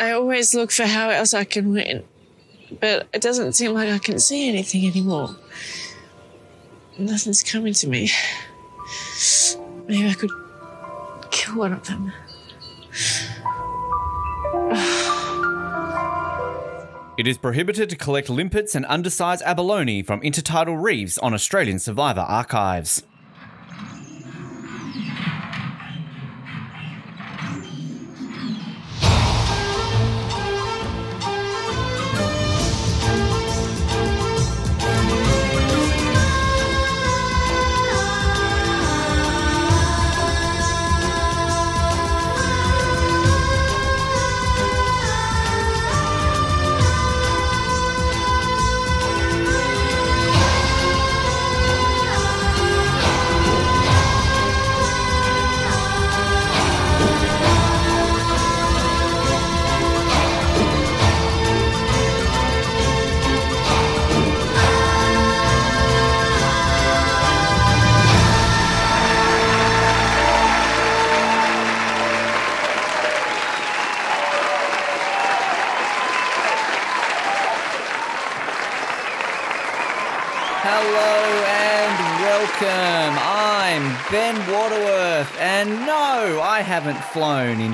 I always look for how else I can win, but it doesn't seem like I can see anything anymore. Nothing's coming to me. Maybe I could kill one of them. It is prohibited to collect limpets and undersized abalone from intertidal reefs on Australian survivor archives.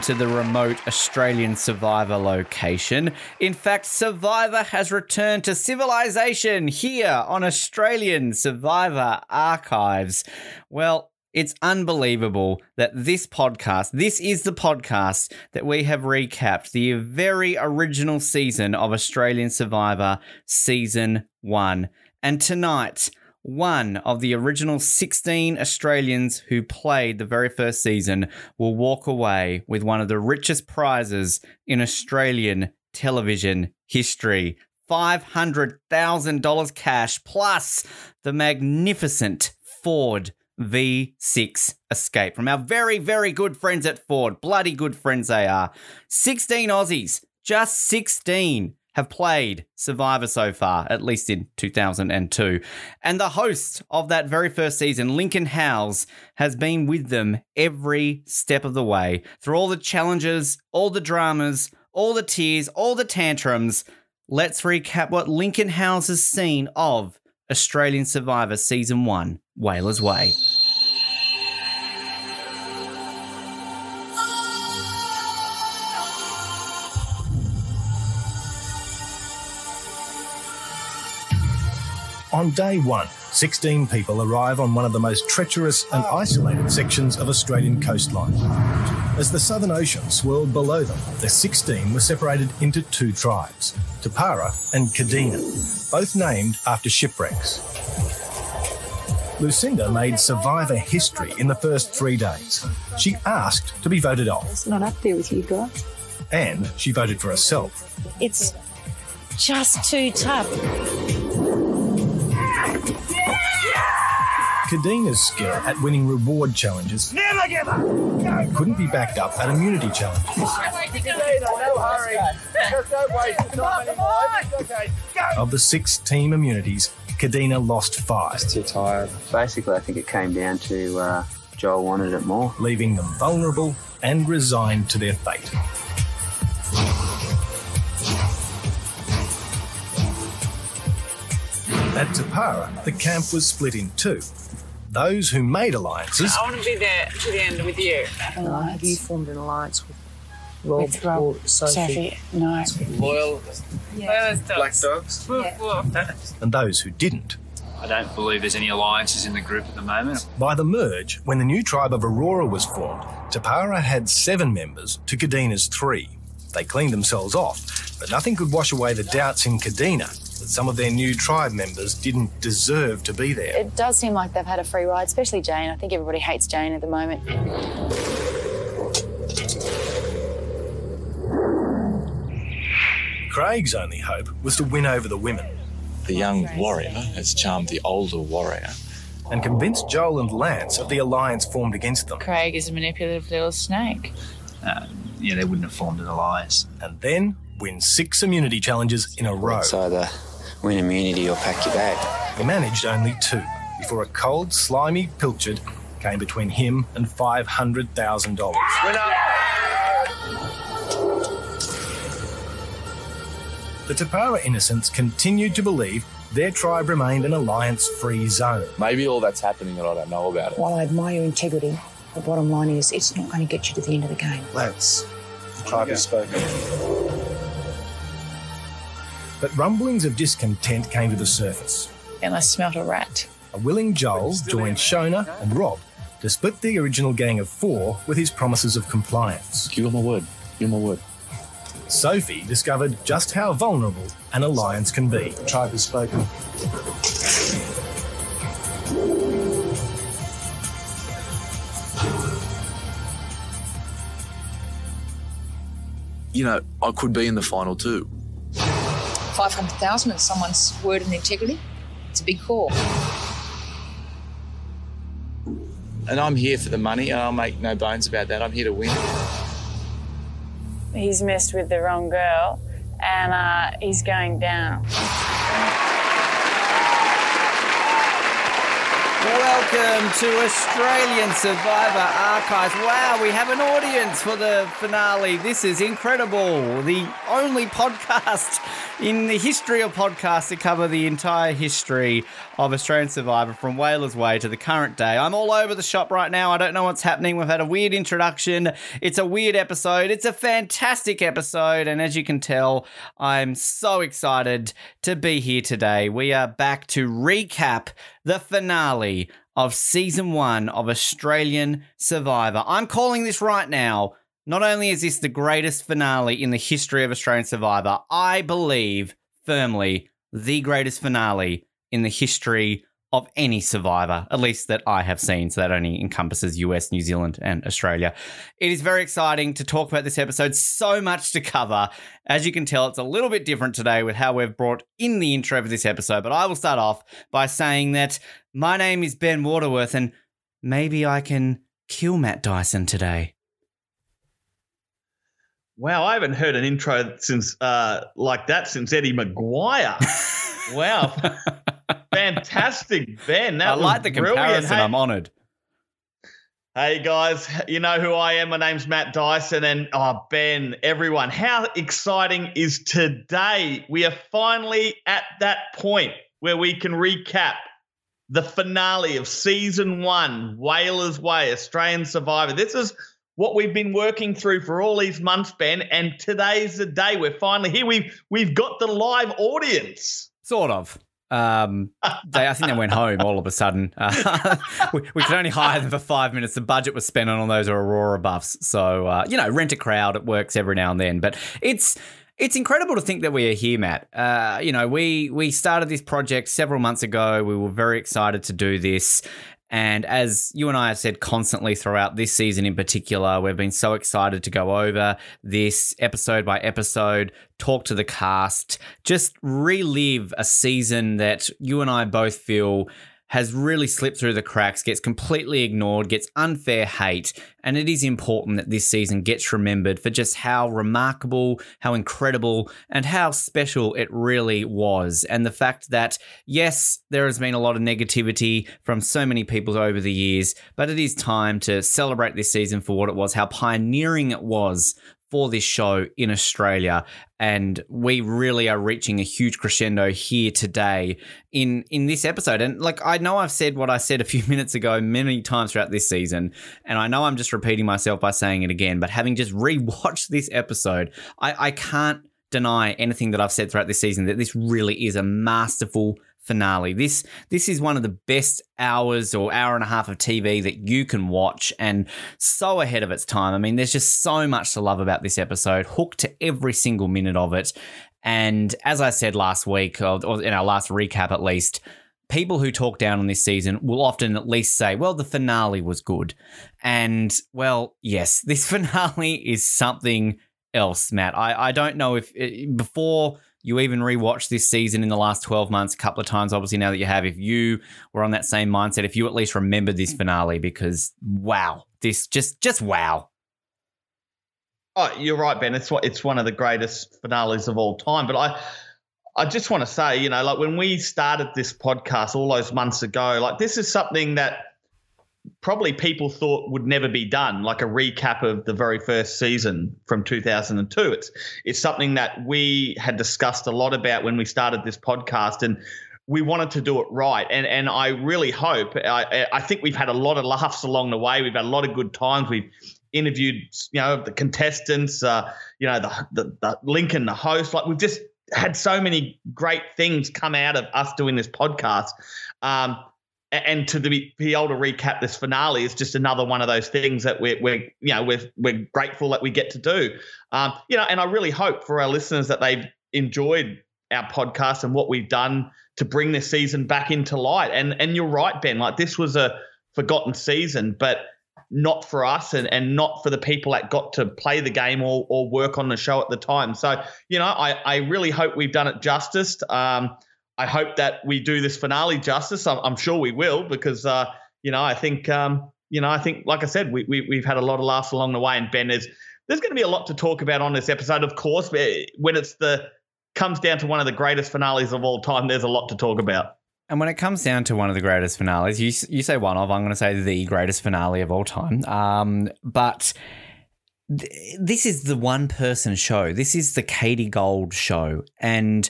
Into the remote Australian Survivor location. In fact, Survivor has returned to civilization here on Australian Survivor Archives. Well, it's unbelievable that this podcast, this is the podcast that we have recapped the very original season of Australian Survivor Season 1. And tonight, one of the original 16 Australians who played the very first season will walk away with one of the richest prizes in Australian television history. $500,000 cash plus the magnificent Ford V6 Escape from our very, very good friends at Ford. Bloody good friends they are. 16 Aussies, just 16 have played Survivor so far, at least in 2002. And the host of that very first season, Lincoln Howes, has been with them every step of the way through all the challenges, all the dramas, all the tears, all the tantrums. Let's recap what Lincoln Howes has seen of Australian Survivor Season 1, Whalers Way. On day one, 16 people arrive on one of the most treacherous and isolated sections of Australian coastline. As the Southern Ocean swirled below them, the 16 were separated into two tribes, Tapara and Kadina, both named after shipwrecks. Lucinda made survivor history in the first three days. She asked to be voted off, It's not up there with you guys. and she voted for herself. It's just too tough. Kadina's skill at winning reward challenges Never give up! couldn't be backed up at immunity challenges. no hurry. Just don't waste the time anymore. Okay. Go! Of the six team immunities, Kadina lost five, too tired. Basically, I think it came down to uh, Joel wanted it more. leaving them vulnerable and resigned to their fate. At Tapara, the camp was split in two. Those who made alliances I want to be there to the end with you. Have you formed an alliance with Rob With Rob, or Sophie? Sophie, no. Loyal Whalers black dogs. dogs. Woof, woof. and those who didn't. I don't believe there's any alliances in the group at the moment. By the merge, when the new tribe of Aurora was formed, Tapara had seven members to Kadina's three. They cleaned themselves off, but nothing could wash away the doubts in Kadina that some of their new tribe members didn't deserve to be there. It does seem like they've had a free ride, especially Jane. I think everybody hates Jane at the moment. Craig's only hope was to win over the women The young warrior has charmed the older warrior. and convinced Joel and Lance of the alliance formed against them. Craig is a manipulative little snake. Uh, yeah, they wouldn't have formed an alliance. And then win six immunity challenges in a row. It's either win immunity or pack your bag. He managed only two before a cold, slimy pilchard came between him and $500,000. Winner. the Tapara innocents continued to believe their tribe remained an alliance free zone. Maybe all that's happening and I don't know about it. While I admire your integrity, the bottom line is it's not going to get you to the end of the game. Lads, the tribe has spoken. But rumblings of discontent came to the surface. And I smelt a rat. A willing Joel joined Shona and Rob to split the original gang of four with his promises of compliance. Give my word. Give my word. Sophie discovered just how vulnerable an alliance can be. The tribe has spoken. You know, I could be in the final too. 500,000 and someone's word and integrity. It's a big call. And I'm here for the money, and I'll make no bones about that. I'm here to win. He's messed with the wrong girl and uh, he's going down. Welcome to Australian Survivor Archives. Wow, we have an audience for the finale. This is incredible. The only podcast in the history of podcasts to cover the entire history of Australian Survivor from Whalers Way to the current day. I'm all over the shop right now. I don't know what's happening. We've had a weird introduction. It's a weird episode. It's a fantastic episode. And as you can tell, I'm so excited to be here today. We are back to recap the finale of season one of Australian Survivor. I'm calling this right now. Not only is this the greatest finale in the history of Australian Survivor, I believe firmly the greatest finale in the history of any survivor, at least that I have seen. So that only encompasses US, New Zealand, and Australia. It is very exciting to talk about this episode. So much to cover. As you can tell, it's a little bit different today with how we've brought in the intro for this episode. But I will start off by saying that my name is Ben Waterworth, and maybe I can kill Matt Dyson today. Wow, I haven't heard an intro since uh, like that since Eddie McGuire. wow, fantastic, Ben. That I like the comparison. Hey- I'm honoured. Hey guys, you know who I am. My name's Matt Dyson, and oh Ben, everyone, how exciting is today? We are finally at that point where we can recap the finale of season one, Whalers Way, Australian Survivor. This is what we've been working through for all these months, Ben, and today's the day. We're finally here. We've we've got the live audience. Sort of. Um, they, I think they went home all of a sudden. Uh, we, we could only hire them for five minutes. The budget was spent on all those Aurora buffs. So, uh, you know, rent a crowd. It works every now and then. But it's it's incredible to think that we are here, Matt. Uh, you know, we we started this project several months ago. We were very excited to do this. And as you and I have said constantly throughout this season in particular, we've been so excited to go over this episode by episode, talk to the cast, just relive a season that you and I both feel has really slipped through the cracks, gets completely ignored, gets unfair hate. And it is important that this season gets remembered for just how remarkable, how incredible, and how special it really was. And the fact that, yes, there has been a lot of negativity from so many people over the years, but it is time to celebrate this season for what it was, how pioneering it was for this show in Australia. And we really are reaching a huge crescendo here today in in this episode. And like I know I've said what I said a few minutes ago many times throughout this season, and I know I'm just repeating myself by saying it again, but having just rewatched this episode, I, I can't deny anything that I've said throughout this season that this really is a masterful finale. This this is one of the best hours or hour and a half of TV that you can watch and so ahead of its time. I mean, there's just so much to love about this episode, hooked to every single minute of it. And as I said last week, or in our last recap at least, people who talk down on this season will often at least say, well, the finale was good. And well, yes, this finale is something else, Matt. I, I don't know if eh, before you even rewatched this season in the last 12 months a couple of times, obviously, now that you have, if you were on that same mindset, if you at least remembered this finale, because wow, this just, just wow. Oh, you're right, Ben. It's it's one of the greatest finales of all time. But I, I just want to say, you know, like when we started this podcast all those months ago, like this is something that probably people thought would never be done, like a recap of the very first season from 2002. It's it's something that we had discussed a lot about when we started this podcast, and we wanted to do it right. And and I really hope. I I think we've had a lot of laughs along the way. We've had a lot of good times. We've interviewed, you know, the contestants, uh, you know, the, the the Lincoln, the host. Like we've just had so many great things come out of us doing this podcast. Um, and to be, be able to recap this finale is just another one of those things that we're, we're you know we're, we're grateful that we get to do. Um, you know and i really hope for our listeners that they've enjoyed our podcast and what we've done to bring this season back into light. And and you're right ben like this was a forgotten season but not for us and, and not for the people that got to play the game or, or work on the show at the time. So you know i, I really hope we've done it justice. Um, I hope that we do this finale justice. I'm, I'm sure we will because uh, you know I think um, you know I think like I said we, we we've had a lot of laughs along the way and Ben is there's going to be a lot to talk about on this episode. Of course, when it's the comes down to one of the greatest finales of all time, there's a lot to talk about. And when it comes down to one of the greatest finales, you you say one of, I'm going to say the greatest finale of all time. Um, but th- this is the one person show. This is the Katie Gold show, and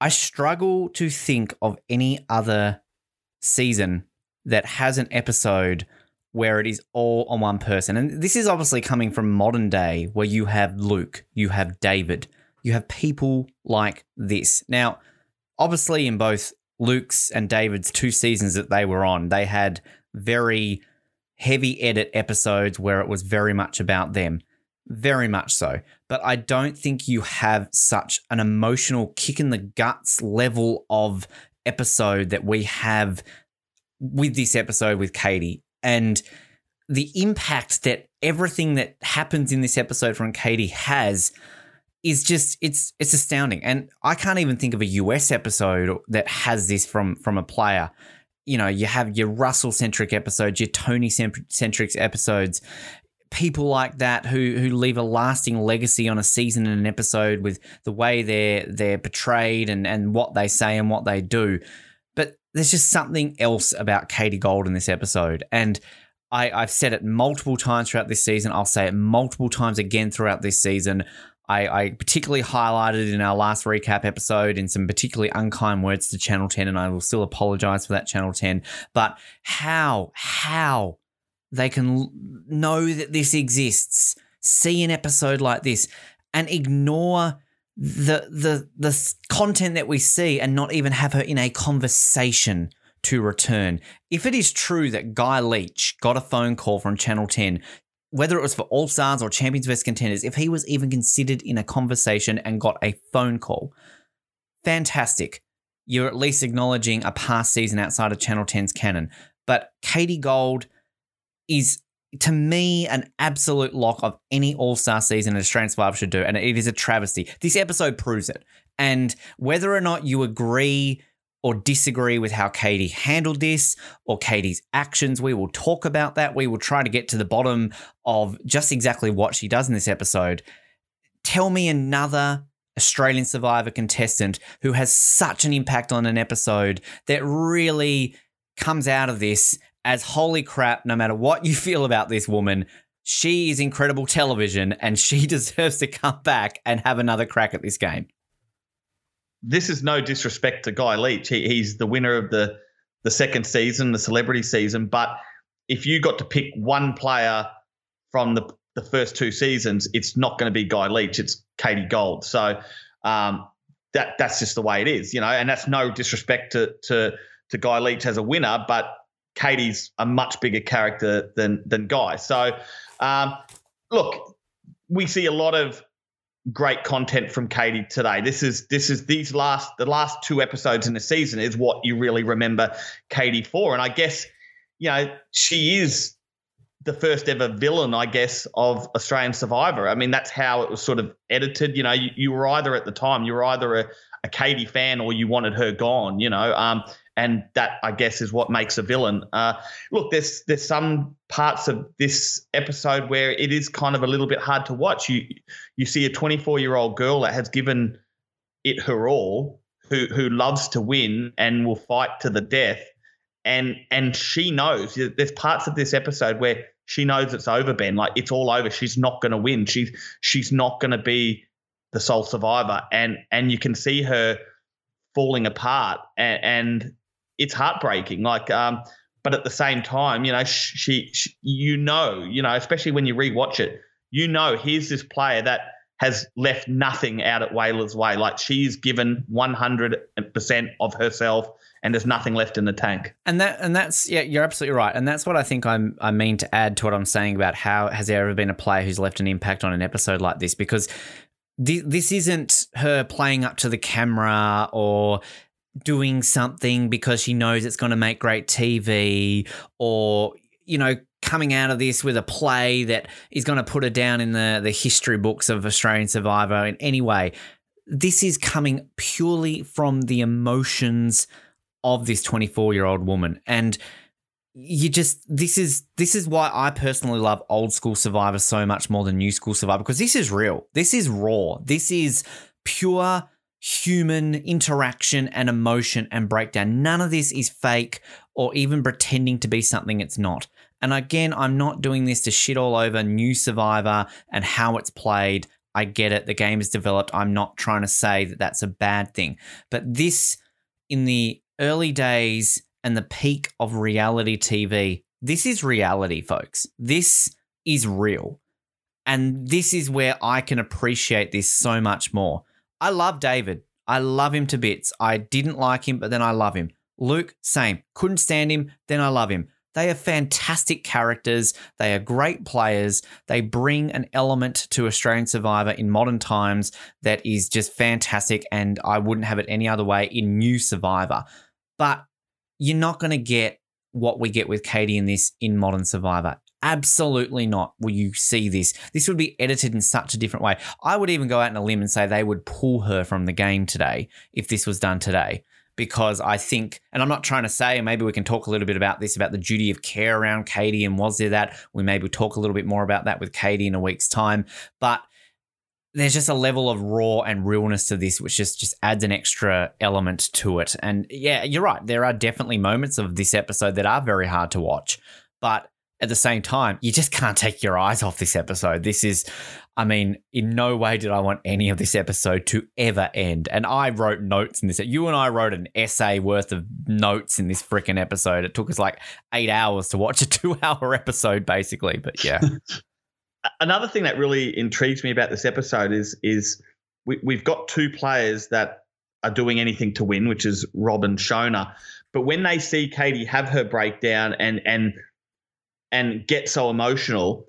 I struggle to think of any other season that has an episode where it is all on one person. And this is obviously coming from modern day where you have Luke, you have David, you have people like this. Now, obviously, in both Luke's and David's two seasons that they were on, they had very heavy edit episodes where it was very much about them. Very much so. But I don't think you have such an emotional kick in the guts level of episode that we have with this episode with Katie. And the impact that everything that happens in this episode from Katie has is just it's it's astounding. And I can't even think of a US episode that has this from from a player. You know, you have your Russell centric episodes, your Tony centric episodes, people like that who who leave a lasting legacy on a season and an episode with the way they're they're portrayed and and what they say and what they do. But there's just something else about Katie Gold in this episode, and I, I've said it multiple times throughout this season. I'll say it multiple times again throughout this season. I, I, particularly highlighted in our last recap episode in some particularly unkind words to Channel 10, and I will still apologize for that, Channel 10. But how, how they can know that this exists, see an episode like this, and ignore the the the content that we see and not even have her in a conversation to return. If it is true that Guy Leach got a phone call from Channel 10, whether it was for All Stars or Champions vs Contenders, if he was even considered in a conversation and got a phone call, fantastic. You're at least acknowledging a past season outside of Channel 10's canon. But Katie Gold, is to me an absolute lock of any All Star season an Australian Survivor should do, and it is a travesty. This episode proves it. And whether or not you agree or disagree with how Katie handled this or Katie's actions, we will talk about that. We will try to get to the bottom of just exactly what she does in this episode. Tell me another Australian Survivor contestant who has such an impact on an episode that really comes out of this as holy crap, no matter what you feel about this woman, she is incredible television and she deserves to come back and have another crack at this game. This is no disrespect to Guy Leach. He, he's the winner of the the second season, the celebrity season. But if you got to pick one player from the the first two seasons, it's not going to be Guy Leach. It's Katie Gold. So um, that that's just the way it is, you know. And that's no disrespect to to to Guy Leach as a winner, but Katie's a much bigger character than than Guy. So, um, look, we see a lot of great content from Katie today. This is this is these last the last two episodes in the season is what you really remember Katie for, and I guess you know she is the first ever villain, I guess, of Australian Survivor. I mean, that's how it was sort of edited. You know, you, you were either at the time you were either a, a Katie fan or you wanted her gone. You know, um, and that I guess is what makes a villain. Uh, look, there's there's some parts of this episode where it is kind of a little bit hard to watch. You you see a 24 year old girl that has given it her all, who who loves to win and will fight to the death, and and she knows there's parts of this episode where she knows it's over ben. Like it's all over. She's not going to win. She's she's not going to be the sole survivor. And and you can see her falling apart. And, and it's heartbreaking like um but at the same time you know she, she you know you know especially when you rewatch it you know here's this player that has left nothing out at Whalers way like she's given 100% of herself and there's nothing left in the tank. And that and that's yeah, you're absolutely right. And that's what I think I'm I mean to add to what I'm saying about how has there ever been a player who's left an impact on an episode like this because this isn't her playing up to the camera or doing something because she knows it's going to make great TV or you know coming out of this with a play that is going to put her down in the the history books of Australian Survivor in any way. This is coming purely from the emotions of this 24 year old woman. And you just this is this is why I personally love old school Survivor so much more than new school Survivor because this is real. This is raw. This is pure human interaction and emotion and breakdown. None of this is fake or even pretending to be something it's not. And again, I'm not doing this to shit all over new Survivor and how it's played. I get it. The game is developed. I'm not trying to say that that's a bad thing. But this, in the early days and the peak of reality TV. This is reality, folks. This is real. And this is where I can appreciate this so much more. I love David. I love him to bits. I didn't like him, but then I love him. Luke, same. Couldn't stand him, then I love him. They are fantastic characters. They are great players. They bring an element to Australian Survivor in modern times that is just fantastic, and I wouldn't have it any other way in New Survivor. But you're not going to get what we get with Katie in this in Modern Survivor. Absolutely not will you see this. This would be edited in such a different way. I would even go out on a limb and say they would pull her from the game today if this was done today. Because I think, and I'm not trying to say, maybe we can talk a little bit about this, about the duty of care around Katie and was there that? We maybe talk a little bit more about that with Katie in a week's time. But there's just a level of raw and realness to this, which just just adds an extra element to it. And yeah, you're right. There are definitely moments of this episode that are very hard to watch, but at the same time, you just can't take your eyes off this episode. This is, I mean, in no way did I want any of this episode to ever end. And I wrote notes in this. You and I wrote an essay worth of notes in this freaking episode. It took us like eight hours to watch a two hour episode, basically. But yeah. another thing that really intrigues me about this episode is is we, we've got two players that are doing anything to win, which is Rob and Shona. But when they see Katie have her breakdown and and and get so emotional,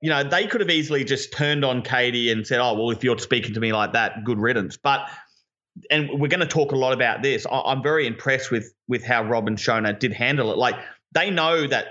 you know, they could have easily just turned on Katie and said, "Oh, well, if you're speaking to me like that, good riddance." But and we're going to talk a lot about this. I'm very impressed with with how Rob and Shona did handle it. Like they know that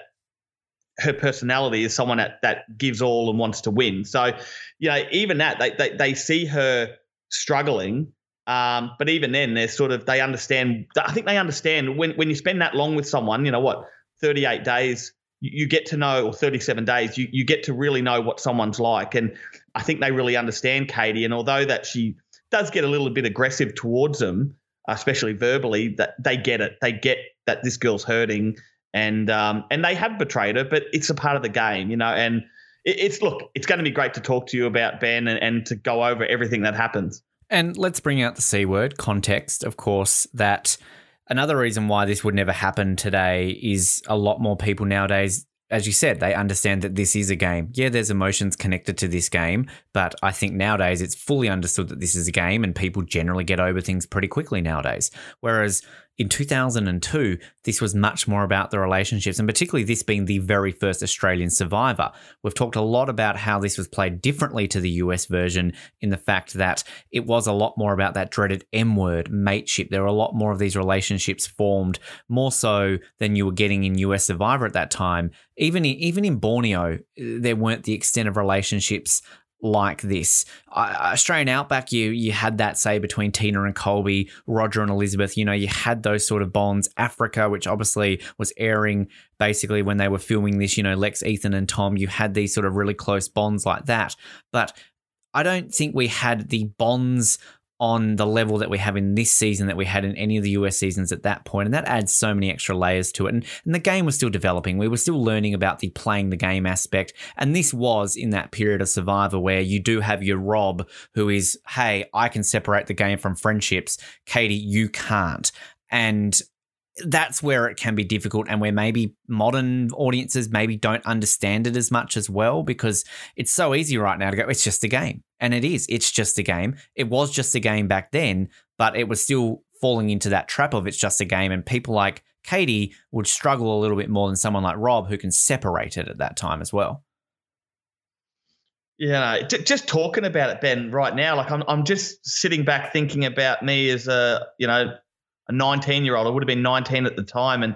her personality is someone that that gives all and wants to win. So, you know, even that they they, they see her struggling. Um, but even then, they're sort of they understand. I think they understand when when you spend that long with someone. You know what, thirty eight days. You, get to know, or 37 days, you, you get to really know what someone's like. And I think they really understand Katie. And although that she does get a little bit aggressive towards them, especially verbally, that they get it. They get that this girl's hurting and um, and they have betrayed her, but it's a part of the game, you know. And it, it's look, it's going to be great to talk to you about Ben and, and to go over everything that happens. And let's bring out the c word context, of course. That another reason why this would never happen today is a lot more people nowadays as you said, they understand that this is a game. Yeah, there's emotions connected to this game, but I think nowadays it's fully understood that this is a game and people generally get over things pretty quickly nowadays. Whereas in 2002, this was much more about the relationships, and particularly this being the very first Australian survivor. We've talked a lot about how this was played differently to the US version in the fact that it was a lot more about that dreaded M word, mateship. There were a lot more of these relationships formed, more so than you were getting in US Survivor at that time. Even in, even in Borneo, eh, there weren't the extent of relationships like this. Australian Outback, you you had that say between Tina and Colby, Roger and Elizabeth. You know, you had those sort of bonds. Africa, which obviously was airing basically when they were filming this. You know, Lex, Ethan, and Tom. You had these sort of really close bonds like that. But I don't think we had the bonds on the level that we have in this season that we had in any of the US seasons at that point, and that adds so many extra layers to it. And, and the game was still developing. We were still learning about the playing the game aspect, and this was in that period of Survivor where you do have your Rob, who is, hey, I can separate the game from friendships. Katie, you can't. And that's where it can be difficult and where maybe modern audiences maybe don't understand it as much as well because it's so easy right now to go it's just a game. And it is it's just a game. It was just a game back then but it was still falling into that trap of it's just a game. And people like Katie would struggle a little bit more than someone like Rob who can separate it at that time as well. Yeah, just talking about it, Ben, right now, like I'm, I'm just sitting back thinking about me as a, you know, a 19 year old. I would have been 19 at the time. And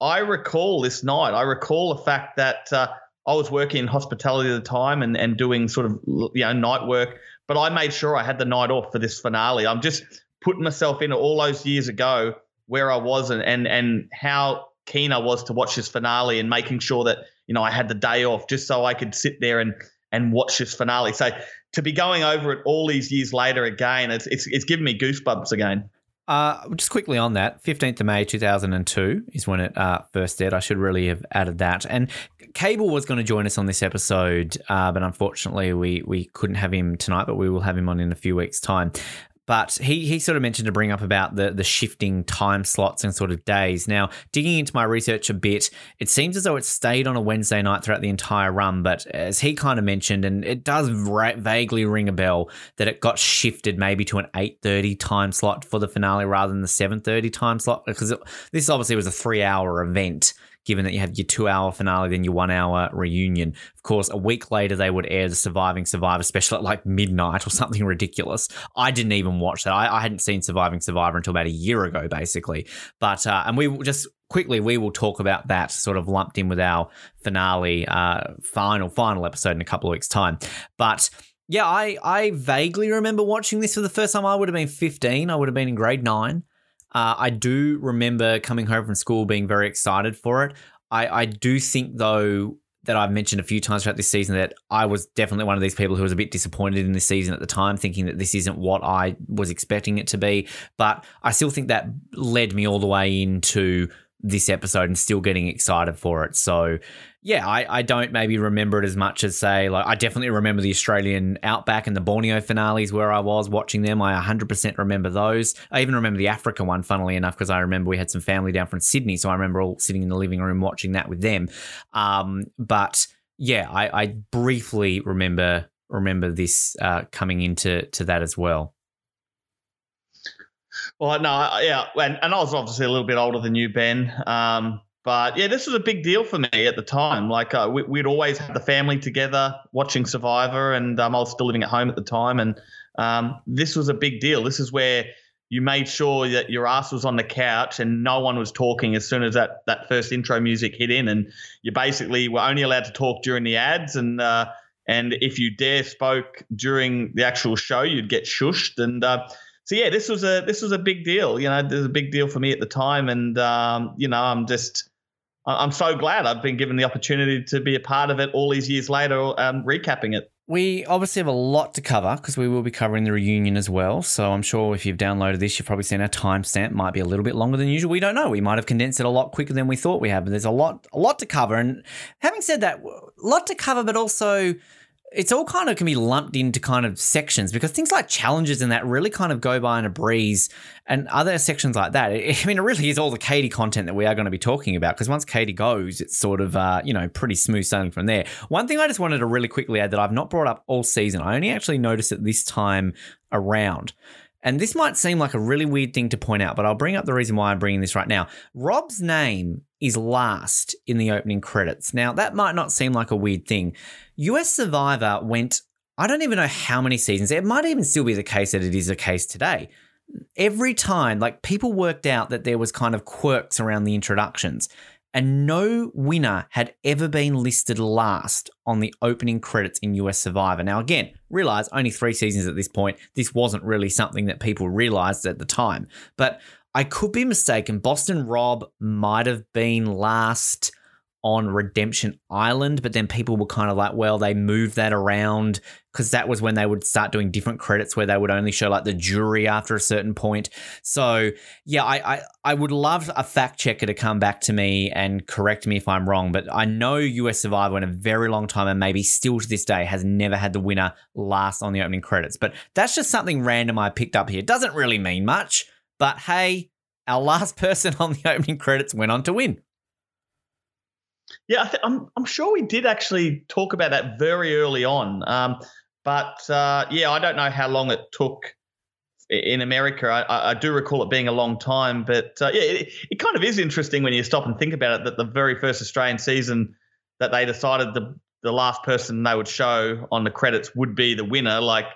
I recall this night, I recall the fact that uh, I was working in hospitality at the time and, and doing sort of, you know, night work, but I made sure I had the night off for this finale. I'm just putting myself into all those years ago where I was and, and, and how keen I was to watch this finale and making sure that, you know, I had the day off just so I could sit there and, and watch this finale. So to be going over it all these years later again, it's, it's, it's giving me goosebumps again. Uh, just quickly on that, 15th of May 2002 is when it uh, first aired. I should really have added that. And Cable was going to join us on this episode, uh, but unfortunately we we couldn't have him tonight, but we will have him on in a few weeks' time. But he he sort of mentioned to bring up about the the shifting time slots and sort of days. Now, digging into my research a bit, it seems as though it stayed on a Wednesday night throughout the entire run. But as he kind of mentioned, and it does ra- vaguely ring a bell that it got shifted maybe to an eight thirty time slot for the finale rather than the seven thirty time slot because it, this obviously was a three hour event given that you had your two hour finale, then your one hour reunion. Of course, a week later, they would air the Surviving Survivor special at like midnight or something ridiculous. I didn't even watch that. I, I hadn't seen Surviving Survivor until about a year ago, basically. But, uh, and we just quickly, we will talk about that sort of lumped in with our finale, uh, final, final episode in a couple of weeks' time. But, yeah, I, I vaguely remember watching this for the first time. I would have been 15. I would have been in grade nine. Uh, I do remember coming home from school being very excited for it. I, I do think, though, that I've mentioned a few times throughout this season that I was definitely one of these people who was a bit disappointed in this season at the time, thinking that this isn't what I was expecting it to be. But I still think that led me all the way into this episode and still getting excited for it. So yeah, I, I don't maybe remember it as much as say like I definitely remember the Australian Outback and the Borneo finales where I was watching them. I 100% remember those. I even remember the Africa one, funnily enough, because I remember we had some family down from Sydney, so I remember all sitting in the living room watching that with them. Um, but yeah, I, I briefly remember remember this uh, coming into to that as well. Well, no, yeah, and, and I was obviously a little bit older than you, Ben. Um, but yeah, this was a big deal for me at the time. Like uh, we, would always had the family together watching Survivor, and um, I was still living at home at the time. And um, this was a big deal. This is where you made sure that your ass was on the couch and no one was talking as soon as that that first intro music hit in, and you basically were only allowed to talk during the ads. And uh, and if you dare spoke during the actual show, you'd get shushed. And uh, so yeah, this was a this was a big deal. You know, was a big deal for me at the time, and um, you know, I'm just I'm so glad I've been given the opportunity to be a part of it all these years later, um, recapping it. We obviously have a lot to cover because we will be covering the reunion as well. So I'm sure if you've downloaded this, you've probably seen our timestamp might be a little bit longer than usual. We don't know. We might have condensed it a lot quicker than we thought we have. But there's a lot, a lot to cover. And having said that, a lot to cover, but also it's all kind of can be lumped into kind of sections because things like challenges and that really kind of go by in a breeze and other sections like that. I mean, it really is all the Katie content that we are going to be talking about because once Katie goes, it's sort of, uh, you know, pretty smooth sailing from there. One thing I just wanted to really quickly add that I've not brought up all season, I only actually noticed it this time around. And this might seem like a really weird thing to point out, but I'll bring up the reason why I'm bringing this right now. Rob's name is last in the opening credits. Now, that might not seem like a weird thing. US Survivor went, I don't even know how many seasons. It might even still be the case that it is the case today. Every time, like people worked out that there was kind of quirks around the introductions and no winner had ever been listed last on the opening credits in US Survivor. Now, again, realize only three seasons at this point. This wasn't really something that people realized at the time, but I could be mistaken. Boston Rob might have been last on Redemption Island, but then people were kind of like, well, they moved that around because that was when they would start doing different credits where they would only show like the jury after a certain point. So yeah, I I, I would love a fact checker to come back to me and correct me if I'm wrong, but I know US Survivor in a very long time and maybe still to this day has never had the winner last on the opening credits. But that's just something random I picked up here. Doesn't really mean much, but hey, our last person on the opening credits went on to win. Yeah, I th- I'm I'm sure we did actually talk about that very early on. Um, but uh, yeah, I don't know how long it took in America. I, I do recall it being a long time, but uh, yeah, it, it kind of is interesting when you stop and think about it that the very first Australian season that they decided the the last person they would show on the credits would be the winner. Like,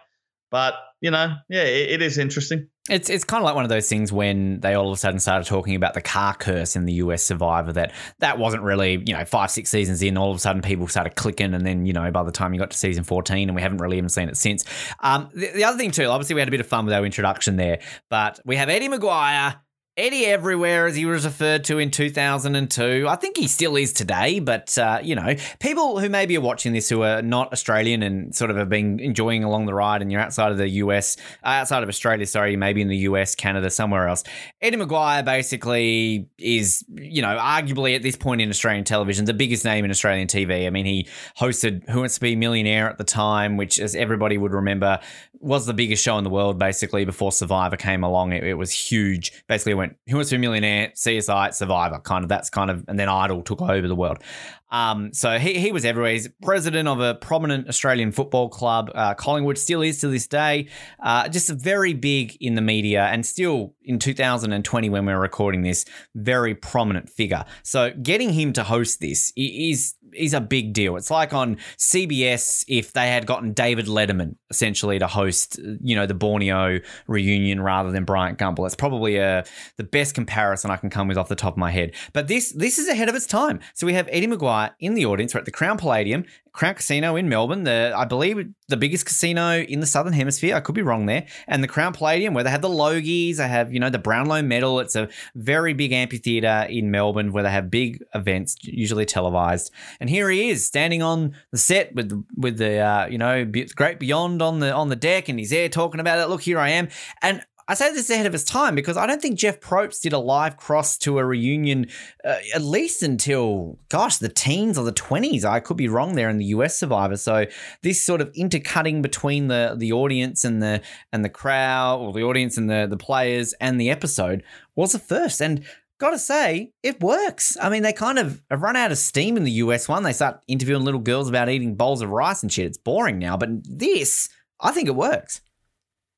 but you know, yeah, it, it is interesting. It's it's kind of like one of those things when they all of a sudden started talking about the car curse in the US Survivor that that wasn't really you know five six seasons in all of a sudden people started clicking and then you know by the time you got to season fourteen and we haven't really even seen it since. Um, the, the other thing too, obviously we had a bit of fun with our introduction there, but we have Eddie McGuire Eddie Everywhere, as he was referred to in 2002. I think he still is today, but, uh, you know, people who maybe are watching this who are not Australian and sort of have been enjoying along the ride and you're outside of the US, uh, outside of Australia, sorry, maybe in the US, Canada, somewhere else. Eddie McGuire basically is, you know, arguably at this point in Australian television, the biggest name in Australian TV. I mean, he hosted Who Wants to Be a Millionaire at the time, which, as everybody would remember, was the biggest show in the world basically before Survivor came along. It, it was huge. Basically, went Who Wants to Be a Millionaire, CSI, Survivor, kind of. That's kind of, and then Idol took over the world. Um, so he, he was everywhere. He's president of a prominent Australian football club. Uh, Collingwood still is to this day. Uh, just very big in the media and still in 2020 when we we're recording this, very prominent figure. So getting him to host this is is a big deal. It's like on CBS if they had gotten David Letterman essentially to host, you know, the Borneo reunion rather than Bryant Gumbel. It's probably a, uh, the best comparison I can come with off the top of my head. But this this is ahead of its time. So we have Eddie McGuire in the audience. We're at the Crown Palladium, Crown Casino in Melbourne, the I believe the biggest casino in the Southern Hemisphere. I could be wrong there. And the Crown Palladium, where they have the Logies, they have, you know, the Brownlow Medal. It's a very big amphitheater in Melbourne where they have big events, usually televised. And here he is, standing on the set with with the uh, you know, great beyond on the on the deck, and he's there talking about it. Look, here I am. And I say this ahead of his time because I don't think Jeff Probst did a live cross to a reunion uh, at least until, gosh, the teens or the 20s. I could be wrong there in the US Survivor. So this sort of intercutting between the the audience and the and the crowd, or the audience and the the players and the episode was a first. And gotta say, it works. I mean, they kind of have run out of steam in the US one. They start interviewing little girls about eating bowls of rice and shit. It's boring now, but this, I think it works.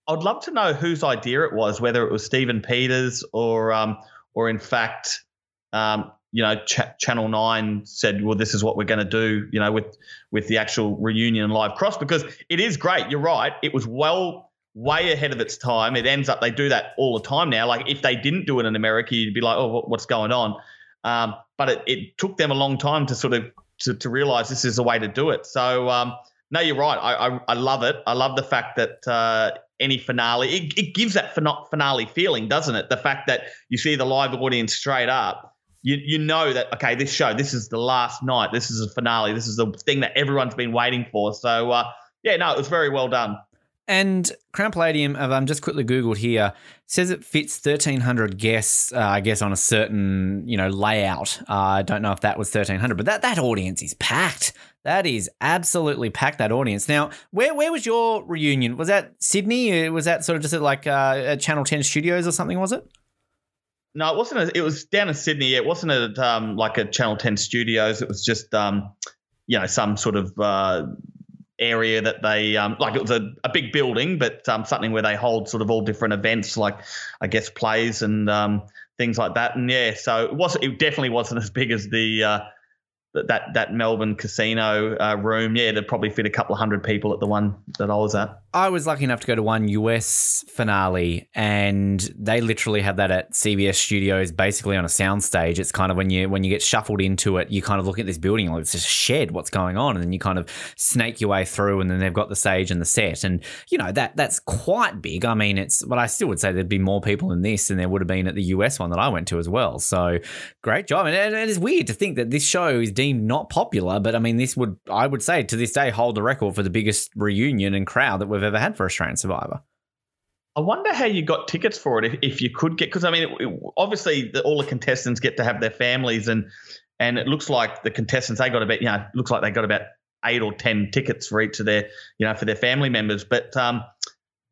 I'd love to know whose idea it was, whether it was Stephen Peters or, um, or in fact, um, you know, Ch- Channel Nine said, "Well, this is what we're going to do," you know, with with the actual reunion live cross because it is great. You're right; it was well way ahead of its time. It ends up they do that all the time now. Like if they didn't do it in America, you'd be like, "Oh, what's going on?" Um, but it, it took them a long time to sort of to, to realize this is the way to do it. So um, no, you're right. I, I, I love it. I love the fact that uh, any finale. It, it gives that finale feeling, doesn't it? The fact that you see the live audience straight up. You, you know that okay, this show, this is the last night, this is a finale, this is the thing that everyone's been waiting for. So uh, yeah, no, it was very well done. And Crown Palladium, I've um, just quickly Googled here, says it fits 1,300 guests, uh, I guess, on a certain, you know, layout. Uh, I don't know if that was 1,300, but that, that audience is packed. That is absolutely packed, that audience. Now, where where was your reunion? Was that Sydney? Was that sort of just at like uh, Channel 10 Studios or something, was it? No, it wasn't. A, it was down in Sydney. It wasn't at um, like a Channel 10 Studios. It was just, um, you know, some sort of uh, area that they um, like it was a, a big building, but um, something where they hold sort of all different events, like I guess plays and um, things like that. And yeah, so it was it definitely wasn't as big as the uh, that that Melbourne casino uh, room. Yeah, they'd probably fit a couple of hundred people at the one that I was at. I was lucky enough to go to one US finale, and they literally have that at CBS Studios, basically on a soundstage. It's kind of when you when you get shuffled into it, you kind of look at this building like it's just a shed. What's going on? And then you kind of snake your way through, and then they've got the stage and the set, and you know that that's quite big. I mean, it's but I still would say there'd be more people in this than there would have been at the US one that I went to as well. So great job, and it is weird to think that this show is deemed not popular, but I mean, this would I would say to this day hold the record for the biggest reunion and crowd that we've ever had for Australian Survivor. I wonder how you got tickets for it if, if you could get because I mean it, it- obviously the, all the contestants get to have their families and and it looks like the contestants they got about you know looks like they got about eight or ten tickets for each of their you know for their family members. But um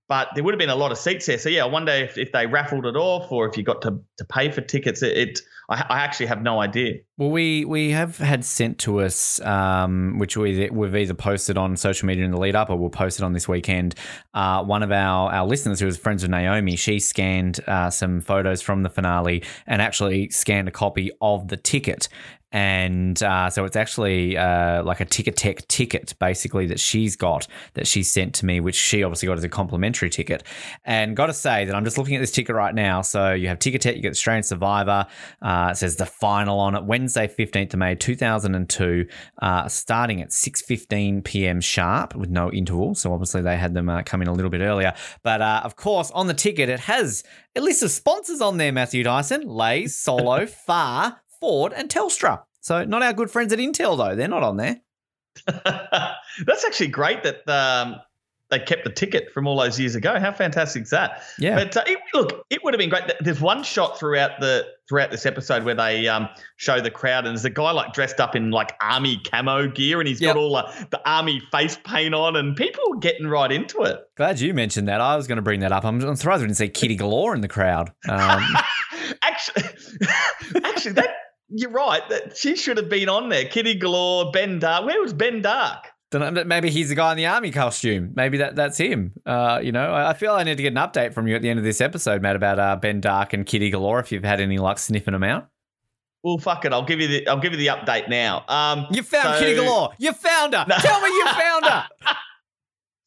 but there would have been a lot of seats there. So yeah I wonder if, if they raffled it off or if you got to to pay for tickets. It, it I, I actually have no idea Well, we we have had sent to us, um, which we we've either posted on social media in the lead up, or we'll post it on this weekend. Uh, one of our our listeners who was friends with Naomi, she scanned uh, some photos from the finale and actually scanned a copy of the ticket. And uh, so it's actually uh, like a Ticketek ticket, basically, that she's got that she sent to me, which she obviously got as a complimentary ticket. And got to say that I'm just looking at this ticket right now. So you have Ticketek, you get Australian Survivor. Uh, it says the final on it, Wednesday, 15th of May, 2002, uh, starting at 6.15 p.m. sharp with no interval. So obviously they had them uh, come in a little bit earlier. But uh, of course, on the ticket, it has a list of sponsors on there, Matthew Dyson, Lays, Solo, Far, Ford, and Telstra. So not our good friends at Intel, though. They're not on there. That's actually great that um, they kept the ticket from all those years ago. How fantastic is that? Yeah. But uh, it, look, it would have been great. There's one shot throughout the throughout this episode where they um, show the crowd, and there's a guy like dressed up in like army camo gear, and he's got all uh, the army face paint on, and people getting right into it. Glad you mentioned that. I was going to bring that up. I'm, I'm surprised we didn't see Kitty Galore in the crowd. Um, Actually, actually, that you're right. That she should have been on there. Kitty Galore, Ben Dark. Where was Ben Dark? Don't know, maybe he's the guy in the army costume. Maybe that that's him. Uh, you know, I feel I need to get an update from you at the end of this episode, Matt, about uh, Ben Dark and Kitty Galore. If you've had any luck sniffing them out, Well, fuck it. I'll give you the I'll give you the update now. Um, you found so- Kitty Galore. You found her. Tell me you found her.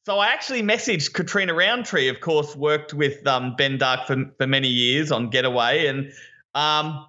So I actually messaged Catriona Rowntree, of course, worked with um, Ben Dark for, for many years on Getaway. And um,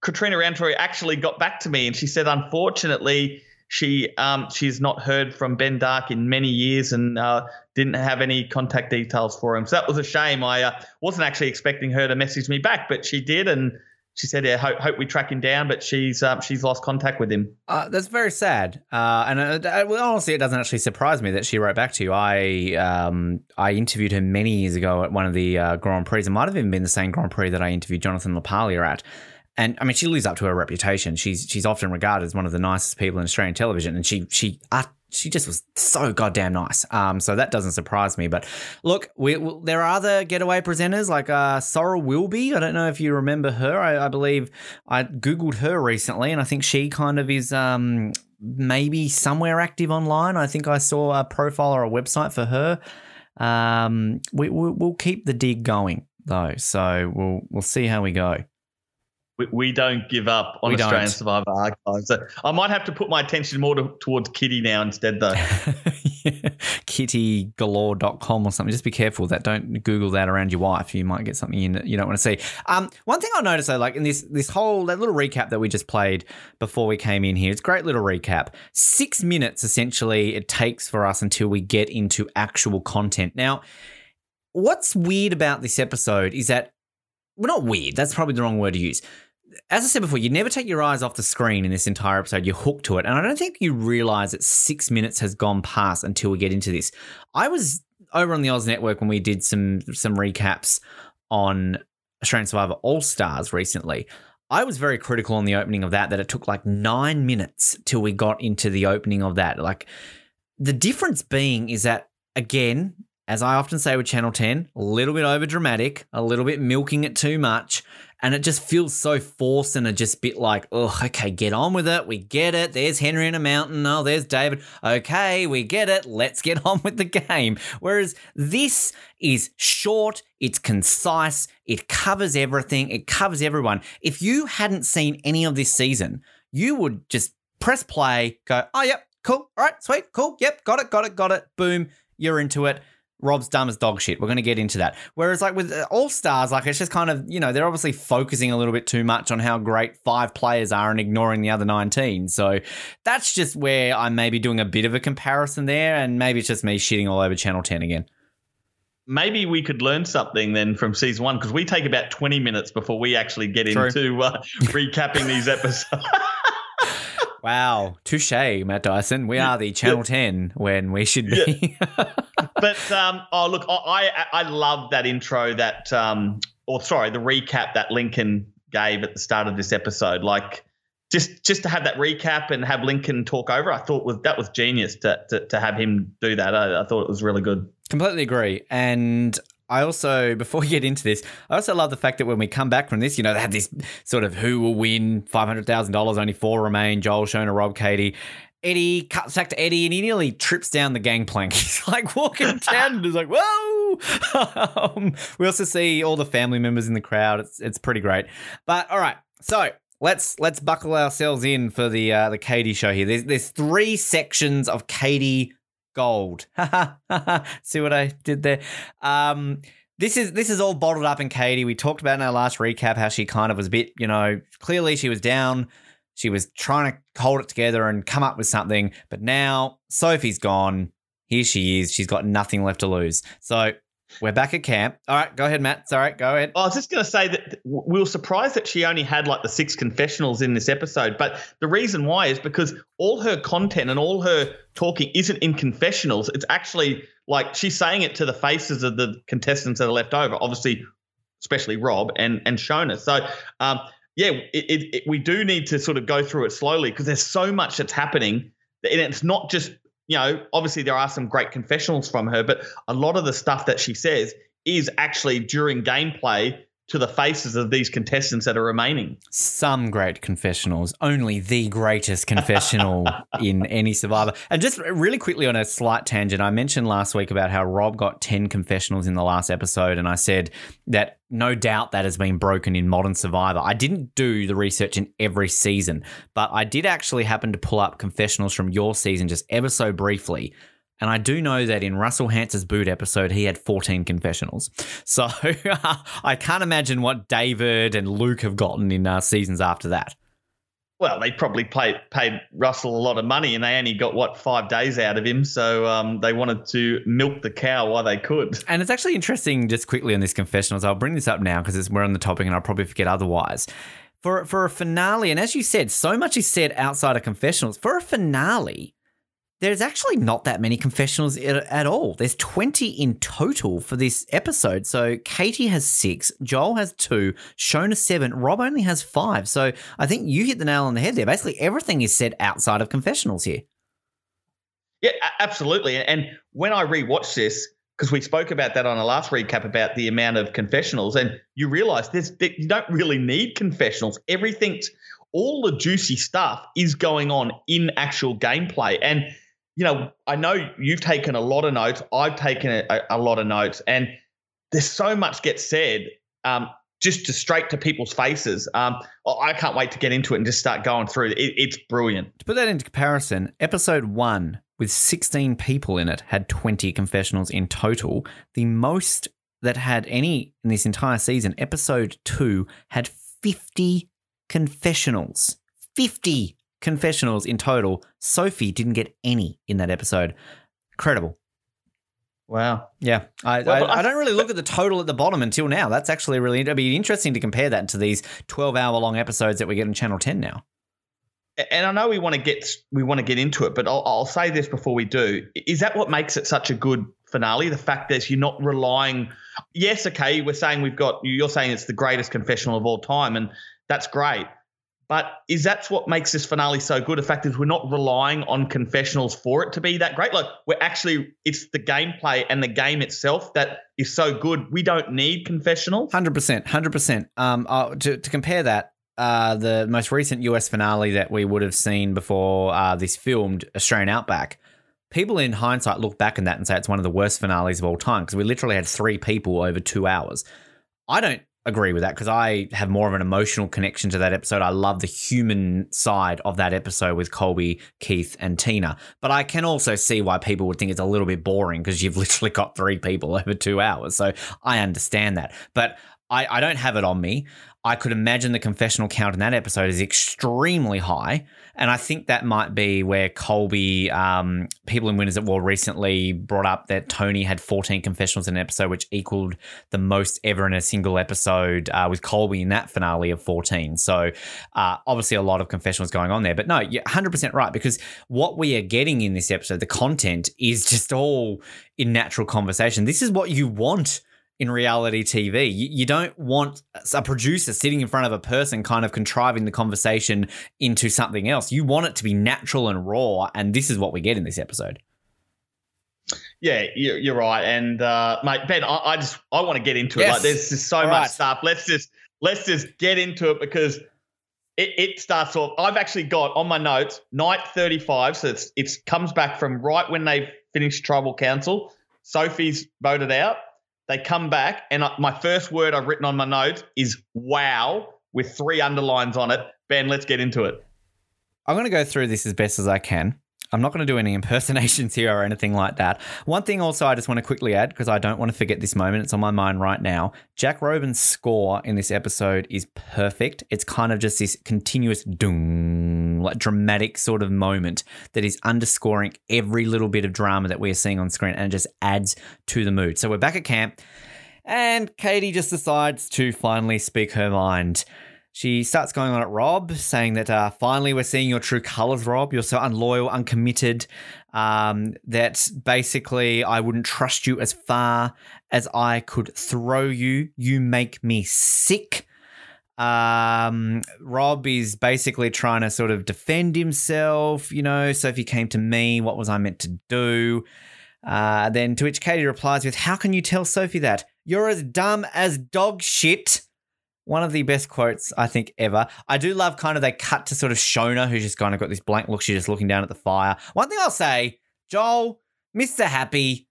Catriona Rowntree actually got back to me and she said, unfortunately, she um, she's not heard from Ben Dark in many years and uh, didn't have any contact details for him. So that was a shame. I uh, wasn't actually expecting her to message me back, but she did. And she said, yeah, hope, hope we track him down, but she's um, she's lost contact with him. Uh, that's very sad. Uh, and uh, uh, well, honestly, it doesn't actually surprise me that she wrote back to you. I um, I interviewed her many years ago at one of the Grand Prix. It might have even been the same Grand Prix that I interviewed Jonathan LaPaglia at. And I mean, she lives up to her reputation. She's she's often regarded as one of the nicest people in Australian television, and she she uh, she just was so goddamn nice. Um, so that doesn't surprise me. But look, we, we, there are other getaway presenters like uh, Sorrel Wilby. I don't know if you remember her. I, I believe I googled her recently, and I think she kind of is um maybe somewhere active online. I think I saw a profile or a website for her. Um, we, we we'll keep the dig going though, so we'll we'll see how we go. We, we don't give up on We don't. Australian Survivor Archives. So I might have to put my attention more to, towards Kitty now instead, though. kittygalore.com or something. Just be careful that don't Google that around your wife. You might get something you, you don't want to see. Um, one thing I noticed though, like in this this whole that little recap that we just played before we came in here, it's a great little recap. Six minutes essentially it takes for us until we get into actual content. Now, what's weird about this episode is that well, not weird. That's probably the wrong word to use. As I said before, you never take your eyes off the screen in this entire episode. You're hooked to it. And I don't think you realize that six minutes has gone past until we get into this. I was over on the Oz Network when we did some some recaps on Australian Survivor All Stars recently. I was very critical on the opening of that, that it took like nine minutes till we got into the opening of that. Like the difference being is that, again, as I often say with Channel 10, a little bit over dramatic, a little bit milking it too much. And it just feels so forced and a just bit like, oh, okay, get on with it. We get it. There's Henry in a mountain. Oh, there's David. Okay, we get it. Let's get on with the game. Whereas this is short, it's concise, it covers everything, it covers everyone. If you hadn't seen any of this season, you would just press play, go, oh, yep, cool. All right, sweet, cool. Yep, got it, got it, got it. Boom, you're into it Rob's dumb as dog shit. We're going to get into that. Whereas, like with uh, All Stars, like it's just kind of, you know, they're obviously focusing a little bit too much on how great five players are and ignoring the other 19. So that's just where I'm maybe doing a bit of a comparison there. And maybe it's just me shitting all over Channel 10 again. Maybe we could learn something then from season one because we take about 20 minutes before we actually get True. into uh, recapping these episodes. Wow. Touche, Matt Dyson. We are the Channel 10 when we should be. but um, oh look, I I I love that intro that um or sorry the recap that Lincoln gave at the start of this episode. Like just just to have that recap and have Lincoln talk over, I thought was that was genius to to, to have him do that. I, I thought it was really good. Completely agree. And I also, before we get into this, I also love the fact that when we come back from this, you know, they had this sort of who will win $500,000, only four remain Joel, Shona, Rob, Katie. Eddie cuts back to Eddie and he nearly trips down the gangplank. He's like walking down and he's like, whoa. um, we also see all the family members in the crowd. It's, it's pretty great. But all right. So let's let's buckle ourselves in for the uh, the Katie show here. There's there's three sections of Katie Gold. See what I did there? Um, this is this is all bottled up in Katie. We talked about in our last recap how she kind of was a bit, you know, clearly she was down. She was trying to hold it together and come up with something, but now Sophie's gone. Here she is. She's got nothing left to lose. So we're back at camp. All right, go ahead, Matt. Right, go ahead. I was just going to say that we were surprised that she only had like the six confessionals in this episode, but the reason why is because all her content and all her talking isn't in confessionals. It's actually like she's saying it to the faces of the contestants that are left over, obviously, especially Rob and and Shona. So, um, yeah, it, it, it, we do need to sort of go through it slowly because there's so much that's happening, and it's not just you know, obviously there are some great confessionals from her, but a lot of the stuff that she says is actually during gameplay to the faces of these contestants that are remaining. Some great confessionals, only the greatest confessional in any survivor. And just really quickly on a slight tangent, I mentioned last week about how Rob got 10 confessionals in the last episode, and I said that no doubt that has been broken in Modern Survivor. I didn't do the research in every season, but I did actually happen to pull up confessionals from your season just ever so briefly. And I do know that in Russell Hantz's boot episode, he had 14 confessionals. So I can't imagine what David and Luke have gotten in uh, seasons after that. Well, they probably paid paid Russell a lot of money, and they only got what five days out of him. So um, they wanted to milk the cow while they could. And it's actually interesting, just quickly on this confessionals. I'll bring this up now because we're on the topic, and I'll probably forget otherwise. For for a finale, and as you said, so much is said outside of confessionals. For a finale, there's actually not that many confessionals at all. There's 20 in total for this episode. So Katie has six, Joel has two, Shona seven, Rob only has five. So I think you hit the nail on the head there. Basically, everything is said outside of confessionals here. Yeah, absolutely. And when I rewatched this, because we spoke about that on a last recap about the amount of confessionals, and you realize there's you don't really need confessionals. Everything's all the juicy stuff is going on in actual gameplay. And you know, I know you've taken a lot of notes. I've taken a, a lot of notes, and there's so much gets said um, just to straight to people's faces. Um, I can't wait to get into it and just start going through it. It's brilliant. To put that into comparison, episode one with 16 people in it had 20 confessionals in total. The most that had any in this entire season, episode two, had 50 confessionals. 50 confessionals in total. Sophie didn't get any in that episode. Incredible. Wow. Yeah. I, well, I, I, don't really look at the total at the bottom until now. That's actually really, it'd be interesting to compare that to these 12 hour long episodes that we get on Channel 10 now. And I know we want to get we want to get into it, but I'll, I'll say this before we do: is that what makes it such a good finale? The fact that you're not relying. Yes, okay, we're saying we've got. You're saying it's the greatest confessional of all time, and that's great. But is that's what makes this finale so good? The fact is we're not relying on confessionals for it to be that great. Like we're actually it's the gameplay and the game itself that is so good. We don't need confessionals. Hundred percent, hundred percent. Um, uh, to to compare that, uh, the most recent US finale that we would have seen before uh, this filmed Australian Outback. People in hindsight look back on that and say it's one of the worst finales of all time because we literally had three people over two hours. I don't agree with that because I have more of an emotional connection to that episode. I love the human side of that episode with Colby, Keith, and Tina. But I can also see why people would think it's a little bit boring because you've literally got three people over two hours. So I understand that. But I, I don't have it on me. I could imagine the confessional count in that episode is extremely high. And I think that might be where Colby, um, people in Winners at War recently brought up that Tony had 14 confessionals in an episode, which equaled the most ever in a single episode uh, with Colby in that finale of 14. So uh, obviously a lot of confessionals going on there. But no, you're 100% right because what we are getting in this episode, the content is just all in natural conversation. This is what you want in reality TV. You, you, don't want a producer sitting in front of a person kind of contriving the conversation into something else. You want it to be natural and raw, and this is what we get in this episode. Yeah, you're right, and uh, mate, Ben, I, I just I want to get into yes. it. Like, there's just so All much right. stuff. Let's just let's just get into it because it, it starts off. I've actually got on my notes night 35, so it's it comes back from right when they finished tribal council. Sophie's voted out they come back, and my first word I've written on my notes is wow with three underlines on it. Ben, let's get into it. I'm going to go through this as best as I can. I'm not going to do any impersonations here or anything like that. One thing also I just want to quickly add because I don't want to forget this moment. It's on my mind right now. Jack Robin's score in this episode is perfect. It's kind of just this continuous doom, like dramatic sort of moment that is underscoring every little bit of drama that we're seeing on screen and just adds to the mood. So we're back at camp and Katie just decides to finally speak her mind. She starts going on at Rob, saying that uh, finally we're seeing your true colors, Rob. You're so unloyal, uncommitted, um, that basically I wouldn't trust you as far as I could throw you. You make me sick. Um, Rob is basically trying to sort of defend himself. You know, Sophie came to me. What was I meant to do? Uh, then to which Katie replies with, How can you tell Sophie that? You're as dumb as dog shit one of the best quotes I think ever. I do love kind of they cut to sort of Shona, who's just kind of got this blank look. She's just looking down at the fire. One thing I'll say, Joel, Mr. Happy,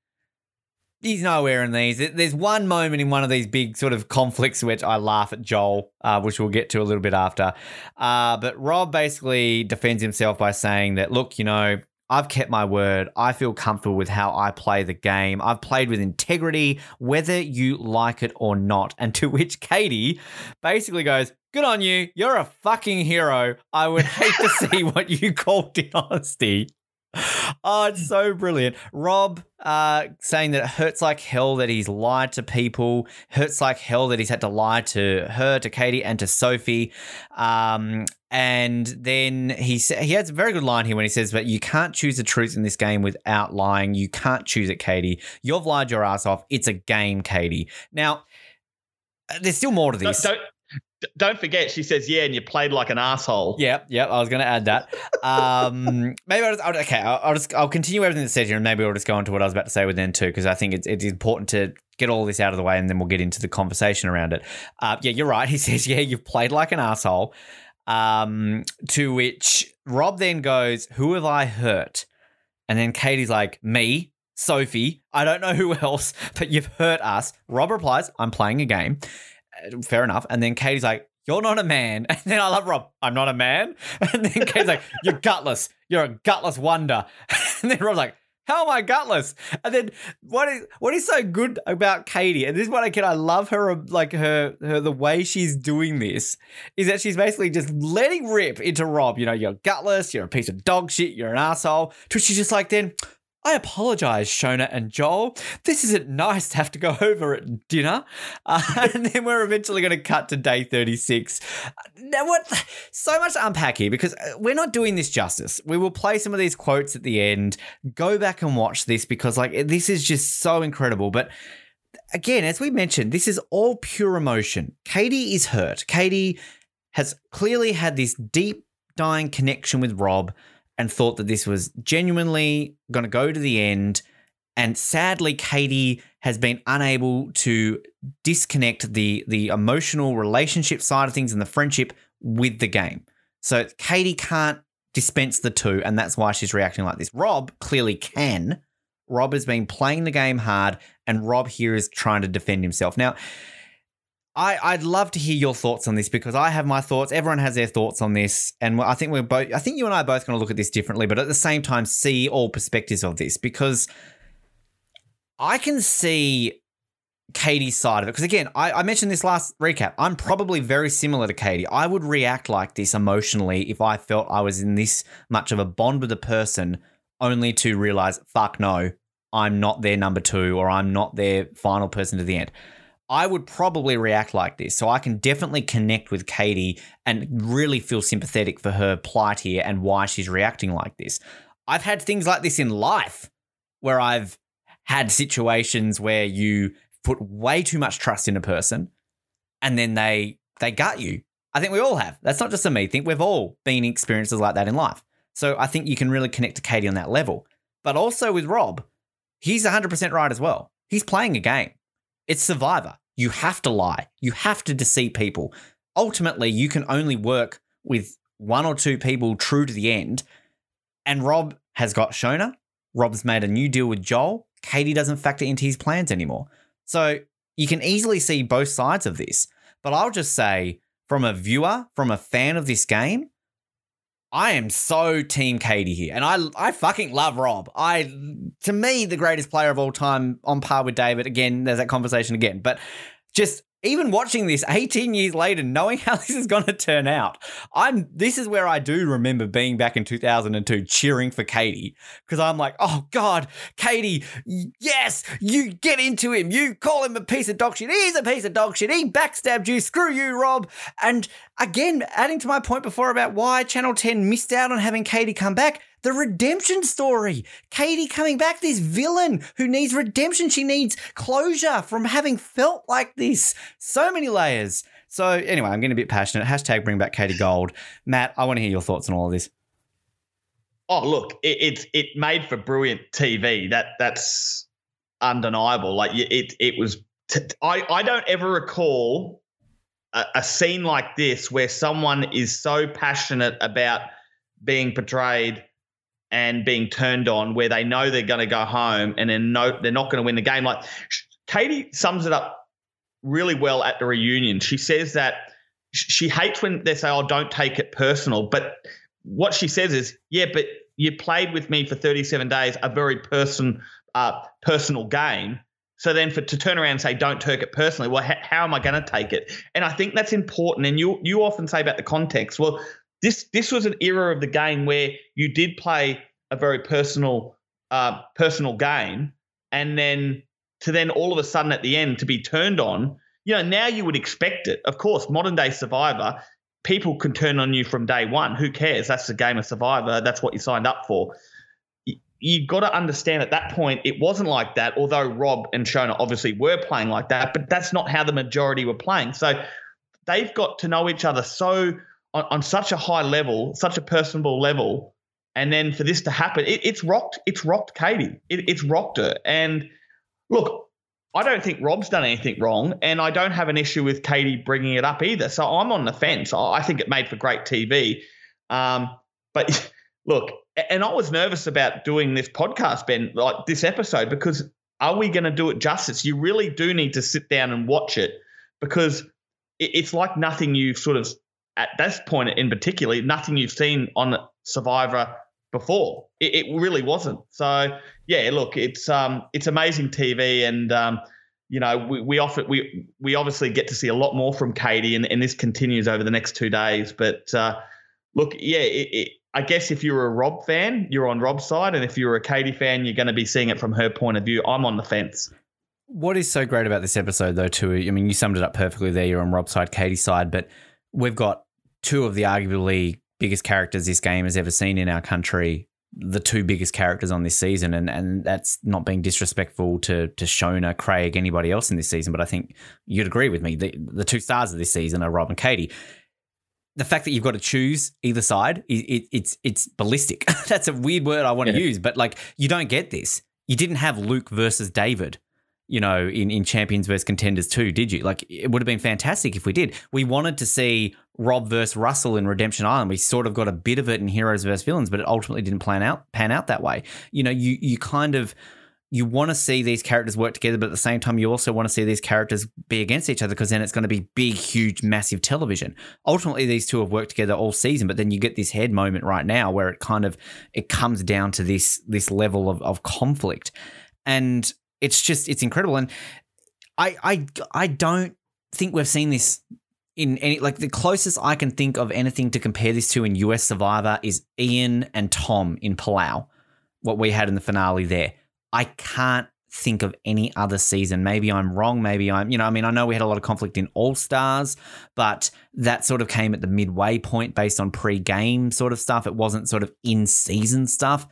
he's nowhere in these. There's one moment in one of these big sort of conflicts which I laugh at Joel, uh, which we'll get to a little bit after. Uh, but Rob basically defends himself by saying that, look, you know, I've kept my word. I feel comfortable with how I play the game. I've played with integrity, whether you like it or not. And to which Katie basically goes, Good on you. You're a fucking hero. I would hate to see what you called dishonesty oh, it's so brilliant. Rob uh, saying that it hurts like hell that he's lied to people, hurts like hell that he's had to lie to her, to Katie, and to Sophie. Um, and then he sa- he has a very good line here when he says, "But you can't choose the truth in this game without lying. You can't choose it, Katie. You've lied your ass off. It's a game, Katie." Now, uh, there's still more to this. Don't, don't, don't forget, she says, "Yeah," and you played like an asshole. Yep, yep. I was going to add that. Um, maybe I'll just, I'll, okay. I'll, I'll, just I'll continue everything that's said here, and maybe I'll just go into what I was about to say with then too, because I think it's it's important to get all this out of the way, and then we'll get into the conversation around it. Uh, yeah, you're right. He says, "Yeah, you've played like an asshole." Um, to which Rob then goes, "Who have I hurt?" And then Katie's like, "Me." Sophie, I don't know who else, but you've hurt us. Rob replies, I'm playing a game fair enough. And then Katie's like, you're not a man. And then I love Rob, I'm not a man. And then Katie's like, you're gutless. You're a gutless wonder. And then Rob's like, how am I gutless? And then what is what is so good about Katie? And this is what I can I love her like her her the way she's doing this is that she's basically just letting rip into Rob. You know, you're gutless, you're a piece of dog shit, you're an asshole. To she's just like then I apologize, Shona and Joel. This isn't nice to have to go over at dinner. Uh, and then we're eventually going to cut to day 36. Now, what? So much to unpack here because uh, we're not doing this justice. We will play some of these quotes at the end. Go back and watch this because, like, this is just so incredible. But again, as we mentioned, this is all pure emotion. Katie is hurt. Katie has clearly had this deep, dying connection with Rob and thought that this was genuinely going to go to the end. And sadly, Katie has been unable to disconnect the the emotional relationship side of things and the friendship with the game. So Katie can't dispense the two, and that's why she's reacting like this. Rob clearly can. Rob has been playing the game hard, and Rob here is trying to defend himself. Now, I, I'd love to hear your thoughts on this because I have my thoughts. Everyone has their thoughts on this, and I think we're both. I think you and I are both going to look at this differently, but at the same time, see all perspectives of this because I can see Katie's side of it. Because again, I, I mentioned this last recap. I'm probably very similar to Katie. I would react like this emotionally if I felt I was in this much of a bond with a person, only to realize, fuck no, I'm not their number two, or I'm not their final person to the end. I would probably react like this. So I can definitely connect with Katie and really feel sympathetic for her plight here and why she's reacting like this. I've had things like this in life where I've had situations where you put way too much trust in a person and then they they gut you. I think we all have. That's not just a me. think we've all been experiences like that in life. So I think you can really connect to Katie on that level. But also with Rob, he's 100% right as well. He's playing a game. It's Survivor. You have to lie. You have to deceive people. Ultimately, you can only work with one or two people true to the end. And Rob has got Shona. Rob's made a new deal with Joel. Katie doesn't factor into his plans anymore. So you can easily see both sides of this. But I'll just say, from a viewer, from a fan of this game, I am so team Katie here. And I I fucking love Rob. I to me the greatest player of all time on par with David. Again, there's that conversation again. But just even watching this 18 years later, knowing how this is going to turn out, I'm this is where I do remember being back in 2002 cheering for Katie because I'm like, oh God, Katie, yes, you get into him, you call him a piece of dog shit. He's a piece of dog shit. He backstabbed you. Screw you, Rob. And again, adding to my point before about why Channel 10 missed out on having Katie come back, the redemption story. Katie coming back, this villain who needs redemption. She needs closure from having felt like this. So many layers. So, anyway, I'm getting a bit passionate. Hashtag bring back Katie Gold. Matt, I want to hear your thoughts on all of this. Oh, look, it, it, it made for brilliant TV. That That's undeniable. Like, it, it was. T- I, I don't ever recall a, a scene like this where someone is so passionate about being portrayed and being turned on where they know they're going to go home and then no, they're not going to win the game. Like Katie sums it up really well at the reunion. She says that she hates when they say, "Oh, don't take it personal," but what she says is, "Yeah, but you played with me for 37 days, a very person uh, personal game." So then, for to turn around and say, "Don't take it personally," well, ha- how am I going to take it? And I think that's important. And you you often say about the context. Well, this this was an era of the game where you did play a very personal uh, personal game, and then to then all of a sudden at the end to be turned on. You know, now you would expect it. Of course, modern day Survivor, people can turn on you from day one. Who cares? That's the game of Survivor. That's what you signed up for. You've got to understand at that point, it wasn't like that, although Rob and Shona obviously were playing like that, but that's not how the majority were playing. So they've got to know each other so on, on such a high level, such a personable level, and then for this to happen, it, it's rocked. It's rocked Katie. It, it's rocked her. And look, I don't think Rob's done anything wrong, and I don't have an issue with Katie bringing it up either. So I'm on the fence. I think it made for great TV. Um, but look, and I was nervous about doing this podcast, Ben, like this episode, because are we going to do it justice? You really do need to sit down and watch it because it's like nothing you've sort of at this point in particular, nothing you've seen on Survivor before. It, it, really wasn't. So yeah, look, it's um it's amazing TV, and um you know we we offer we we obviously get to see a lot more from Katie, and, and this continues over the next two days. But uh, look, yeah, it, it, I guess if you're a Rob fan, you're on Rob's side, and if you're a Katie fan, you're going to be seeing it from her point of view. I'm on the fence. What is so great about this episode, though, too? I mean, you summed it up perfectly there. You're on Rob's side, Katie's side, but we've got two of the arguably biggest characters this game has ever seen in our country. The two biggest characters on this season, and and that's not being disrespectful to to Shona, Craig, anybody else in this season, but I think you'd agree with me. The the two stars of this season are Rob and Katie. The fact that you've got to choose either side, it, it, it's it's ballistic. that's a weird word I want to use, but like you don't get this. You didn't have Luke versus David you know, in, in Champions versus Contenders too, did you? Like, it would have been fantastic if we did. We wanted to see Rob versus Russell in Redemption Island. We sort of got a bit of it in Heroes versus Villains, but it ultimately didn't plan out pan out that way. You know, you you kind of you want to see these characters work together, but at the same time, you also want to see these characters be against each other because then it's going to be big, huge, massive television. Ultimately, these two have worked together all season, but then you get this head moment right now where it kind of it comes down to this this level of, of conflict, and it's just it's incredible. And I I I don't think we've seen this in any like the closest I can think of anything to compare this to in US Survivor is Ian and Tom in Palau, what we had in the finale there. I can't think of any other season. Maybe I'm wrong. Maybe I'm, you know, I mean, I know we had a lot of conflict in All Stars, but that sort of came at the midway point based on pre game sort of stuff. It wasn't sort of in season stuff.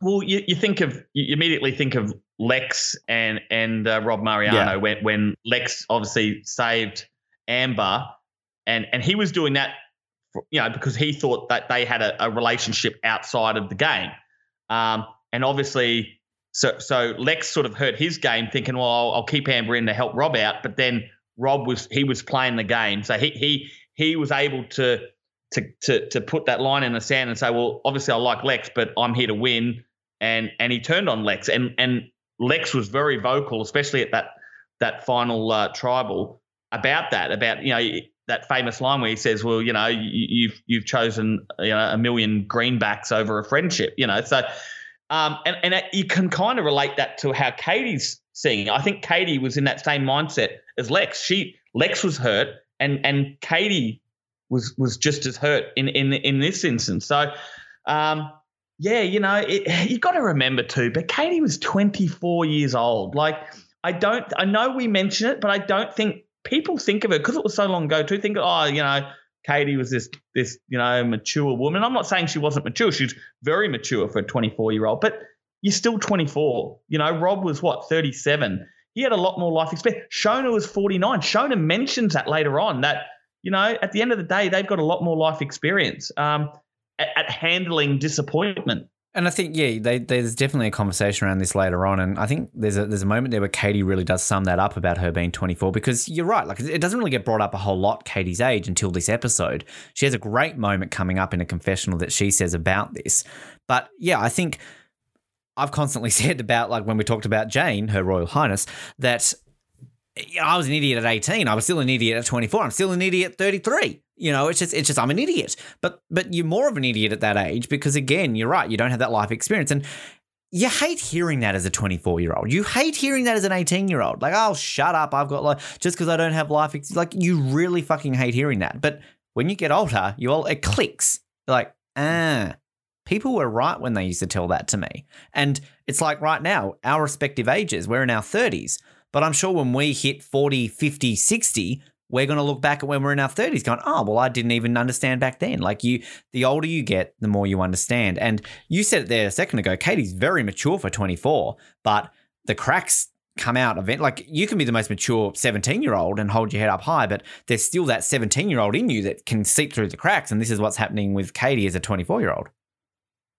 Well, you, you think of you immediately think of Lex and and uh, Rob Mariano Yeah. when when Lex obviously saved Amber, and and he was doing that, for, you know, because he thought that they had a, a relationship outside of the game, um, and obviously, so so Lex sort of hurt his game, thinking, well, I'll, I'll keep Amber in to help Rob out, but then Rob was he was playing the game, so he he he was able to. To, to, to put that line in the sand and say, well, obviously I like Lex, but I'm here to win and and he turned on Lex, and and Lex was very vocal, especially at that that final uh, tribal about that, about you know that famous line where he says, "Well, you know, you, you've you've chosen you know a million greenbacks over a friendship," you know, so. Um, and and you can kind of relate that to how Katie's seeing. I think Katie was in that same mindset as Lex. She Lex was hurt, and and Katie was was just as hurt in in in this instance. So, um, yeah, you know, it, you got to remember too. But Katie was 24 years old. Like, I don't, I know we mention it, but I don't think people think of it because it was so long ago. To think, oh, you know, Katie was this this you know mature woman. I'm not saying she wasn't mature. She's very mature for a 24 year old, but you're still 24. You know, Rob was what 37. He had a lot more life experience. Shona was 49. Shona mentions that later on that you know at the end of the day they've got a lot more life experience um, at, at handling disappointment. And I think yeah, they, there's definitely a conversation around this later on, and I think there's a there's a moment there where Katie really does sum that up about her being 24 because you're right, like it doesn't really get brought up a whole lot Katie's age until this episode. She has a great moment coming up in a confessional that she says about this, but yeah, I think I've constantly said about like when we talked about Jane, her Royal Highness, that you know, I was an idiot at 18. I was still an idiot at 24. I'm still an idiot at 33. You know, it's just it's just I'm an idiot. But but you're more of an idiot at that age because again, you're right, you don't have that life experience and you hate hearing that as a 24 year old. You hate hearing that as an 18 year old. Like, oh, shut up. I've got like, just because I don't have life. Ex-. Like, you really fucking hate hearing that. But when you get older, you all, it clicks. You're like, ah, people were right when they used to tell that to me. And it's like right now, our respective ages, we're in our 30s. But I'm sure when we hit 40, 50, 60, we're going to look back at when we're in our 30s going, oh, well, I didn't even understand back then. Like you, the older you get, the more you understand. And you said it there a second ago, Katie's very mature for 24, but the cracks come out event like you can be the most mature 17 year old and hold your head up high but there's still that 17 year old in you that can seep through the cracks and this is what's happening with katie as a 24 year old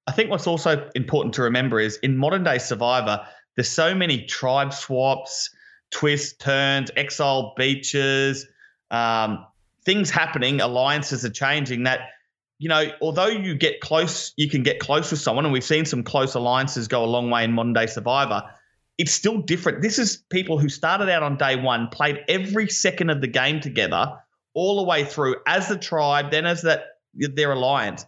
I think what's also important to remember is in modern day Survivor, there's so many tribe swaps, twists, turns, exile beaches, um, things happening, alliances are changing that, you know, although you get close, you can get close with someone, and we've seen some close alliances go a long way in modern day Survivor. It's still different. This is people who started out on day one, played every second of the game together, all the way through as the tribe, then as that their alliance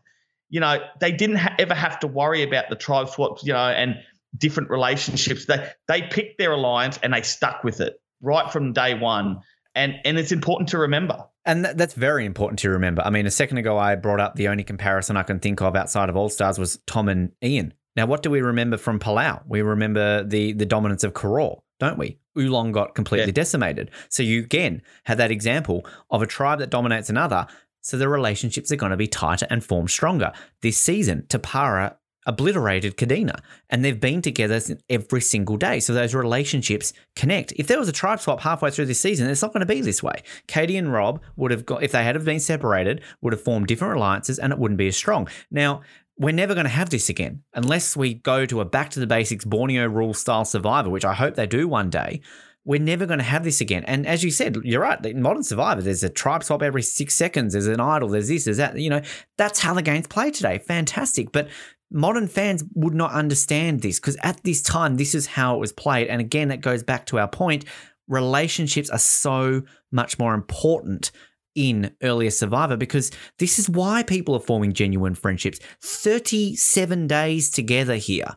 you know, they didn't ha- ever have to worry about the tribe swaps, you know, and different relationships. They they picked their alliance and they stuck with it right from day one. And and it's important to remember. And that, that's very important to remember. I mean, a second ago, I brought up the only comparison I can think of outside of All Stars was Tom and Ian. Now, what do we remember from Palau? We remember the the dominance of Koror, don't we? Ulong got completely Yeah. decimated. So you again had that example of a tribe that dominates another. So the relationships are going to be tighter and form stronger. This season, Tapara obliterated Kadena, and they've been together every single day. So those relationships connect. If there was a tribe swap halfway through this season, it's not going to be this way. Katie and Rob would have got, if they had have been separated, would have formed different alliances, and it wouldn't be as strong. Now. We're never going to have this again unless we go to a back to the basics Borneo rule style survivor, which I hope they do one day. We're never going to have this again. And as you said, you're right. In modern Survivor, there's a tribe swap every six seconds. There's an idol. There's this. There's that. You know, that's how the game's played today. Fantastic. But modern fans would not understand this because at this time, this is how it was played. And again, that goes back to our point relationships are so much more important in earlier Survivor because this is why people are forming genuine friendships. 37 days together here.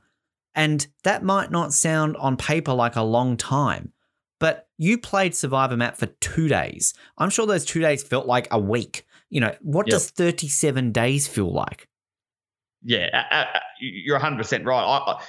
And that might not sound on paper like a long time, but you played Survivor Matt for two days. I'm sure those two days felt like a week. You know, what Yep. does 37 days feel like? Yeah, you're 100% right. I,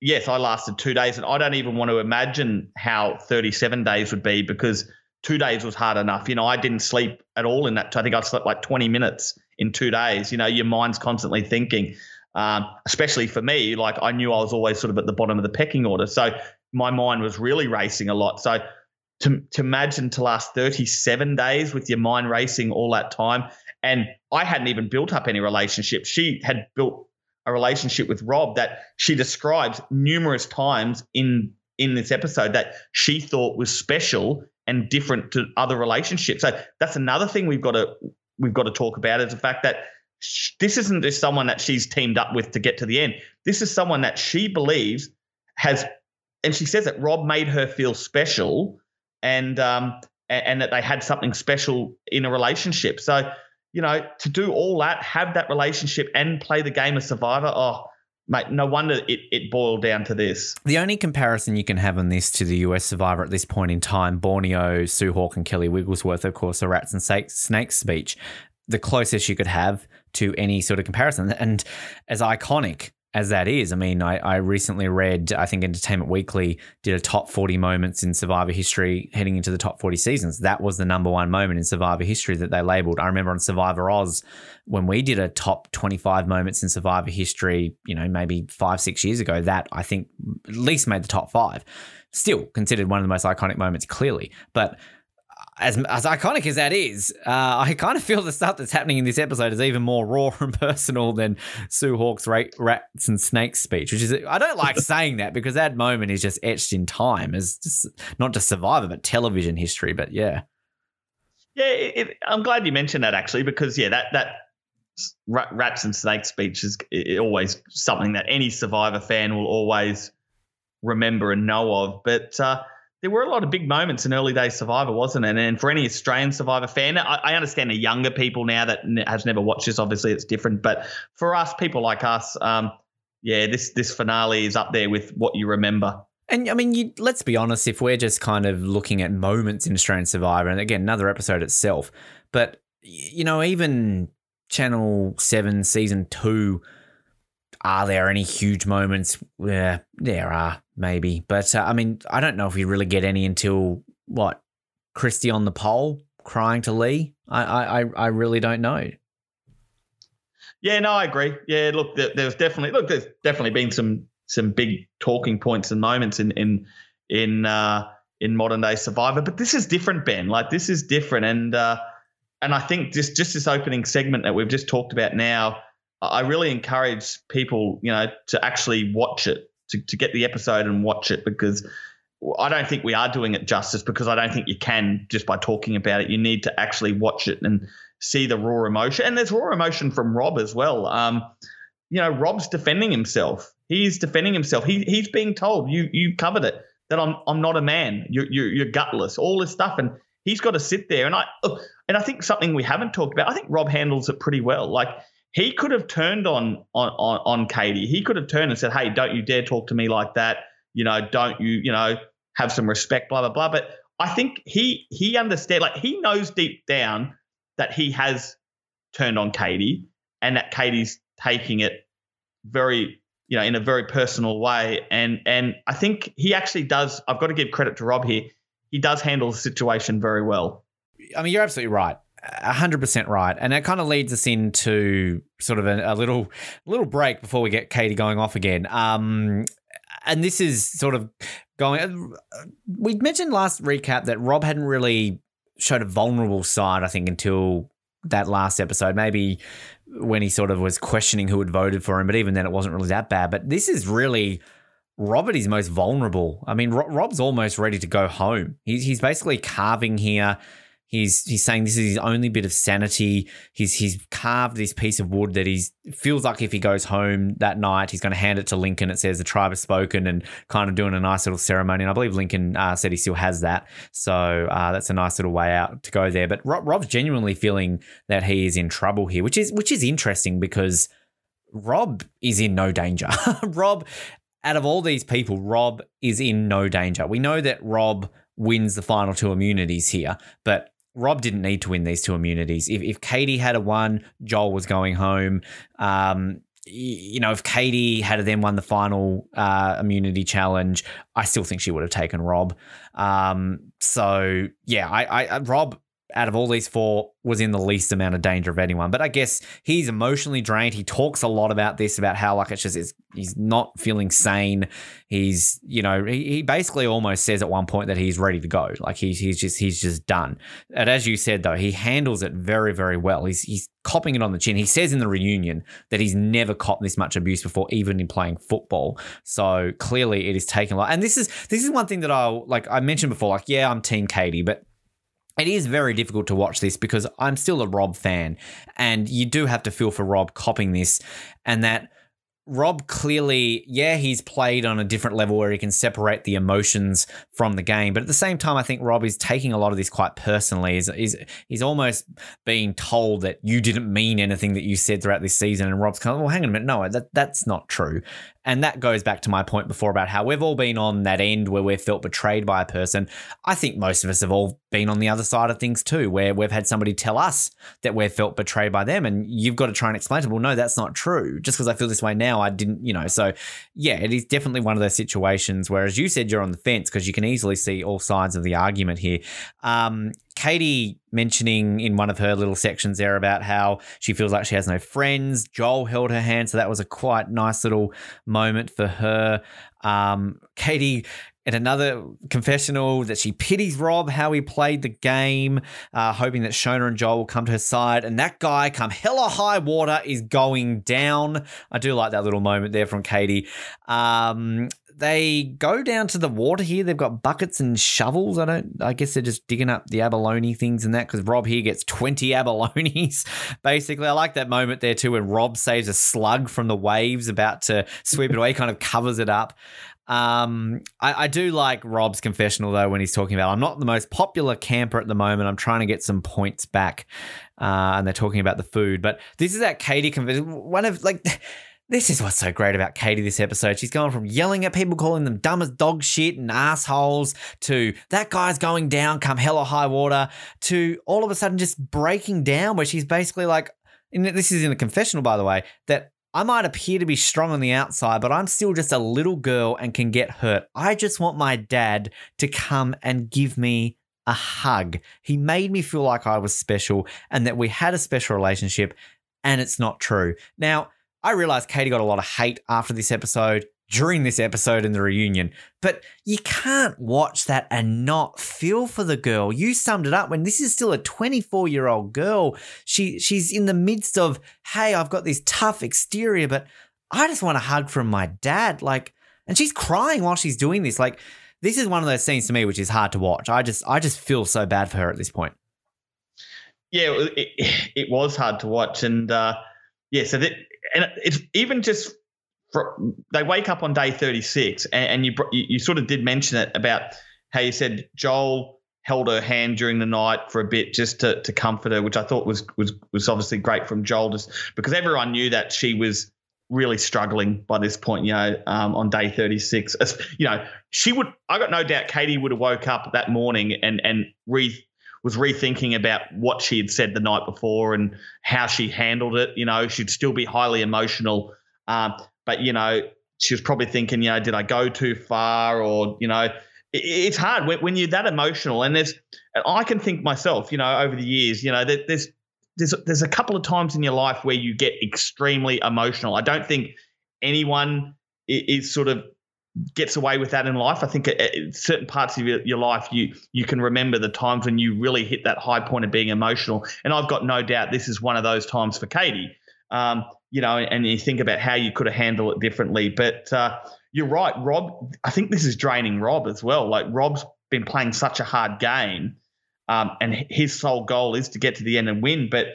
yes, I lasted two days, and I don't even want to imagine how 37 days would be because two days was hard enough. You know, I didn't sleep at all in that. I think I slept like 20 minutes in two days. You know, your mind's constantly thinking, um, especially for me. Like I knew I was always sort of at the bottom of the pecking order. So my mind was really racing a lot. So to, to imagine to last 37 days with your mind racing all that time. And I hadn't even built up any relationship. She had built a relationship with Rob that she describes numerous times in in this episode that she thought was special and different to other relationships. So that's another thing we've got to we've got to talk about is the fact that this isn't just someone that she's teamed up with to get to the end. This is someone that she believes has, and she says that Rob made her feel special, and um and, and that they had something special in a relationship. So you know to do all that, have that relationship, and play the game of Survivor. Oh, mate, no wonder it it boiled down to this. The only comparison you can have on this to the US Survivor at this point in time, Borneo, Sue Hawk, and Kelly Wigglesworth, of course, the rats and snakes speech, the closest you could have to any sort of comparison. And as iconic as that is, I mean, I, I recently read, I think Entertainment Weekly did a top 40 moments in Survivor history heading into the top 40 seasons. That was the number one moment in Survivor history that they labeled. I remember on Survivor Oz, when we did a top 25 moments in Survivor history, you know, maybe five, six years ago, that I think at least made the top five. Still considered one of the most iconic moments, clearly. But as, as iconic as that is, uh, I kind of feel the stuff that's happening in this episode is even more raw and personal than Sue Hawk's ra- rats and snakes speech, which is I don't like saying that because that moment is just etched in time as just, not just Survivor but television history. But yeah, Yeah, it, it, I'm glad you mentioned that actually because yeah, that that ra- rats and snakes speech is always something that any Survivor fan will always remember and know of. But uh, there were a lot of big moments in early days Survivor, wasn't it? And for any Australian Survivor fan, I, I understand the younger people now that n- has never watched this. Obviously, it's different. But for us, people like us, um, yeah, this this finale is up there with what you remember. And I mean, you, let's be honest, if we're just kind of looking at moments in Australian Survivor, and again, another episode itself, but you know, even Channel 7 Season 2, are there any huge moments? Yeah, there are, maybe. But uh, I mean, I don't know if we really get any until what? Christy on the pole crying to Lee? I, I, I- I really don't know. Yeah, no, I agree. Yeah, look, there, there's definitely look, there's definitely been some some big talking points and moments in in in uh, in modern day Survivor, but this is different, Ben. Like this is different, and uh, and I think just just this opening segment that we've just talked about now, I really encourage people, you know, to actually watch it, to to get the episode and watch it because. I don't think we are doing it justice because I don't think you can just by talking about it. You need to actually watch it and see the raw emotion. And there's raw emotion from Rob as well. Um, you know, Rob's defending himself. He's defending himself. He he's being told you you covered it that I'm I'm not a man. You're you're, you're gutless. All this stuff, and he's got to sit there. And I and I think something we haven't talked about. I think Rob handles it pretty well. Like he could have turned on on on, Katie. He could have turned and said, "Hey, don't you dare talk to me like that." You know, don't you you know have some respect, blah blah blah. But I think he he understands, like he knows deep down that he has turned on Katie and that Katie's taking it very you know in a very personal way and and I think he actually does I've got to give credit to Rob here he does handle the situation very well I mean, you're absolutely right. Hundred percent right, and that kind of leads us into sort of a, a little little break before we get Katie going off again. Um, and this is sort of going. We mentioned last recap that Rob hadn't really showed a vulnerable side, I think, until that last episode. Maybe when he sort of was questioning who had voted for him, but even then, it wasn't really that bad. But this is really. Robert is most vulnerable. I mean, Rob's almost ready to go home. He's he's basically carving here. He's he's saying this is his only bit of sanity. He's he's carved this piece of wood that he feels like if he goes home that night, he's going to hand it to Lincoln. It says the tribe has spoken and kind of doing a nice little ceremony. And I believe Lincoln uh, said he still has that, so uh, that's a nice little way out to go there. But Rob, Rob's genuinely feeling that he is in trouble here, which is which is interesting because Rob is in no danger. Rob, out of all these people, Rob is in no danger. We know that Rob wins the final two immunities here, but Rob didn't need to win these two immunities. If, if Katie had a one, Joel was going home. Um, you know, if Katie had then won the final uh, immunity challenge, I still think she would have taken Rob. Um, so yeah, I, I Rob out of all these four was in the least amount of danger of anyone. But I guess he's emotionally drained. He talks a lot about this, about how like it's just it's, he's not feeling sane. He's you know he, he basically almost says at one point that he's ready to go. Like he's he's just he's just done. And as you said though, he handles it very very well. He's he's copping it on the chin. He says in the reunion that he's never copped this much abuse before, even in playing football. So clearly it is taking a lot. And this is this is one thing that I like I mentioned before. Like yeah, I'm Team Katie, but it is very difficult to watch this because I'm still a Rob fan, and you do have to feel for Rob copping this, and that Rob clearly, yeah, he's played on a different level where he can separate the emotions from the game. But at the same time, I think Rob is taking a lot of this quite personally. He's, he's, he's almost being told that you didn't mean anything that you said throughout this season. And Rob's kind of, well, hang on a minute. No, that, that's not true. And that goes back to my point before about how we've all been on that end where we've felt betrayed by a person. I think most of us have all been on the other side of things too, where we've had somebody tell us that we've felt betrayed by them. And you've got to try and explain to them, well, no, that's not true. Just because I feel this way now, I didn't, you know. So, yeah, it is definitely one of those situations where, as you said, you're on the fence because you can easily see all sides of the argument here. Um, Katie mentioning in one of her little sections there about how she feels like she has no friends. Joel held her hand, so that was a quite nice little moment for her. Um, Katie in another confessional that she pities Rob how he played the game, uh, hoping that Shona and Joel will come to her side. And that guy, come hella high water, is going down. I do like that little moment there from Katie. Um, they go down to the water here. They've got buckets and shovels. I don't. I guess they're just digging up the abalone things and that because Rob here gets twenty abalones. Basically, I like that moment there too when Rob saves a slug from the waves about to sweep it away. kind of covers it up. Um, I, I, do like Rob's confessional though when he's talking about I'm not the most popular camper at the moment. I'm trying to get some points back, uh, and they're talking about the food. But this is that Katie confession. One of like. This is what's so great about Katie this episode. She's gone from yelling at people, calling them dumb as dog shit and assholes, to that guy's going down, come hell or high water, to all of a sudden just breaking down, where she's basically like, and this is in the confessional, by the way, that I might appear to be strong on the outside, but I'm still just a little girl and can get hurt. I just want my dad to come and give me a hug. He made me feel like I was special and that we had a special relationship, and it's not true. Now, I realize Katie got a lot of hate after this episode, during this episode in the reunion, but you can't watch that and not feel for the girl. You summed it up when this is still a 24 year old girl. She she's in the midst of, hey, I've got this tough exterior, but I just want a hug from my dad. Like, and she's crying while she's doing this. Like, this is one of those scenes to me which is hard to watch. I just I just feel so bad for her at this point. Yeah, it, it was hard to watch, and uh, yeah, so that and it's even just for, they wake up on day 36 and, and you, you sort of did mention it about how you said Joel held her hand during the night for a bit just to, to comfort her, which I thought was was was obviously great from Joel, just because everyone knew that she was really struggling by this point. You know, um, on day thirty six, you know, she would. I got no doubt Katie would have woke up that morning and and re was rethinking about what she had said the night before and how she handled it. You know, she'd still be highly emotional, um, but you know, she was probably thinking, you know, did I go too far, or you know, it, it's hard when, when, you're that emotional. And there's, I can think myself, you know, over the years, you know, there's there's there's a couple of times in your life where you get extremely emotional. I don't think anyone is sort of gets away with that in life. I think at, certain parts of your, your, life, you you can remember the times when you really hit that high point of being emotional. And I've got no doubt this is one of those times for Katie. Um, you know, and you think about how you could have handled it differently. But uh, you're right, Rob. I think this is draining Rob as well. Like Rob's been playing such a hard game. um, and his sole goal is to get to the end and win. But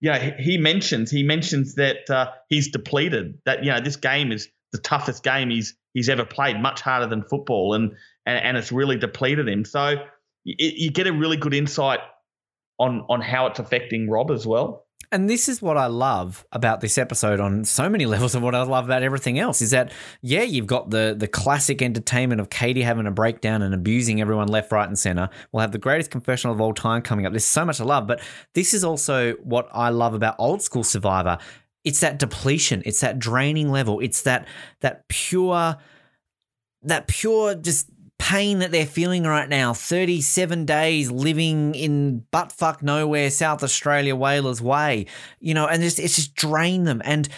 you know, he mentions he mentions that uh, he's depleted. That you know, this game is the toughest game he's he's ever played, much harder than football, and and, and it's really depleted him. So you, you get a really good insight on on how it's affecting Rob as well. And this is what I love about this episode on so many levels of what I love about everything else is that, yeah, you've got the the classic entertainment of Katie having a breakdown and abusing everyone left, right, and center. We'll have the greatest confessional of all time coming up. There's so much I love, but this is also what I love about old school Survivor. It's that depletion, it's that draining level, it's that that pure that pure just pain that they're feeling right now. 37 days living in buttfuck nowhere south australia whalers way you know and it's, it's just drained them. And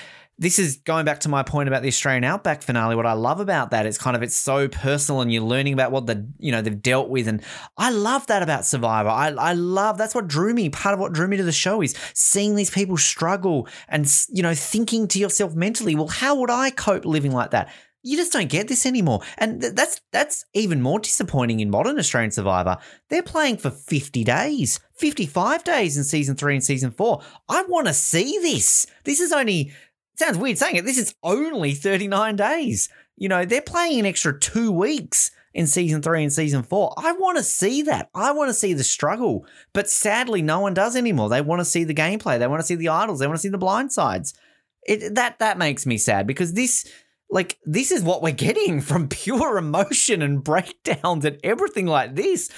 this is going back to my point about the Australian Outback finale. What I love about that, it's kind of it's so personal, and you're learning about what the you know they've dealt with, and I love that about Survivor. I I love that's what drew me. Part of what drew me to the show is seeing these people struggle, and you know thinking to yourself mentally, well, how would I cope living like that? You just don't get this anymore. And th- that's that's even more disappointing in modern Australian Survivor. They're playing for 50 days, 55 days in season 3 and season 4. I want to see this. This is only sounds weird saying it. This is only 39 days. You know, they're playing an extra 2 weeks in season 3 and season 4. I want to see that. I want to see the struggle. But sadly no one does anymore. They want to see the gameplay. They want to see the idols. They want to see the blind sides. It that that makes me sad because this like this is what we're getting from pure emotion and breakdowns and everything like this.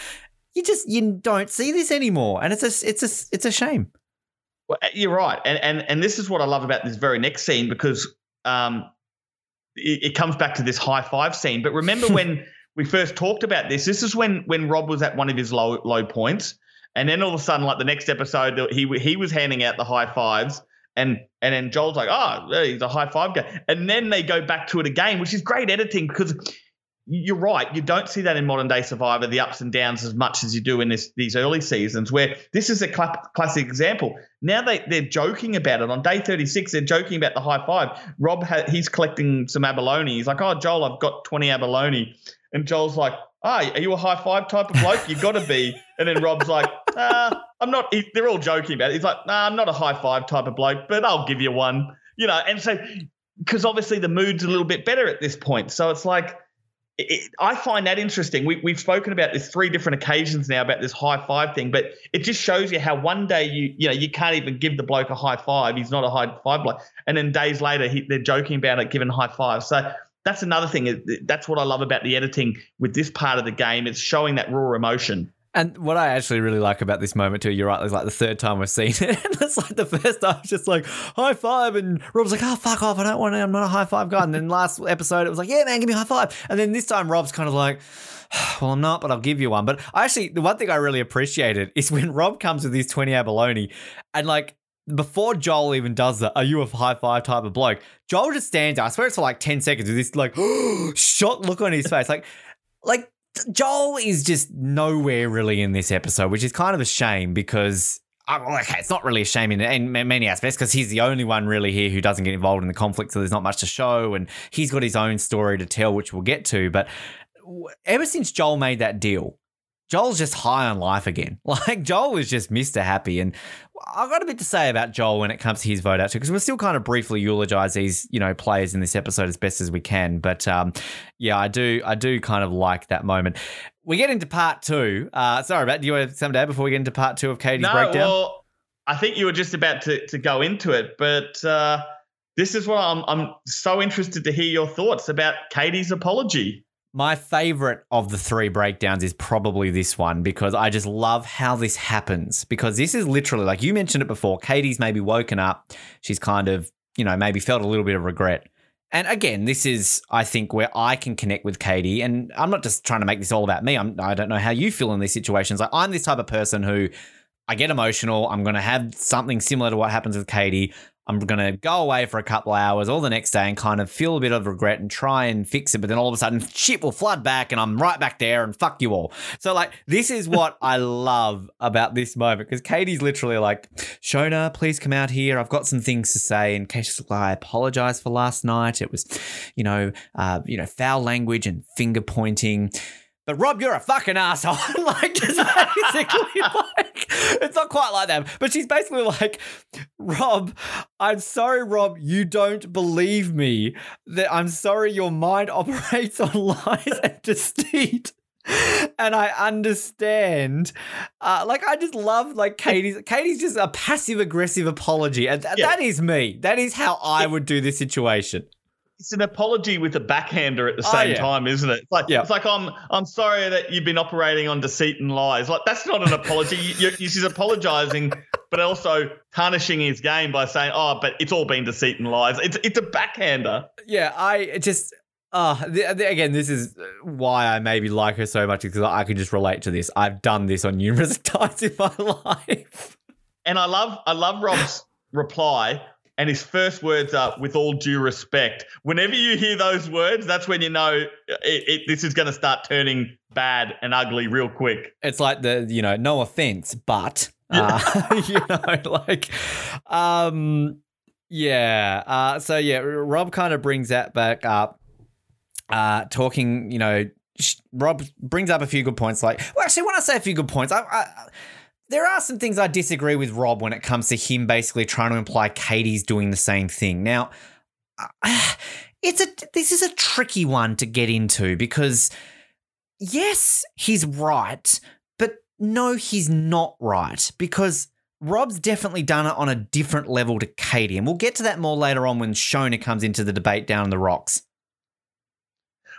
You just you don't see this anymore, and it's a it's a it's a shame. Well, you're right, and and and this is what I love about this very next scene because um, it, it comes back to this high five scene. But remember when we first talked about this? This is when when Rob was at one of his low low points, and then all of a sudden, like the next episode, he he was handing out the high fives and and then Joel's like, oh, he's a high five guy. And then they go back to it again, which is great editing because you're right. You don't see that in modern day Survivor, the ups and downs as much as you do in this, these early seasons, where this is a cl- classic example. Now they, they're joking about it. On day 36, they're joking about the high five. Rob, ha- he's collecting some abalone. He's like, oh, Joel, I've got 20 abalone. And Joel's like, oh, are you a high five type of bloke? You've got to be. And then Rob's like, uh, I'm not. He, they're all joking about it. He's like, nah, I'm not a high five type of bloke, but I'll give you one. You know, and so because obviously the mood's a little bit better at this point. So it's like, it, I find that interesting. We, we've spoken about this three different occasions now about this high five thing, but it just shows you how one day you you know you can't even give the bloke a high five. He's not a high five bloke, and then days later he, they're joking about it, giving high five. So that's another thing. That's what I love about the editing with this part of the game. It's showing that raw emotion. And what I actually really like about this moment too, you're right, it's like the third time we've seen it. And it's like the first time, it's just like high five, and Rob's like, "Oh fuck off! I don't want to. I'm not a high five guy." And then last episode, it was like, "Yeah, man, give me a high five. And then this time, Rob's kind of like, "Well, I'm not, but I'll give you one." But I actually, the one thing I really appreciated is when Rob comes with his twenty abalone, and like before Joel even does that, are you a high five type of bloke? Joel just stands there. I swear it's for like 10 seconds with this like shocked look on his face. Like, like Joel is just nowhere really in this episode, which is kind of a shame because uh, okay, it's not really a shame in, in many aspects because he's the only one really here who doesn't get involved in the conflict, so there's not much to show, and he's got his own story to tell, which we'll get to. But ever since Joel made that deal, Joel's just high on life again. Like Joel was just Mr. Happy. And I've got a bit to say about Joel when it comes to his vote out too, because we'll still kind of briefly eulogize these, you know, players in this episode as best as we can. But um, yeah, I do I do kind of like that moment. We get into part two. Uh, sorry, about do you want to some day before we get into part two of Katie's no, breakdown? Well, I think you were just about to, to go into it, but uh, this is what I'm I'm so interested to hear your thoughts about Katie's apology. My favorite of the three breakdowns is probably this one because I just love how this happens. Because this is literally, like you mentioned it before, Katie's maybe woken up. She's kind of, you know, maybe felt a little bit of regret. And again, this is, I think, where I can connect with Katie. And I'm not just trying to make this all about me. I'm, I don't know how you feel in these situations. Like, I'm this type of person who I get emotional. I'm going to have something similar to what happens with Katie. I'm going to go away for a couple hours or the next day and kind of feel a bit of regret and try and fix it. But then all of a sudden, shit will flood back and I'm right back there and fuck you all. So, like, this is what I love about this moment because Katie's literally like, Shona, please come out here. I've got some things to say. And Katie's like, I apologize for last night. It was, you know, uh, you know, foul language and finger pointing. But Rob, you're a fucking asshole. like, just basically, like, it's not quite like that. But she's basically like, Rob, I'm sorry, Rob, you don't believe me. That I'm sorry your mind operates on lies and deceit. And I understand. Uh, like I just love like Katie's. Katie's just a passive aggressive apology, and th- Yeah. that is me. That is how I would do this situation. It's an apology with a backhander at the Oh, same yeah. time, isn't it? It's like Yeah. it's like I'm I'm sorry that you've been operating on deceit and lies. Like that's not an apology. you, she's apologizing, but also tarnishing his game by saying, "Oh, but it's all been deceit and lies." It's it's a backhander. Yeah, I just. Uh, again, this is why I maybe like her so much because I can just relate to this. I've done this on numerous times in my life. And I love I love Rob's reply. And his first words are, "With all due respect." Whenever you hear those words, that's when you know it, it, this is going to start turning bad and ugly real quick. It's like the you know, no offense, but uh, you know, like, um, yeah. Uh, so yeah, Rob kind of brings that back up, uh, talking. You know, Rob brings up a few good points. Like, well, actually, when I say a few good points, I. I there are some things I disagree with Rob when it comes to him basically trying to imply Katie's doing the same thing. Now, uh, it's a this is a tricky one to get into because yes, he's right, but no, he's not right because Rob's definitely done it on a different level to Katie, and we'll get to that more later on when Shona comes into the debate down in the rocks.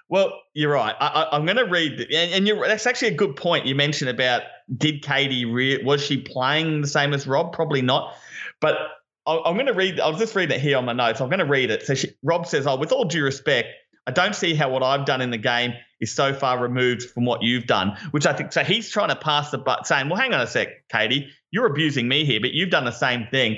Well, you're right. I, I'm going to read, and, and that's actually a good point you mentioned about did Katie re- was she playing the same as Rob? Probably not. But I'm going to read. I was just reading it here on my notes. I'm going to read it. So she, Rob says, "Oh, with all due respect, I don't see how what I've done in the game is so far removed from what you've done." Which I think so. He's trying to pass the butt, saying, "Well, hang on a sec, Katie, you're abusing me here, but you've done the same thing."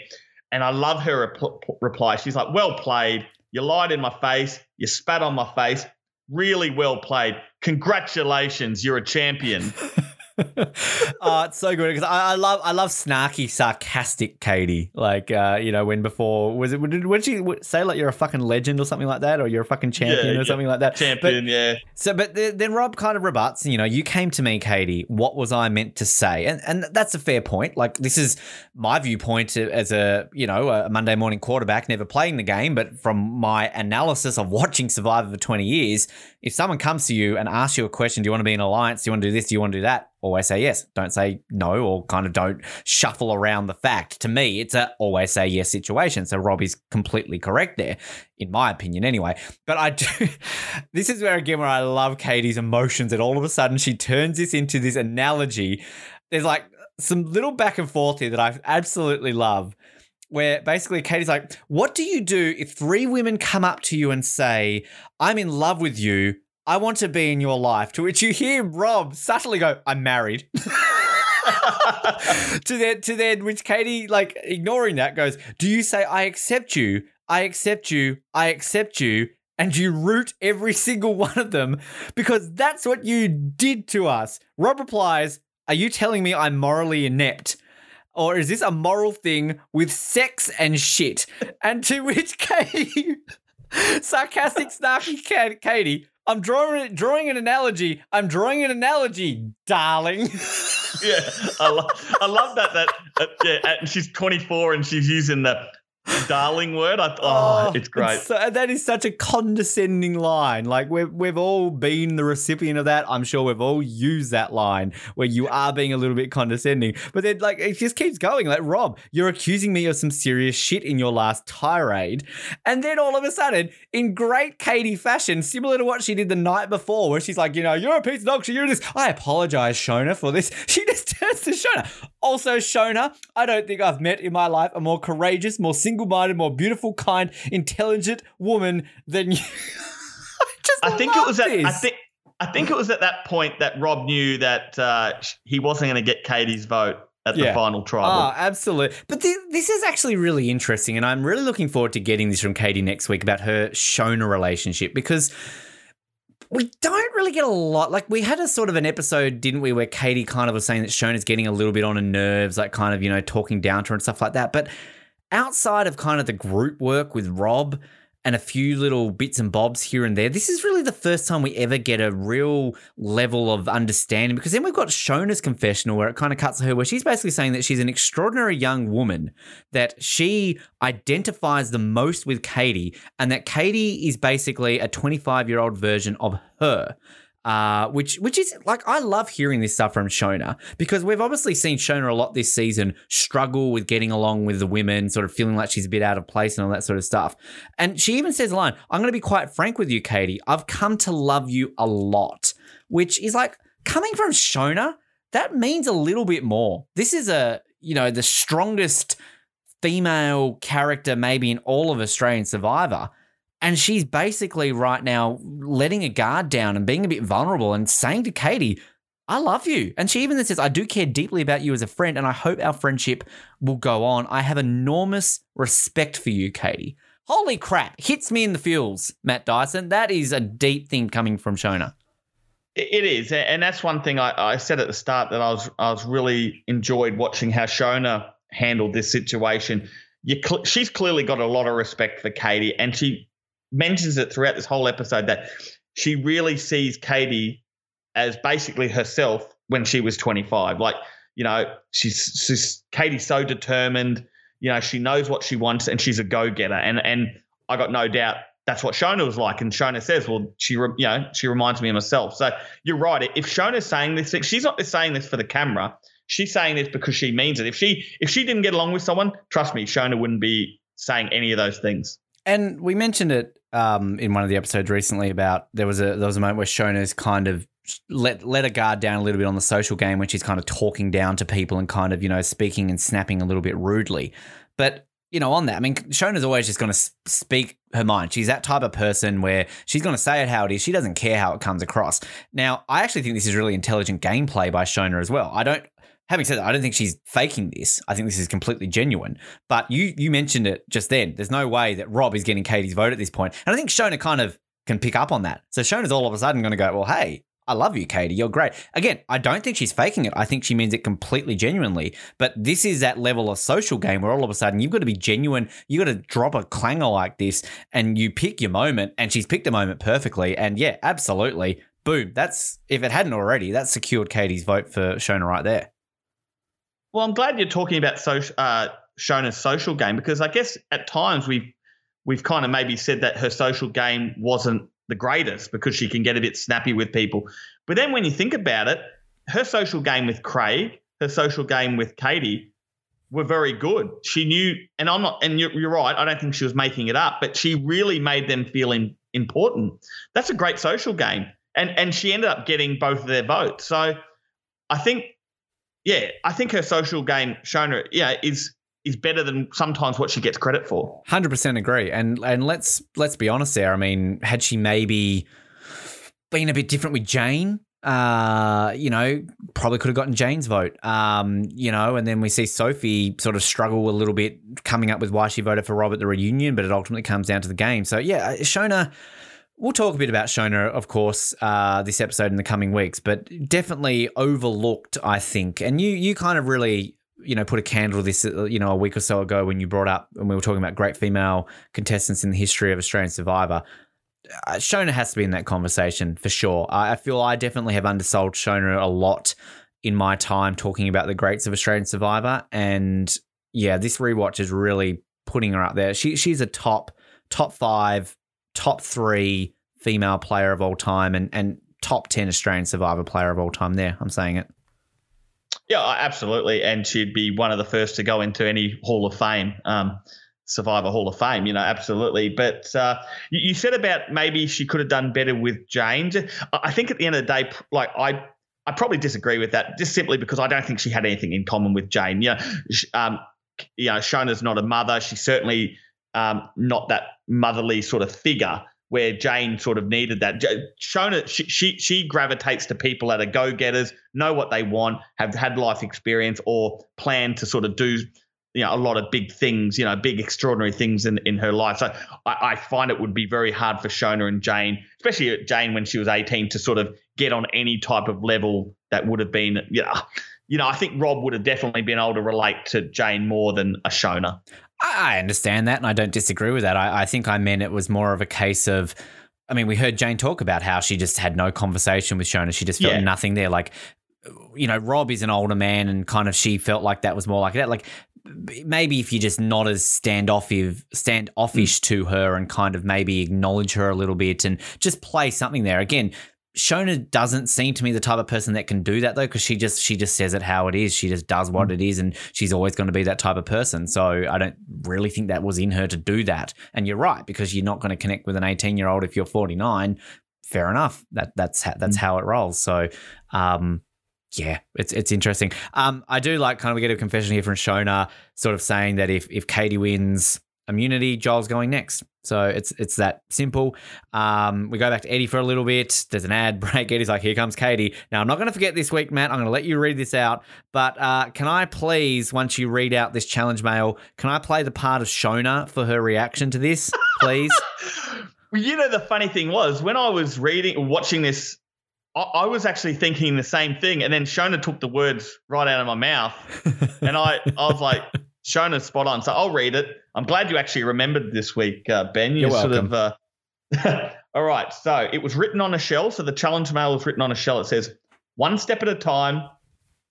And I love her rep- reply. She's like, "Well played. You lied in my face. You spat on my face. Really well played. Congratulations, you're a champion." oh, it's so good because I, I love I love snarky, sarcastic Katie. Like uh, you know when before was it would, would she say like you're a fucking legend or something like that, or you're a fucking champion Yeah, or something like that? Champion, But- yeah. So, but the, then Rob kind of rebuts. You know, you came to me, Katie. What was I meant to say? And and that's a fair point. Like this is my viewpoint as a you know a Monday morning quarterback, never playing the game, but from my analysis of watching Survivor for twenty years, if someone comes to you and asks you a question, do you want to be in alliance? Do you want to do this? Do you want to do that? Always say yes. Don't say no, or kind of don't shuffle around the fact. To me, it's a always say yes situation. So Robbie's completely correct there, in my opinion, anyway. But I do. this is where again where I love Katie's emotions, and all of a sudden she turns this into this analogy. There's like some little back and forth here that I absolutely love. Where basically Katie's like, What do you do if three women come up to you and say, I'm in love with you, I want to be in your life? To which you hear Rob subtly go, I'm married. to then to then which Katie like ignoring that goes, Do you say I accept you? I accept you, I accept you, and you root every single one of them because that's what you did to us. Rob replies, Are you telling me I'm morally inept? Or is this a moral thing with sex and shit? And to which Katie, sarcastic, snarky Ka- Katie, I'm drawing drawing an analogy. I'm drawing an analogy, darling. yeah, I love, I love that. That uh, yeah, and she's 24 and she's using the darling word. I, oh, oh it's great. so- that is such a condescending line. Like we've we've all been the recipient of that. I'm sure we've all used that line where you are being a little bit condescending. But then like it just keeps going. Like Rob, you're accusing me of some serious shit in your last tirade, and then all of a sudden, in great Katie fashion, similar to what she did the night before, where she's like, you know, you're a piece of dog shit. You're this. I apologize, Shona, for this. She just turns to Shona. Also, Shona, I don't think I've met in my life a more courageous, more single-minded, more beautiful, kind, intelligent woman than you. I think it was at I think I think it was at that point that Rob knew that uh, he wasn't going to get Katie's vote at the final tribal. Oh, absolutely. But thi- this is actually really interesting, and I'm really looking forward to getting this from Katie next week about her Shona relationship because we don't really get a lot. Like we had a sort of an episode, didn't we, where Katie kind of was saying that Shona's getting a little bit on her nerves, like kind of you know talking down to her and stuff like that. But outside of kind of the group work with Rob. And a few little bits and bobs here and there. This is really the first time we ever get a real level of understanding because then we've got Shona's confessional where it kind of cuts her where she's basically saying that she's an extraordinary young woman, that she identifies the most with Katie, and that Katie is basically a 25 year old version of her uh, which which is like I love hearing this stuff from Shona because we've obviously seen Shona a lot this season struggle with getting along with the women, sort of feeling like she's a bit out of place and all that sort of stuff. And she even says a line, "I'm going to be quite frank with you, Katie. I've come to love you a lot," which is like coming from Shona. That means a little bit more. This is a you know the strongest female character maybe in all of Australian Survivor. And she's basically right now letting a guard down and being a bit vulnerable and saying to Katie, I love you. And she even then says, I do care deeply about you as a friend, and I hope our friendship will go on. I have enormous respect for you, Katie. Holy crap, hits me in the feels, Matt Dyson. That is a deep thing coming from Shona. It is, and that's one thing I, I, said at the start that I was I was really enjoyed watching how Shona handled this situation. Cl- she's clearly got a lot of respect for Katie, and she mentions it throughout this whole episode that she really sees Katie as basically herself when she was 25. Like, you know, she's, she's Katie's so determined. You know, she knows what she wants and she's a go getter. And and I got no doubt that's what Shona was like. And Shona says, well, she, you know, she reminds me of myself. So you're right. If Shona's saying this, she's not saying this for the camera. She's saying this because she means it. If she if she didn't get along with someone, trust me, Shona wouldn't be saying any of those things. And we mentioned it um, in one of the episodes recently about there was a there was a moment where Shona's kind of let let a guard down a little bit on the social game when she's kind of talking down to people and kind of you know speaking and snapping a little bit rudely. But you know, on that, I mean, Shona's always just going to speak her mind. She's that type of person where she's going to say it how it is. She doesn't care how it comes across. Now, I actually think this is really intelligent gameplay by Shona as well. I don't having said that, I don't think she's faking this. I think this is completely genuine. But you you mentioned it just then. There's no way that Rob is getting Katie's vote at this point. And I think Shona kind of can pick up on that. So Shona's all of a sudden going to go, well, hey, I love you, Katie. You're great. Again, I don't think she's faking it. I think she means it completely genuinely. But this is that level of social game where all of a sudden you've got to be genuine. You've got to drop a clanger like this and you pick your moment. And she's picked a moment perfectly. And yeah, absolutely. Boom. That's, if it hadn't already, that secured Katie's vote for Shona right there. Well, I'm glad you're talking about social, uh, Shona's social game because I guess at times we've we've kind of maybe said that her social game wasn't the greatest because she can get a bit snappy with people. But then when you think about it, her social game with Craig, her social game with Katie were very good. She knew, and I'm not, and you're, you're right. I don't think she was making it up, but she really made them feel in, important. That's a great social game, and and she ended up getting both of their votes. So I think yeah, I think her social game, Shona, yeah, is is better than sometimes what she gets credit for. Hundred percent agree. And and let's let's be honest there. I mean, had she maybe been a bit different with Jane, uh, you know, probably could have gotten Jane's vote. Um, you know, and then we see Sophie sort of struggle a little bit coming up with why she voted for Rob at the reunion, but it ultimately comes down to the game. So yeah, uh, Shona We'll talk a bit about Shona, of course, uh, this episode in the coming weeks, but definitely overlooked, I think. And you, you kind of really, you know, put a candle this, uh, you know, a week or so ago when you brought up when we were talking about great female contestants in the history of Australian Survivor. Uh, Shona has to be in that conversation for sure. I, I feel I definitely have undersold Shona a lot in my time talking about the greats of Australian Survivor, and yeah, this rewatch is really putting her up there. She she's a top top five top three female player of all time and, and top 10 Australian survivor player of all time there. I'm saying it. Yeah, absolutely. And she'd be one of the first to go into any Hall of Fame, um, Survivor Hall of Fame, you know, absolutely. But uh, you, said about maybe she could have done better with James. I think at the end of the day, like I, I probably disagree with that just simply because I don't think she had anything in common with Jane. You know, um, you know, Shona's not a mother. She certainly um, not that motherly sort of figure where Jane sort of needed that. Shona, she, she, she gravitates to people that are go getters, know what they want, have had life experience, or plan to sort of do you know a lot of big things, you know, big extraordinary things in, in her life. So I, I find it would be very hard for Shona and Jane, especially Jane when she was 18, to sort of get on any type of level that would have been, you know, you know, I think Rob would have definitely been able to relate to Jane more than a Shona. I understand that, and I don't disagree with that. I, I think I meant it was more of a case of. I mean, we heard Jane talk about how she just had no conversation with Shona. She just felt Yeah. nothing there. Like, you know, Rob is an older man, and kind of she felt like that was more like that. Like, maybe if you're just not as standoffish, standoffish to her, and kind of maybe acknowledge her a little bit, and just play something there. Again, Shona doesn't seem to me the type of person that can do that though, because she just she just says it how it is. She just does what it is, and she's always going to be that type of person. So I don't really think that was in her to do that. And you're right because you're not going to connect with an 18 year old if you're 49. Fair enough. That that's how, that's how it rolls. So. um yeah, it's it's interesting. Um, I do like kind of we get a confession here from Shona, sort of saying that if if Katie wins immunity, Joel's going next. So it's it's that simple. Um, we go back to Eddie for a little bit. There's an ad break. Eddie's like, "Here comes Katie." Now I'm not going to forget this week, Matt. I'm going to let you read this out. But uh, can I please, once you read out this challenge mail, can I play the part of Shona for her reaction to this, please? Well, you know, the funny thing was when I was reading, watching this, I, I was actually thinking the same thing, and then Shona took the words right out of my mouth, and I, I was like, Shona's spot on. So I'll read it. I'm glad you actually remembered this week, uh, Ben. You You're sort welcome. of. Uh, all right. So it was written on a shell. So the challenge mail was written on a shell. It says, "One step at a time,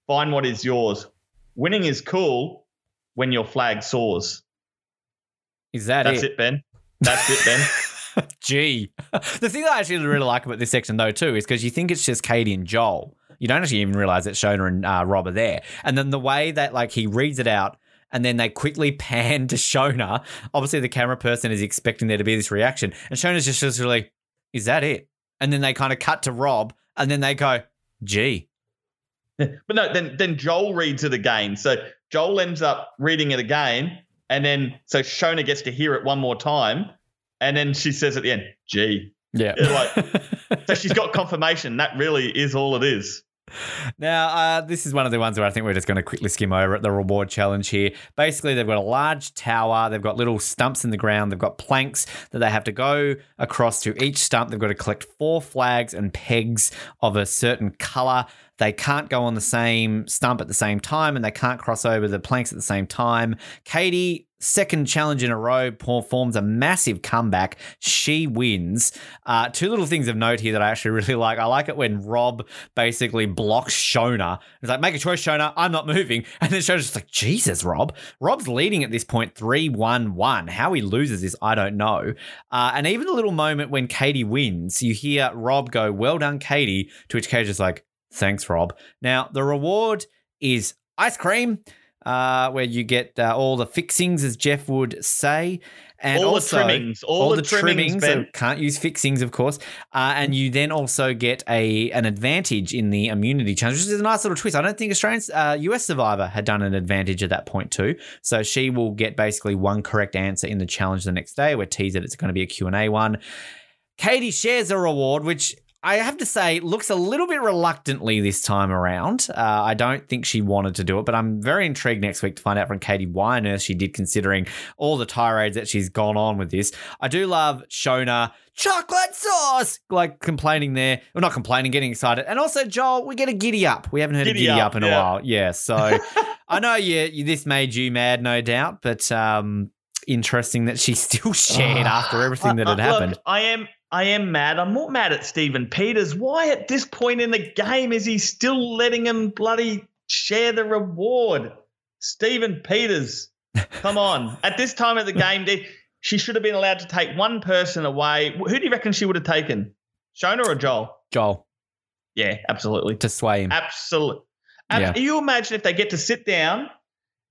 find what is yours. Winning is cool when your flag soars." Is that That's it? it, Ben. That's it, Ben. Gee. The thing I actually really like about this section, though, too, is because you think it's just Katie and Joel. You don't actually even realize that Shona and uh, Rob are there. And then the way that, like, he reads it out and then they quickly pan to Shona. Obviously, the camera person is expecting there to be this reaction. And Shona's just, just really, is that it? And then they kind of cut to Rob and then they go, gee. But no, then then Joel reads it again. So Joel ends up reading it again, and then so Shona gets to hear it one more time, and then she says at the end, "Gee." Yeah. like, so she's got confirmation. That really is all it is. Now, uh, this is one of the ones where I think we're just going to quickly skim over it. The reward challenge here. Basically, they've got a large tower. They've got little stumps in the ground. They've got planks that they have to go across to each stump. They've got to collect four flags and pegs of a certain color. They can't go on the same stump at the same time, and they can't cross over the planks at the same time. Katie, second challenge in a row, performs a massive comeback. She wins. Uh, two little things of note here that I actually really like. I like it when Rob basically blocks Shona. He's like, make a choice, Shona. I'm not moving. And then Shona's just like, Jesus, Rob. Rob's leading at this point 3 1 1. How he loses this, I don't know. Uh, and even the little moment when Katie wins, you hear Rob go, Well done, Katie. To which Katie's like, Thanks, Rob. Now, the reward is ice cream. Uh, where you get uh, all the fixings, as Jeff would say, and All the trimmings, all the trimmings, so Ben. can't use fixings, of course. Uh, and you then also get a an advantage in the immunity challenge, which is a nice little twist. I don't think Australians, uh, US Survivor had done an advantage at that point too. So she will get basically one correct answer in the challenge the next day. We're teased that it's going to be a Q&A one. Katie shares a reward, which I have to say looks a little bit reluctantly this time around. Uh, I don't think she wanted to do it, but I'm very intrigued next week to find out from Katie why on earth she did, considering all the tirades that she's gone on with this. I do love Shona. Chocolate sauce, like complaining there, well, not complaining, getting excited, and also Joel. We get a giddy up. We haven't heard Giddy a giddy up, up, in a while. Yeah, so I know you, you. This made you mad, no doubt, but um, interesting that she still shared after everything that had happened. Look, I am I am mad. I'm more mad at Stephen Peters. Why at this point in the game is he still letting him bloody share the reward? Stephen Peters, come on. At this time of the game, she should have been allowed to take one person away. Who do you reckon she would have taken? Shona or Joel? Joel Yeah, absolutely. to sway him. Absolutely. Yeah. You imagine if they get to sit down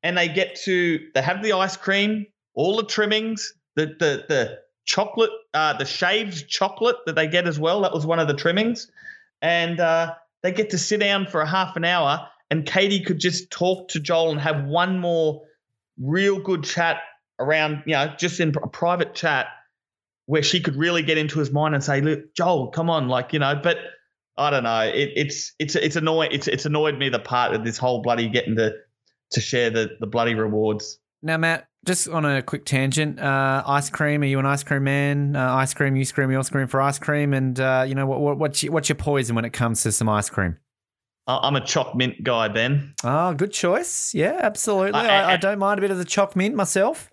and they get to they have the ice cream, all the trimmings, the the the chocolate, uh, the shaved chocolate that they get as well. That was one of the trimmings, and uh, they get to sit down for a half an hour, and Katie could just talk to Joel and have one more real good chat around, you know, just in a private chat where she could really get into his mind and say, "Look, Joel, come on," like you know, but. I don't know. It, it's it's it's annoying. It's it's annoyed me the part of this whole bloody getting to to share the the bloody rewards. Now, Matt, just on a quick tangent, uh, ice cream. Are you an ice cream man? Uh, ice cream, you scream, you'll scream for ice cream. And uh, you know what, what? What's your, what's your poison when it comes to some ice cream? I- I'm a choc mint guy, Ben. Oh, good choice. Yeah, absolutely. I, I and- don't mind a bit of the choc mint myself.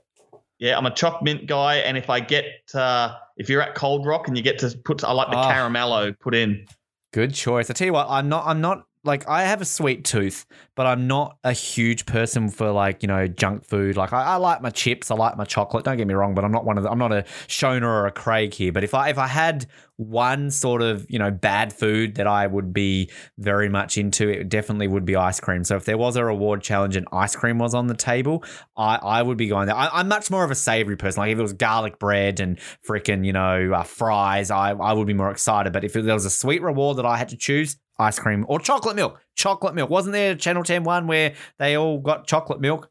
Yeah, I'm a choc mint guy, and if I get uh, if you're at Cold Rock and you get to put, I like the Oh. caramello put in. Good choice. I tell you what, I'm not. I'm not like I have a sweet tooth, but I'm not a huge person for like you know junk food. Like I, I like my chips, I like my chocolate. Don't get me wrong, but I'm not one of the, I'm not a Shona or a Craig here. But if I if I had one sort of you know bad food that I would be very much into, it definitely would be ice cream. So if there was a reward challenge and ice cream was on the table, I I would be going there. I, I'm much more of a savory person. Like if it was garlic bread and freaking you know uh, fries, I I would be more excited. But if there was a sweet reward that I had to choose, ice cream or chocolate milk. Chocolate milk. Wasn't there a Channel 10 one where they all got chocolate milk?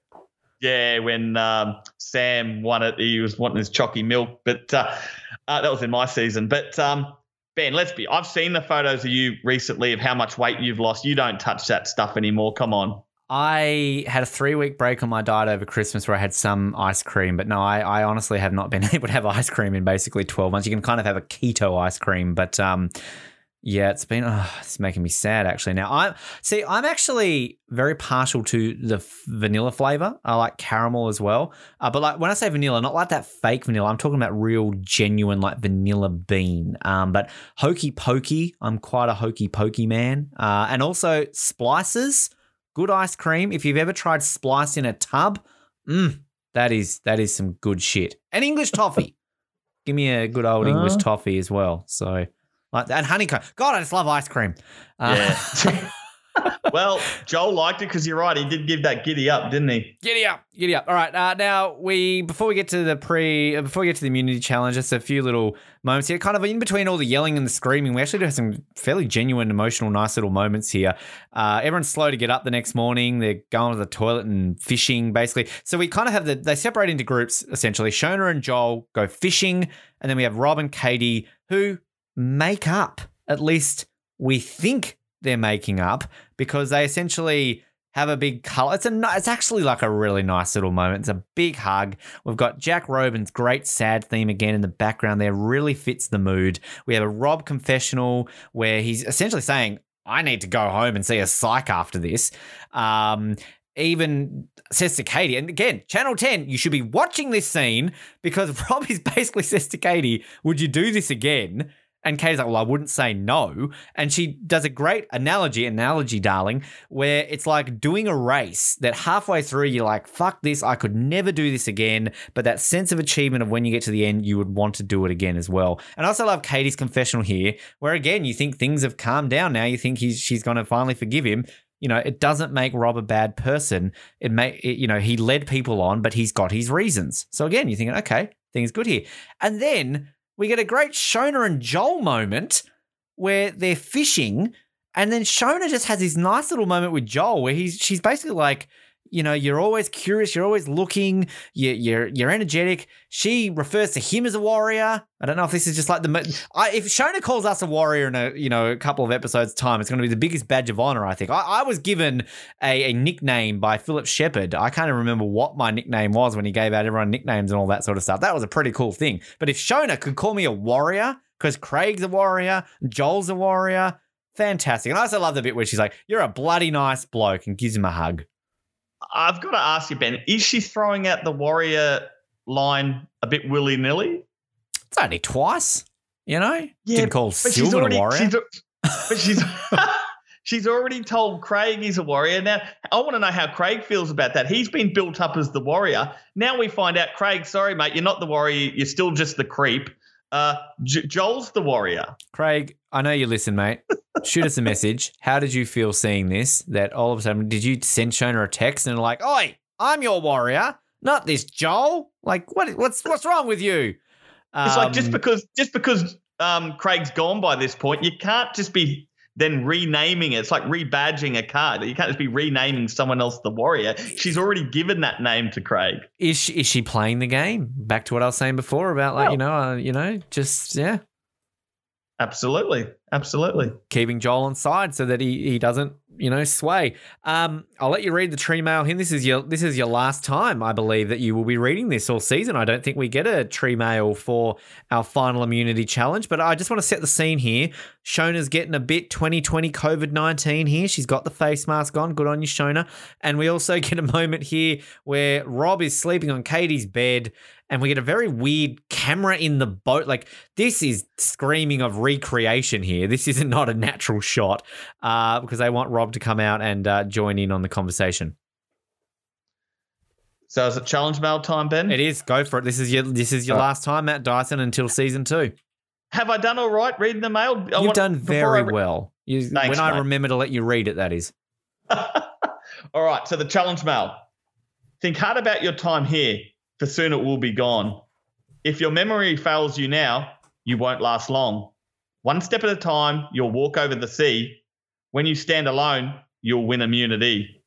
Yeah, when um, Sam won it, he was wanting his chalky milk, but uh, uh, that was in my season. But um, Ben, let's be. I've seen the photos of you recently of how much weight you've lost. You don't touch that stuff anymore. Come on. I had a three week break on my diet over Christmas where I had some ice cream, but no, I, I honestly have not been able to have ice cream in basically 12 months. You can kind of have a keto ice cream, but um, yeah, it's been, oh, it's making me sad actually. Now, I see, I'm actually very partial to the f- vanilla flavor. I like caramel as well. Uh, but like when I say vanilla, not like that fake vanilla, I'm talking about real, genuine, like vanilla bean. Um, but hokey pokey, I'm quite a hokey pokey man. Uh, and also splices good ice cream. If you've ever tried splice in a tub, mm, that is that is some good shit. And English toffee. Give me a good old English Uh. toffee as well. So like and honeycomb. God, I just love ice cream. Uh, Yeah. well, Joel liked it because you're right. He did give that giddy up, didn't he? Giddy up, giddy up. All right, uh, now we before we get to the pre, uh, before we get to the immunity challenge, just a few little moments here. Kind of in between all the yelling and the screaming, we actually do have some fairly genuine, emotional, nice little moments here. Uh, everyone's slow to get up the next morning. They're going to the toilet and fishing, basically. So we kind of have the they separate into groups essentially. Shona and Joel go fishing, and then we have Rob and Katie who make up. At least we think they're making up because they essentially have a big color. It's a it's actually like a really nice little moment. It's a big hug. We've got Jack Robin's great sad theme again in the background there. Really fits the mood. We have a Rob confessional where he's essentially saying, "I need to go home and see a psych after this." Um, even says to Katie, and again, Channel 10, you should be watching this scene because Rob is basically says to Katie, Would you do this again? And Katie's like, Well, I wouldn't say no. And she does a great analogy, analogy, darling, where it's like doing a race that halfway through you're like, fuck this, I could never do this again. But that sense of achievement of when you get to the end, you would want to do it again as well. And I also love Katie's confessional here, where again, you think things have calmed down now. You think he's she's gonna finally forgive him. You know, it doesn't make Rob a bad person. It may, it, you know, he led people on, but he's got his reasons. So again, you're thinking, okay, things good here. And then we get a great Shona and Joel moment where they're fishing, and then Shona just has this nice little moment with Joel where he's she's basically like, you know, you're always curious, you're always looking, you're you're, you're energetic. She refers to him as a warrior. I don't know if this is just like the I, if Shona calls us a warrior in a you know a couple of episodes time, it's going to be the biggest badge of honor. I think I, I was given a, a nickname by Philip Shepard. I can't even remember what my nickname was when he gave out everyone nicknames and all that sort of stuff. That was a pretty cool thing. But if Shona could call me a warrior because Craig's a warrior, Joel's a warrior, fantastic. And I also love the bit where she's like, "You're a bloody nice bloke," and gives him a hug. I've got to ask you, Ben, is she throwing out the warrior line a bit willy nilly? It's only twice, you know. Yeah, Didn't call but she's Sylvan already, a warrior. She's, but she's she's already told Craig he's a warrior. Now I want to know how Craig feels about that. He's been built up as the warrior. Now we find out, Craig, sorry mate, you're not the warrior. You're still just the creep. Uh, J- Joel's the warrior. Craig, I know you listen, mate. Shoot us a message. How did you feel seeing this? That all of a sudden, did you send Shona a text and like, "Oi, I'm your warrior, not this Joel"? Like, what? What's what's wrong with you? It's like just Um, because just because um, Craig's gone by this point, you can't just be then renaming it. It's like rebadging a card. You can't just be renaming someone else the warrior. She's already given that name to Craig. is she, is she playing the game? Back to what I was saying before about like Well- you know, uh, you know, just yeah, Absolutely, absolutely. keeping Joel on side so that he he doesn't you know, sway. Um, I'll let you read the tree mail here. This is your this is your last time, I believe, that you will be reading this all season. I don't think we get a tree mail for our final immunity challenge, but I just want to set the scene here. Shona's getting a bit 2020 COVID 19 here. She's got the face mask on. Good on you, Shona. And we also get a moment here where Rob is sleeping on Katie's bed and we get a very weird camera in the boat. Like this is screaming of recreation here. This is not a natural shot uh, because they want Rob to come out and uh, join in on the conversation. So is it challenge mail time, Ben? It is. Go for it. This is your this is your right. last time, Matt Dyson, until season two. Have I done all right reading the mail? I You've want- done very re- well. You, Thanks, when I remember to let you read it, that is. All right, so the challenge mail. Think hard about your time here, for soon it will be gone. If your memory fails you now, you won't last long. One step at a time, you'll walk over the sea. When you stand alone, you'll win immunity.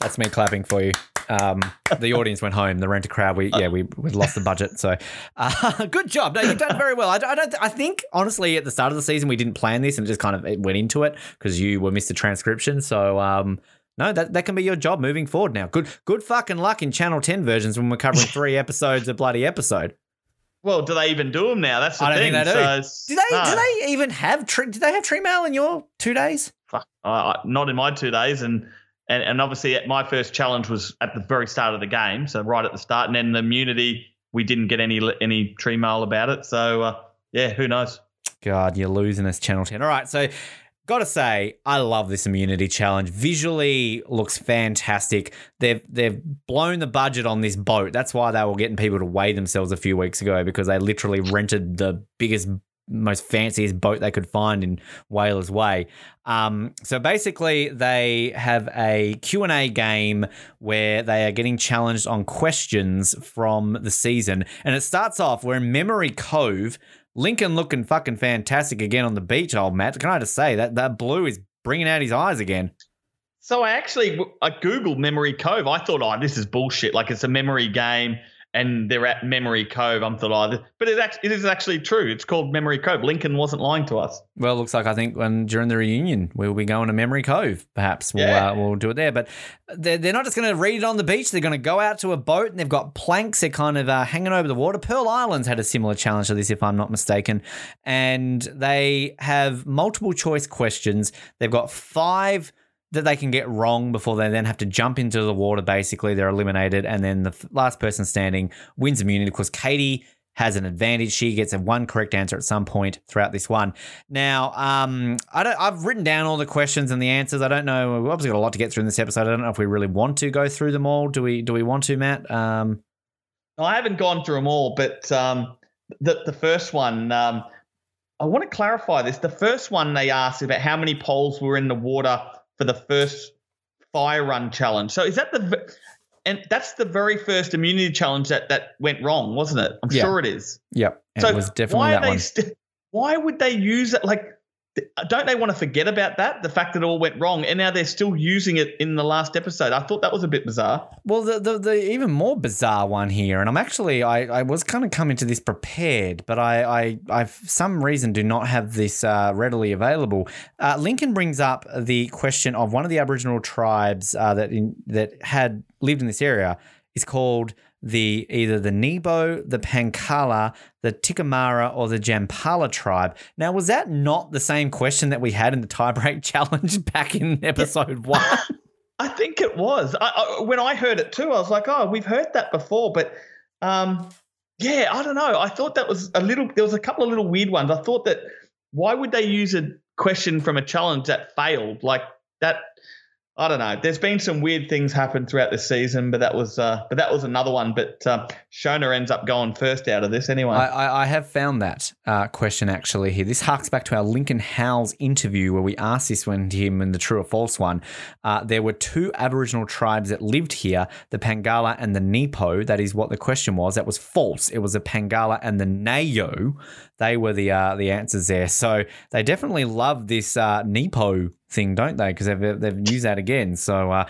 That's me clapping for you. Um, the audience went home. The renter crowd, we yeah, we we lost the budget. So, uh, good job. No, you've done very well. I, don't- I don't. I think honestly, at the start of the season, we didn't plan this and just kind of it went into it because you were Mr. Transcription. So, um, no, that that can be your job moving forward now. Good good fucking luck in Channel Ten versions when we're covering three episodes a bloody episode. Well, do they even do them now? That's the I don't thing. think they do. So Do they? no. Do they even have tree? Do they have tree mail in your two days? Fuck, I- not in my two days, and and and obviously my first challenge was at the very start of the game, so right at the start, and then the immunity we didn't get any any tree mail about it. So uh, yeah, who knows? God, you're losing us, Channel 10. All right, so gotta say, I love this immunity challenge. Visually looks fantastic. They've they've blown the budget on this boat. That's why they were getting people to weigh themselves a few weeks ago because they literally rented the biggest most fanciest boat they could find in Whalers Way. Um, so basically, they have a Q&A game where they are getting challenged on questions from the season. And it starts off, we're in Memory Cove. Lincoln looking fucking fantastic again on the beach, old Matt. Can I just say that that blue is bringing out his eyes again? So I actually I googled Memory Cove. I thought, oh, this is bullshit. Like it's a memory game, and they're at Memory Cove. I'm thought, oh, but it actually, it is actually true. It's called Memory Cove. Lincoln wasn't lying to us. Well, it looks like I think when during the reunion we'll be going to Memory Cove. Perhaps we'll Yeah. uh, we'll do it there. But they're, they're not just going to read it on the beach. They're going to go out to a boat and they've got planks. They're kind of uh, hanging over the water. Pearl Islands had a similar challenge to this, if I'm not mistaken. And they have multiple choice questions. They've got five that they can get wrong before they then have to jump into the water. Basically, they're eliminated, and then the last person standing wins immunity. Of course, Katie has an advantage. She gets a one correct answer at some point throughout this one. Now, um, I. I've written down all the questions and the answers. I don't know. We've obviously got a lot to get through in this episode. I don't know if we really want to go through them all. Do we? Do we want to, Matt? Um, I haven't gone through them all, but um, the the first one, um, I want to clarify this. The first one they asked about how many poles were in the water for the first fire run challenge. So is that the and that's the very first immunity challenge that that went wrong, wasn't it? I'm Yeah. sure it is. yep, so it was definitely why that one. st- why would they use it? Like, don't they want to forget about that? The fact that it all went wrong, and now they're still using it in the last episode. I thought that was a bit bizarre. Well, the, the the even more bizarre one here, and I'm actually I, I was kind of coming to this prepared, but I I I for some reason do not have this uh, readily available. Uh, Lincoln brings up the question of one of the Aboriginal tribes uh, that in, that had lived in this area is called the either the Nebo, the Pankala, the Tikamara, or the Jampala tribe. Now, was that not the same question that we had in the tiebreak challenge back in episode one? I think it was. I, I, when I heard it too, I was like, "Oh, we've heard that before." But um, yeah, I don't know. I thought that was a little. There was a couple of little weird ones. I thought that why would they use a question from a challenge that failed like that? I don't know. There's been some weird things happen throughout this season, but that was uh, but that was another one. But uh, Shona ends up going first out of this anyway. I, I, have found that uh, question actually here. This harks back to our Lincoln Howells interview where we asked this one to him in the true or false one. Uh, there were two Aboriginal tribes that lived here, the Pangala and the Nepo. That is what the question was. That was false. It was the Pangala and the Nayo. They were the uh, the answers there. So they definitely love this uh, Nepo thing, don't they? Because they've, they've used that again. So uh,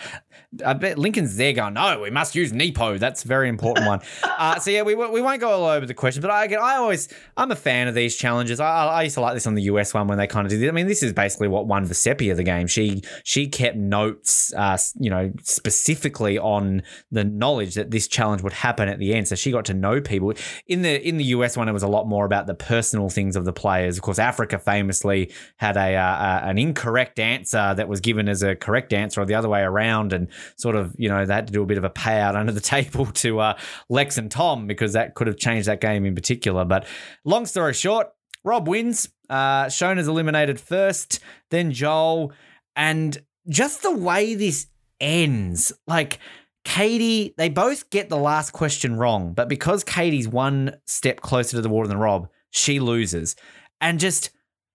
I bet Lincoln's there going, no, we must use Nepo. That's a very important one. uh, so yeah, we, we won't go all over the questions, but I I always I'm a fan of these challenges. I, I used to like this on the US one when they kind of did. It. I mean, this is basically what won Vecepia the game. She she kept notes, uh, you know, specifically on the knowledge that this challenge would happen at the end. So she got to know people. In the in the US one, it was a lot more about the personal things of the players. Of course, Africa famously had a uh, an incorrect answer that was given as a correct answer, or the other way around, and sort of you know they had to do a bit of a payout under the table to uh, Lex and Tom because that could have changed that game in particular. But long story short, Rob wins. Uh, Shona's eliminated first, then Joel, and just the way this ends, like. Katie, they both get the last question wrong, but because Katie's one step closer to the water than Rob, she loses. And just,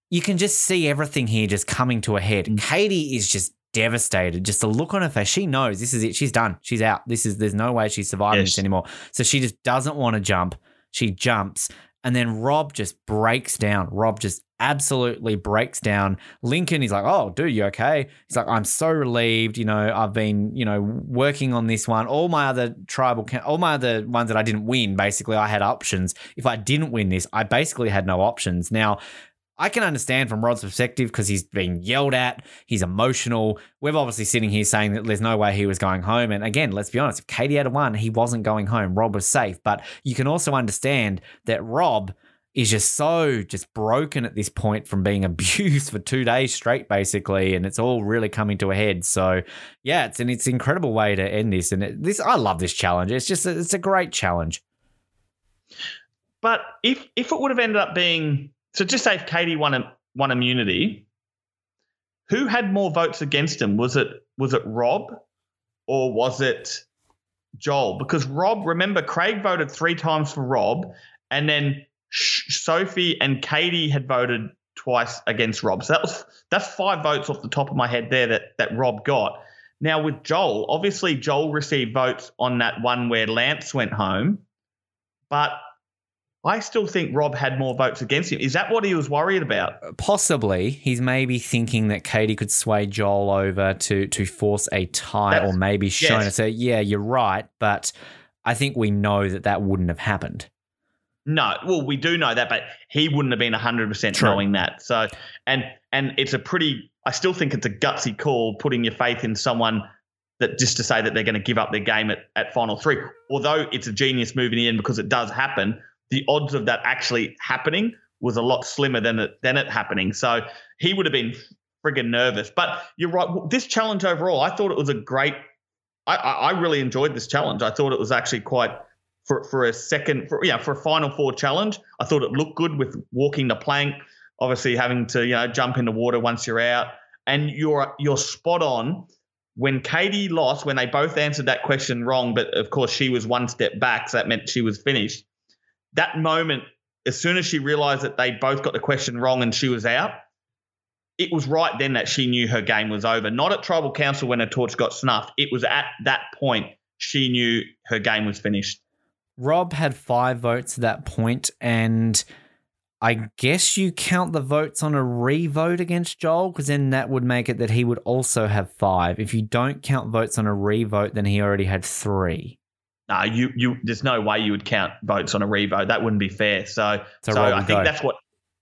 you can just see everything here just coming to a head. Katie is just devastated. Just the look on her face. She knows this is it. She's done. She's out. This is, there's no way she's surviving Yes. this anymore. So she just doesn't want to jump. She jumps. And then Rob just breaks down. Rob just absolutely breaks down. Lincoln is like, "Oh, dude, you okay?" He's like, "I'm so relieved. You know, I've been, you know, working on this one. All my other tribal, all my other ones that I didn't win, basically, I had options. If I didn't win this, I basically had no options. Now." I can understand from Rob's perspective because he's been yelled at, he's emotional. We're obviously sitting here saying that there's no way he was going home. And again, let's be honest, if Katie had won, he wasn't going home. Rob was safe. But you can also understand that Rob is just so just broken at this point from being abused for two days straight, basically, and it's all really coming to a head. So, yeah, it's an it's an incredible way to end this, and it, this I love this challenge. It's just it's a great challenge. But if if it would have ended up being so, just say if Katie won won immunity, who had more votes against him? Was it was it Rob or was it Joel? Because Rob, remember, Craig voted three times for Rob, and then Sophie and Katie had voted twice against Rob. So that was that's five votes off the top of my head there that that Rob got. Now with Joel, obviously Joel received votes on that one where Lance went home, but I still think Rob had more votes against him. Is that what he was worried about? Possibly, he's maybe thinking that Katie could sway Joel over to to force a tie, That's- or maybe Shona. yes. So, yeah, you're right, but I think we know that that wouldn't have happened. No, well, we do know that, but he wouldn't have been hundred percent True. knowing that. So, and and it's a pretty. I still think it's a gutsy call putting your faith in someone that just to say that they're going to give up their game at, at final three. Although it's a genius move in the end because it does happen, the odds of that actually happening was a lot slimmer than it than it happening. So he would have been friggin' nervous. But you're right. This challenge overall, I thought it was a great. I, I, really enjoyed this challenge. I thought it was actually quite for for a second for yeah for a final four challenge. I thought it looked good with walking the plank, obviously having to you know jump in the water once you're out, and you're you're spot on. When Katie lost, when they both answered that question wrong, but of course she was one step back, so that meant she was finished. That moment, as soon as she realized that they both got the question wrong and she was out, it was right then that she knew her game was over. Not at tribal council when her torch got snuffed. It was at that point she knew her game was finished. Rob had five votes at that point, and I guess you count the votes on a re-vote against Joel, because then that would make it that he would also have five. If you don't count votes on a re-vote, then he already had three. No, you you. There's no way you would count votes on a revote. That wouldn't be fair. So, So so I think go. that's what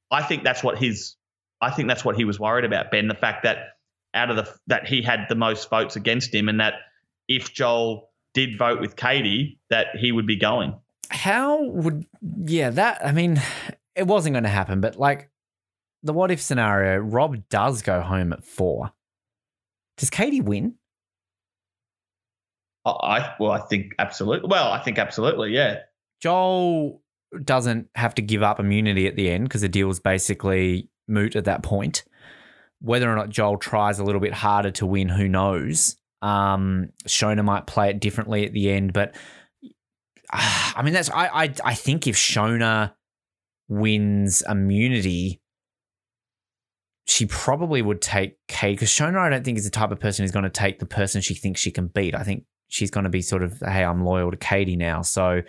I think that's what his I think that's what he was worried about, Ben. The fact that out of the that he had the most votes against him, and that if Joel did vote with Katie, that he would be going. How would yeah that I mean it wasn't going to happen, but like the what if scenario, Rob does go home at four. Does Katie win? I- well, I think absolutely. Well, I think absolutely. Yeah. Joel doesn't have to give up immunity at the end because the deal is basically moot at that point. Whether or not Joel tries a little bit harder to win, who knows? Um, Shona might play it differently at the end, but ah, I mean, that's I I, I think if Shona wins immunity, she probably would take Kate because Shona, I don't think is the type of person who's going to take the person she thinks she can beat. I think she's going to be sort of, hey, I'm loyal to Katie now. So,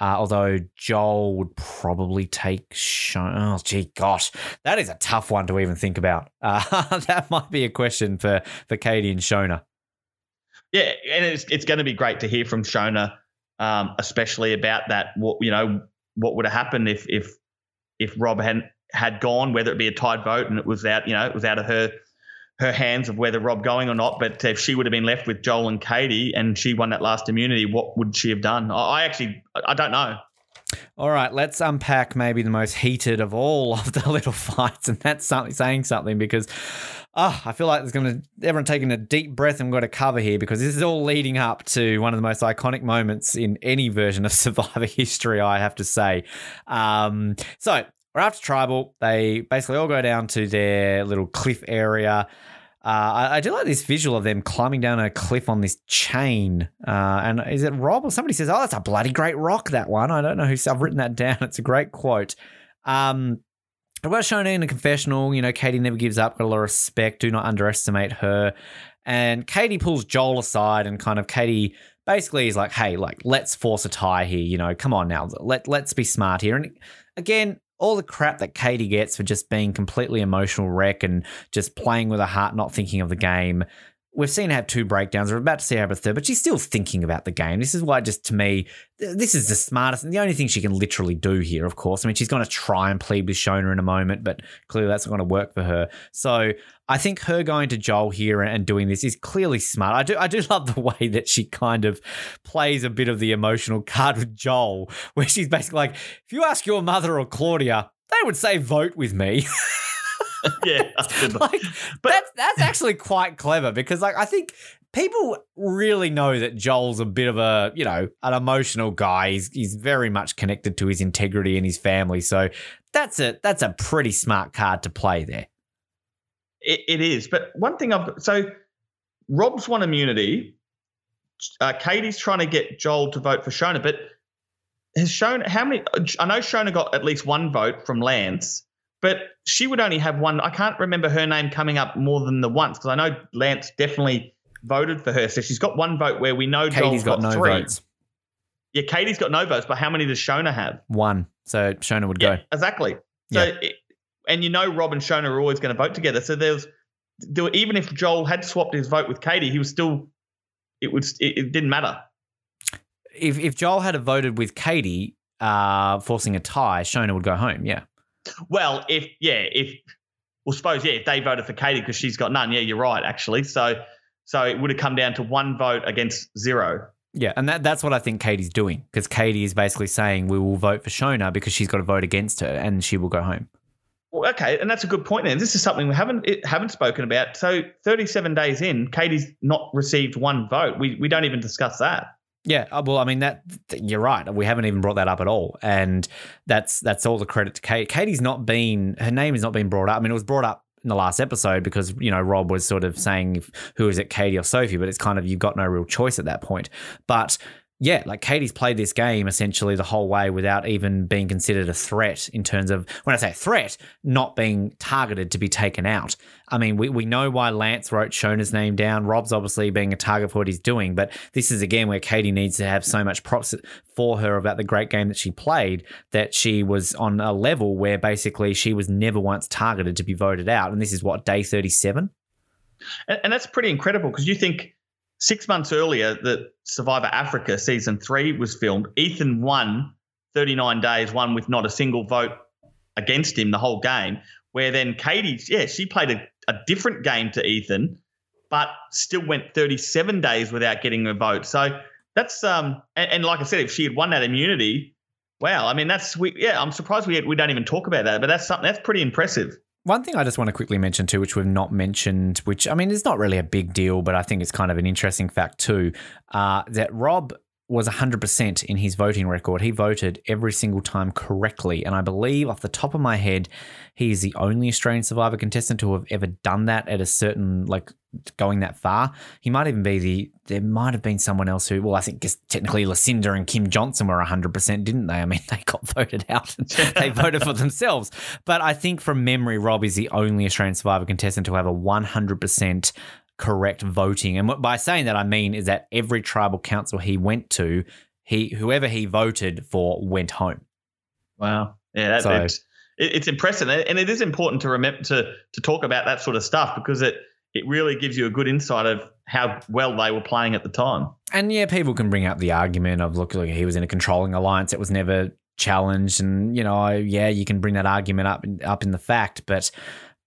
uh, although Joel would probably take Shona, oh, gee, gosh, that is a tough one to even think about. Uh, that might be a question for for Katie and Shona. Yeah, and it's it's going to be great to hear from Shona, um, especially about that. What you know, what would have happened if if if Rob hadn't had gone, whether it be a tied vote and it was out, you know, it was out of her her hands of whether Rob going or not. But if she would have been left with Joel and Katie and she won that last immunity, what would she have done? I actually I don't know. All right, let's unpack maybe the most heated of all of the little fights, and that's something saying something because ah, I feel like there's going to everyone taking a deep breath and got to cover here because this is all leading up to one of the most iconic moments in any version of Survivor history, I have to say. Um, so we're after tribal. They basically all go down to their little cliff area. Uh, I, I, do like this visual of them climbing down a cliff on this chain. Uh, and is it Rob or somebody says, "Oh, that's a bloody great rock." That one. I don't know who. I've written that down. It's a great quote. Um, I've got Shona in a confessional. You know, Katie never gives up. Got a lot of respect. Do not underestimate her. And Katie pulls Joel aside and kind of Katie basically is like, "Hey, like let's force a tie here. You know, come on now. Let let's be smart here." And again, all the crap that Katie gets for just being completely emotional wreck and just playing with her heart, not thinking of the game. We've seen her have two breakdowns. We're about to see her have a third, but she's still thinking about the game. This is why, just to me, this is the smartest and the only thing she can literally do here, of course. I mean, she's going to try and plead with Shona in a moment, but clearly that's not going to work for her. So I think her going to Joel here and doing this is clearly smart. I do I do love the way that she kind of plays a bit of the emotional card with Joel, where she's basically like, if you ask your mother or Claudia, they would say vote with me. yeah, like, but that's that's actually quite clever because like I think people really know that Joel's a bit of a you know an emotional guy. He's he's very much connected to his integrity and his family, so that's a that's a pretty smart card to play there. it, it is, but one thing I've got, so Rob's won immunity. Uh, Katie's trying to get Joel to vote for Shona, but has Shona how many? I know Shona got at least one vote from Lance but she would only have one. I can't remember her name coming up more than the once because I know Lance definitely voted for her. So she's got one vote where we know Katie's Joel's got, got no three. votes. Yeah, Katie's got no votes, but how many does Shona have? One. So Shona would Yeah, go. exactly. So, Yeah. it, and you know, Rob and Shona are always going to vote together. So there's, there, were- even if Joel had swapped his vote with Katie, he was still, it would, it, it didn't matter. If if Joel had voted with Katie, uh, forcing a tie, Shona would go home. Yeah. Well, if yeah, if well, suppose yeah, if they voted for Katie because she's got none, yeah, you're right actually. So, so it would have come down to one vote against zero. Yeah, and that, that's what I think Katie's doing because Katie is basically saying we will vote for Shona because she's got to vote against her and she will go home. Well, okay, and that's a good point. Then this is something we haven't it, haven't spoken about. So, 37 days in, Katie's not received one vote. We we don't even discuss that. Yeah, uh, well, I mean that you're right. We haven't even brought that up at all, and that's that's all the credit to Kate. Katie's not been her name has not been brought up. I mean, it was brought up in the last episode because you know Rob was sort of saying who is it, Katie or Sophie, but it's kind of you've got no real choice at that point. But yeah, like Katie's played this game essentially the whole way without even being considered a threat in terms of when I say threat, not being targeted to be taken out. I mean, we, we know why Lance wrote Shona's name down. Rob's obviously being a target for what he's doing, but this is again where Katie needs to have so much props for her about the great game that she played that she was on a level where basically she was never once targeted to be voted out. And this is what, day 37? And, and that's pretty incredible because you think six months earlier that Survivor Africa season three was filmed, Ethan won 39 days, won with not a single vote against him the whole game. Where then Katie, yeah, she played a, a different game to Ethan, but still went 37 days without getting a vote. So that's um, and, and like I said, if she had won that immunity, wow, I mean that's we yeah, I'm surprised we we don't even talk about that, but that's something that's pretty impressive. One thing I just want to quickly mention too, which we've not mentioned, which I mean is not really a big deal, but I think it's kind of an interesting fact too, uh, that Rob was 100% in his voting record. He voted every single time correctly. And I believe, off the top of my head, he is the only Australian Survivor contestant to have ever done that at a certain, like, going that far. He might even be the, there might have been someone else who, well, I think technically Lucinda and Kim Johnson were 100%, didn't they? I mean, they got voted out. they voted for themselves. But I think from memory, Rob is the only Australian Survivor contestant to have a 100% correct voting. And what- by saying that, I mean is that every tribal council he went to, he whoever he voted for went home. Wow. Yeah, that, So- it's, it, it's impressive, and it is important to remember to to talk about that sort of stuff because it it really gives you a good insight of how well they were playing at the time. And yeah, people can bring up the argument of look, look, he was in a controlling alliance. It was never challenged, and you know, yeah, you can bring that argument up up in the fact, but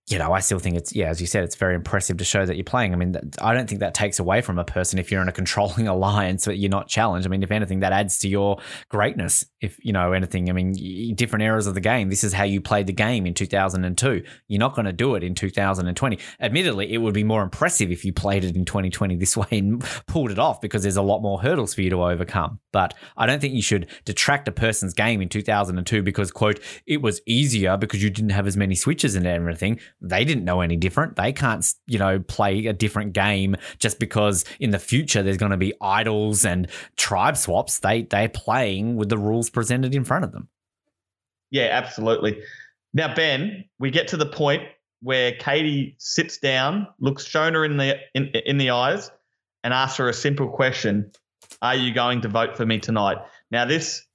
you know, I still think it's yeah, as you said, it's very impressive to show that you're playing. I mean, I don't think that takes away from a person if you're in a controlling alliance but you're not challenged. I mean, if anything, that adds to your greatness. If you know anything, I mean, different eras of the game. This is how you played the game in 2002. You're not going to do it in 2020. Admittedly, it would be more impressive if you played it in 2020 this way and pulled it off because there's a lot more hurdles for you to overcome. But I don't think you should detract a person's game in 2002 because quote it was easier because you didn't have as many switches and everything they didn't know any different. They can't, you know, play a different game just because in the future there's going to be idols and tribe swaps. They they're playing with the rules presented in front of them. Yeah, absolutely. Now, Ben, we get to the point where Katie sits down, looks Shona in the in, in the eyes, and asks her a simple question: Are you going to vote for me tonight? Now, this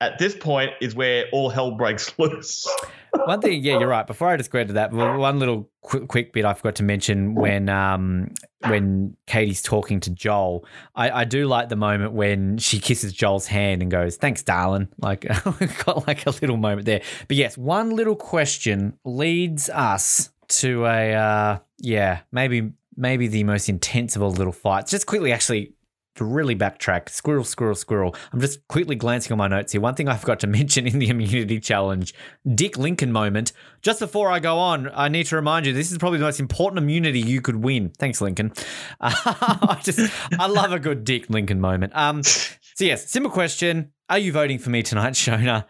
at this point is where all hell breaks loose. One thing, yeah, you're right. Before I just go into that, one little quick, quick bit I forgot to mention when um when Katie's talking to Joel, I, I do like the moment when she kisses Joel's hand and goes, "Thanks, darling." Like, got like a little moment there. But yes, one little question leads us to a uh, yeah, maybe maybe the most intense of all little fights. Just quickly, actually, to really backtrack, squirrel, squirrel, squirrel. I'm just quickly glancing on my notes here. One thing I forgot to mention in the immunity challenge Dick Lincoln moment. Just before I go on, I need to remind you this is probably the most important immunity you could win. Thanks, Lincoln. Uh, I just, I love a good Dick Lincoln moment. Um, so, yes, simple question Are you voting for me tonight, Shona?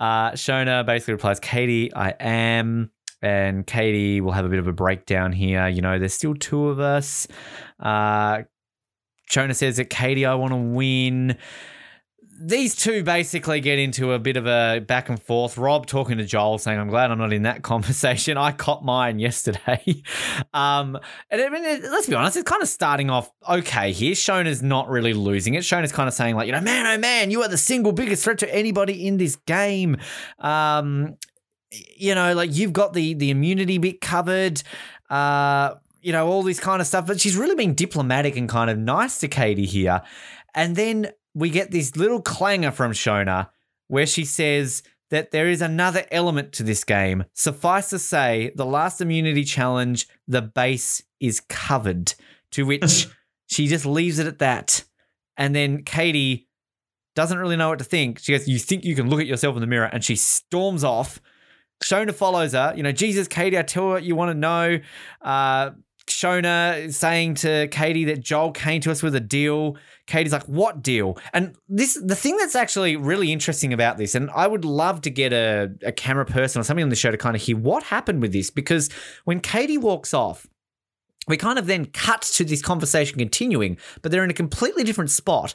Uh, Shona basically replies, Katie, I am and Katie will have a bit of a breakdown here. You know, there's still two of us. Uh, Shona says that Katie, I want to win. These two basically get into a bit of a back and forth. Rob talking to Joel, saying, "I'm glad I'm not in that conversation. I caught mine yesterday." um, and I mean, let's be honest, it's kind of starting off okay here. Shona's not really losing it. Shona's kind of saying, like, you know, man, oh man, you are the single biggest threat to anybody in this game. Um, you know, like you've got the the immunity bit covered. Uh, you know, all this kind of stuff. But she's really being diplomatic and kind of nice to Katie here. And then we get this little clanger from Shona where she says that there is another element to this game. Suffice to say, the last immunity challenge, the base is covered, to which she just leaves it at that. And then Katie doesn't really know what to think. She goes, You think you can look at yourself in the mirror? And she storms off. Shona follows her. You know, Jesus, Katie, I tell you what you want to know. Uh, Shona saying to Katie that Joel came to us with a deal. Katie's like, "What deal?" And this, the thing that's actually really interesting about this, and I would love to get a, a camera person or somebody on the show to kind of hear what happened with this, because when Katie walks off, we kind of then cut to this conversation continuing, but they're in a completely different spot,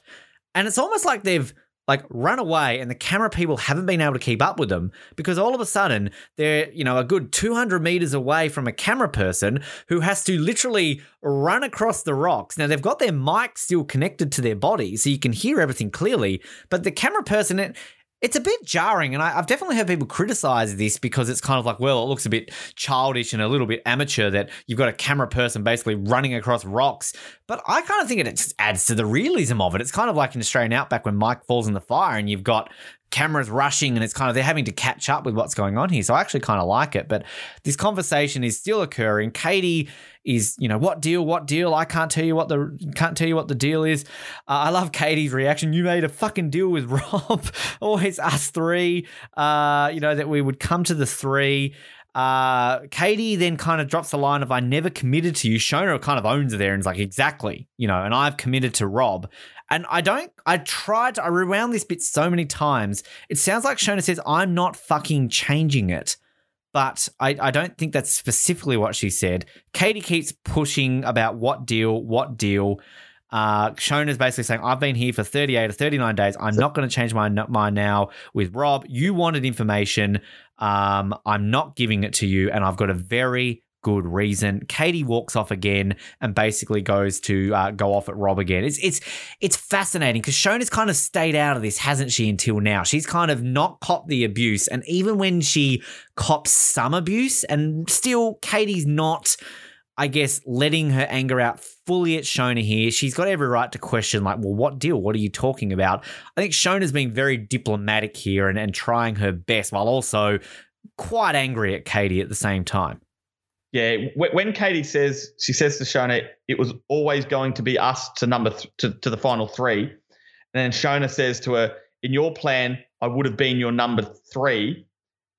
and it's almost like they've like run away and the camera people haven't been able to keep up with them because all of a sudden they're you know a good 200 meters away from a camera person who has to literally run across the rocks. Now they've got their mic still connected to their body so you can hear everything clearly but the camera person it's a bit jarring, and I, have definitely heard people criticize this because it's kind of like, well, it looks a bit childish and a little bit amateur that you've got a camera person basically running across rocks. But I kind of think it just adds to the realism of it. It's kind of like in Australian Outback when Mike falls in the fire and you've got cameras rushing and it's kind of they're having to catch up with what's going on here. So I actually kind of like it. But this conversation is still occurring. Katie is, you know, what deal? What deal? I can't tell you what the can't tell you what the deal is. Uh, I love Katie's reaction. You made a fucking deal with Rob. Always us three. Uh, you know that we would come to the three. Uh, Katie then kind of drops the line of "I never committed to you." Shona kind of owns it there and is like, "Exactly," you know, and I've committed to Rob. And I don't, I tried, I rewound this bit so many times. It sounds like Shona says, I'm not fucking changing it. But I, I don't think that's specifically what she said. Katie keeps pushing about what deal, what deal. Uh, Shona's basically saying, I've been here for 38 or 39 days. I'm not going to change my mind now with Rob. You wanted information. Um, I'm not giving it to you. And I've got a very good reason. Katie walks off again and basically goes to uh, go off at Rob again. It's it's it's fascinating because Shona's kind of stayed out of this, hasn't she? Until now, she's kind of not copped the abuse, and even when she cops some abuse, and still Katie's not. I guess, letting her anger out fully at Shona here. She's got every right to question, like, well, what deal? What are you talking about? I think Shona's being very diplomatic here and, and trying her best while also quite angry at Katie at the same time. Yeah, when Katie says she says to Shona, it was always going to be us to number th- to, to the final three, and then Shona says to her, "In your plan, I would have been your number three.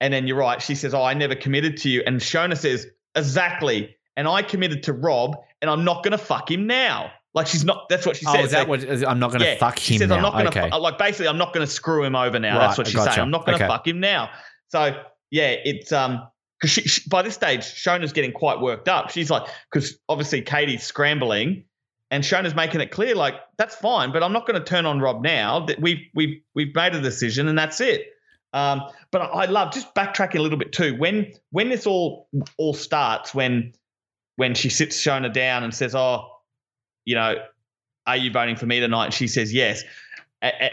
And then you're right. She says, "Oh, I never committed to you," and Shona says, "Exactly." And I committed to Rob, and I'm not going to fuck him now. Like she's not. That's what she says. Oh, is that Like, what? I'm not going to yeah, fuck him. she says, now. I'm not going to okay. like basically I'm not going to screw him over now. Right, That's what she's gotcha. saying. I'm not going to Okay. fuck him now. So yeah, it's um because she, she, by this stage Shona's getting quite worked up. She's like because obviously Katie's scrambling. And Shona's making it clear, like that's fine, but I'm not going to turn on Rob now. That we've we've we've made a decision, and that's it. Um, but I love just backtracking a little bit too. When when this all all starts, when when she sits Shona down and says, "Oh, you know, are you voting for me tonight?" And she says yes. At, at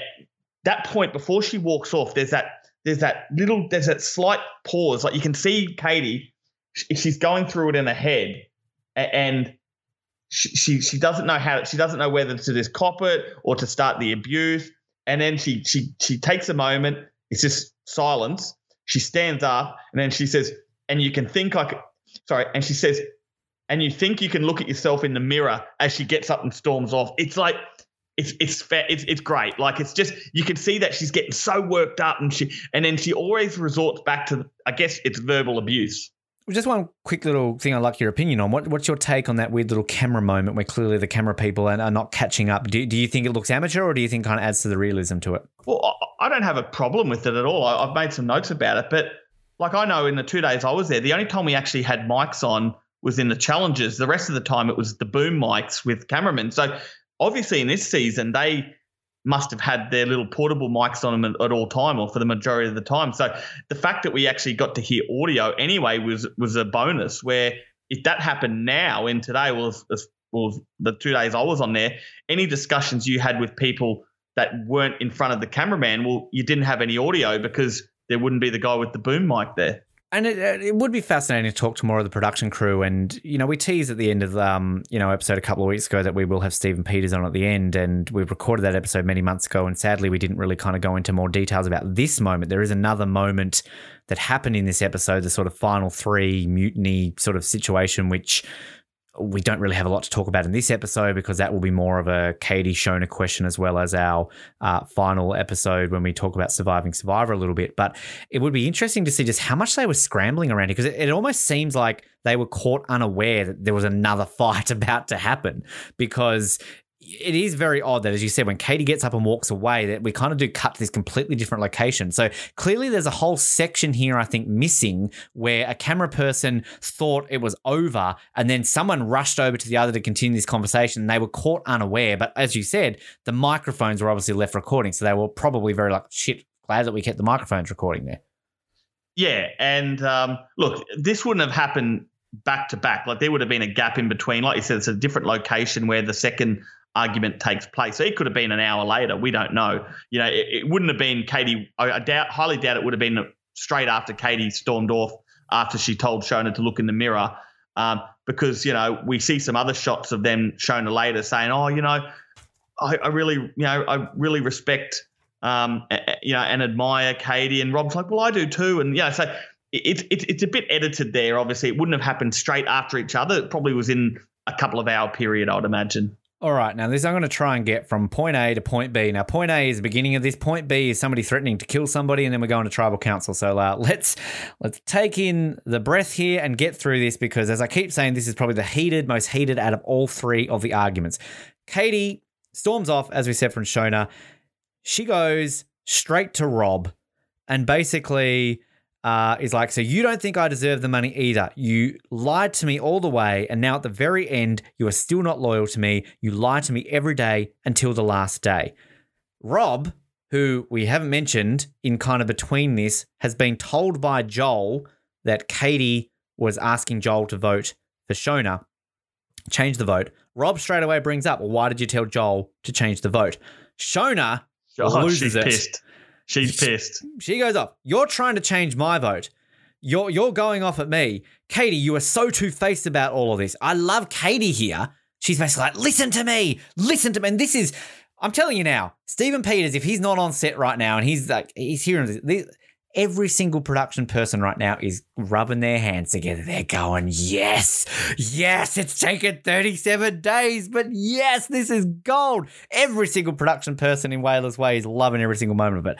that point, before she walks off, there's that there's that little there's that slight pause. Like you can see Katie, she's going through it in her head, and she, she doesn't know how she doesn't know whether to just cop it or to start the abuse. And then she she she takes a moment. It's just silence. She stands up and then she says, "And you can think like. Sorry, and she says, "And you think you can look at yourself in the mirror as she gets up and storms off." It's like it's it's fair, it's it's great. Like it's just you can see that she's getting so worked up, and she and then she always resorts back to I guess it's verbal abuse. Just one quick little thing I'd like your opinion on. What, what's your take on that weird little camera moment where clearly the camera people are, are not catching up? Do, do you think it looks amateur or do you think kind of adds to the realism to it? Well, I- I don't have a problem with it at all. I've made some notes about it, but like I know in the two days I was there, the only time we actually had mics on was in the challenges. The rest of the time it was the boom mics with cameramen. So obviously in this season they must have had their little portable mics on them at, all time or for the majority of the time. So the fact that we actually got to hear audio anyway was was a bonus. Where if that happened now in today was, was the two days I was on there, any discussions you had with people that weren't in front of the cameraman, well, you didn't have any audio because there wouldn't be the guy with the boom mic there. And it, it would be fascinating to talk to more of the production crew. And, you know, we teased at the end of, um, you know, episode a couple of weeks ago that we will have Stephen Peters on at the end. And we recorded that episode many months ago. And sadly, we didn't really kind of go into more details about this moment. There is another moment that happened in this episode, the sort of final three mutiny sort of situation, which we don't really have a lot to talk about in this episode because that will be more of a Katie Shona question as well as our uh, final episode when we talk about surviving Survivor a little bit. But it would be interesting to see just how much they were scrambling around here because it, it almost seems like they were caught unaware that there was another fight about to happen because it is very odd that, as you said, when Katie gets up and walks away, that we kind of do cut to this completely different location. So clearly, there's a whole section here, I think, missing where a camera person thought it was over, and then someone rushed over to the other to continue this conversation. And they were caught unaware. But as you said, the microphones were obviously left recording, so they were probably very like, shit, glad that we kept the microphones recording there. Yeah, and um, look, this wouldn't have happened back to back. Like there would have been a gap in between. Like you said, it's a different location where the second argument takes place. So it could have been an hour later. We don't know. You know, it, it wouldn't have been Katie. I, doubt, highly doubt it would have been straight after Katie stormed off after she told Shona to look in the mirror. Um, because you know we see some other shots of them Shona later saying, "Oh, you know, I, I really, you know, I really respect, um, a- you know, and admire Katie." And Rob's like, "Well, I do too." And yeah, so it's it's it's a bit edited there. Obviously, it wouldn't have happened straight after each other. It probably was in a couple of hour period, I'd imagine. All right, now this I'm going to try and get from point A to point B. Now, point A is the beginning of this. Point B is somebody threatening to kill somebody, and then we're going to tribal council. So uh, let's let's take in the breath here and get through this because, as I keep saying, this is probably the heated, most heated out of all three of the arguments. Katie storms off, as we said from Shona. She goes straight to Rob, and basically uh, is like, so you don't think I deserve the money either. You lied to me all the way, and now at the very end, you are still not loyal to me. You lie to me every day until the last day. Rob, who we haven't mentioned in kind of between this, has been told by Joel that Katie was asking Joel to vote for Shona. Change the vote. Rob straight away brings up, well, why did you tell Joel to change the vote? Shona Oh, loses it. pissed. She's pissed. She goes off. You're trying to change my vote. you're you're going off at me. Katie, you are so two-faced about all of this. I love Katie here. She's basically like, listen to me, listen to me. And this is, I'm telling you now, Stephen Peters, if he's not on set right now and he's like, he's hearing this, this every single production person right now is rubbing their hands together. They're going, yes, yes, it's taken 37 days, but yes, this is gold. Every single production person in Whalers Way is loving every single moment of it.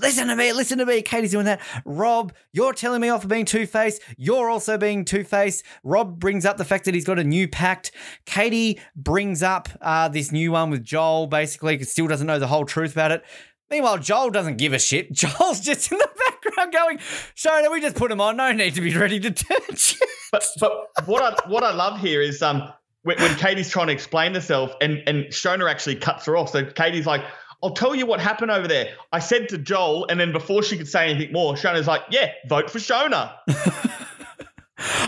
Listen to me, listen to me. Katie's doing that. Rob, you're telling me off for being two faced. You're also being two faced. Rob brings up the fact that he's got a new pact. Katie brings up uh, this new one with Joel, basically, still doesn't know the whole truth about it. Meanwhile, Joel doesn't give a shit. Joel's just in the background going, Shona, we just put him on. No need to be ready to touch. but but what I what I love here is um when, when Katie's trying to explain herself and and Shona actually cuts her off. So Katie's like, I'll tell you what happened over there. I said to Joel, and then before she could say anything more, Shona's like, Yeah, vote for Shona.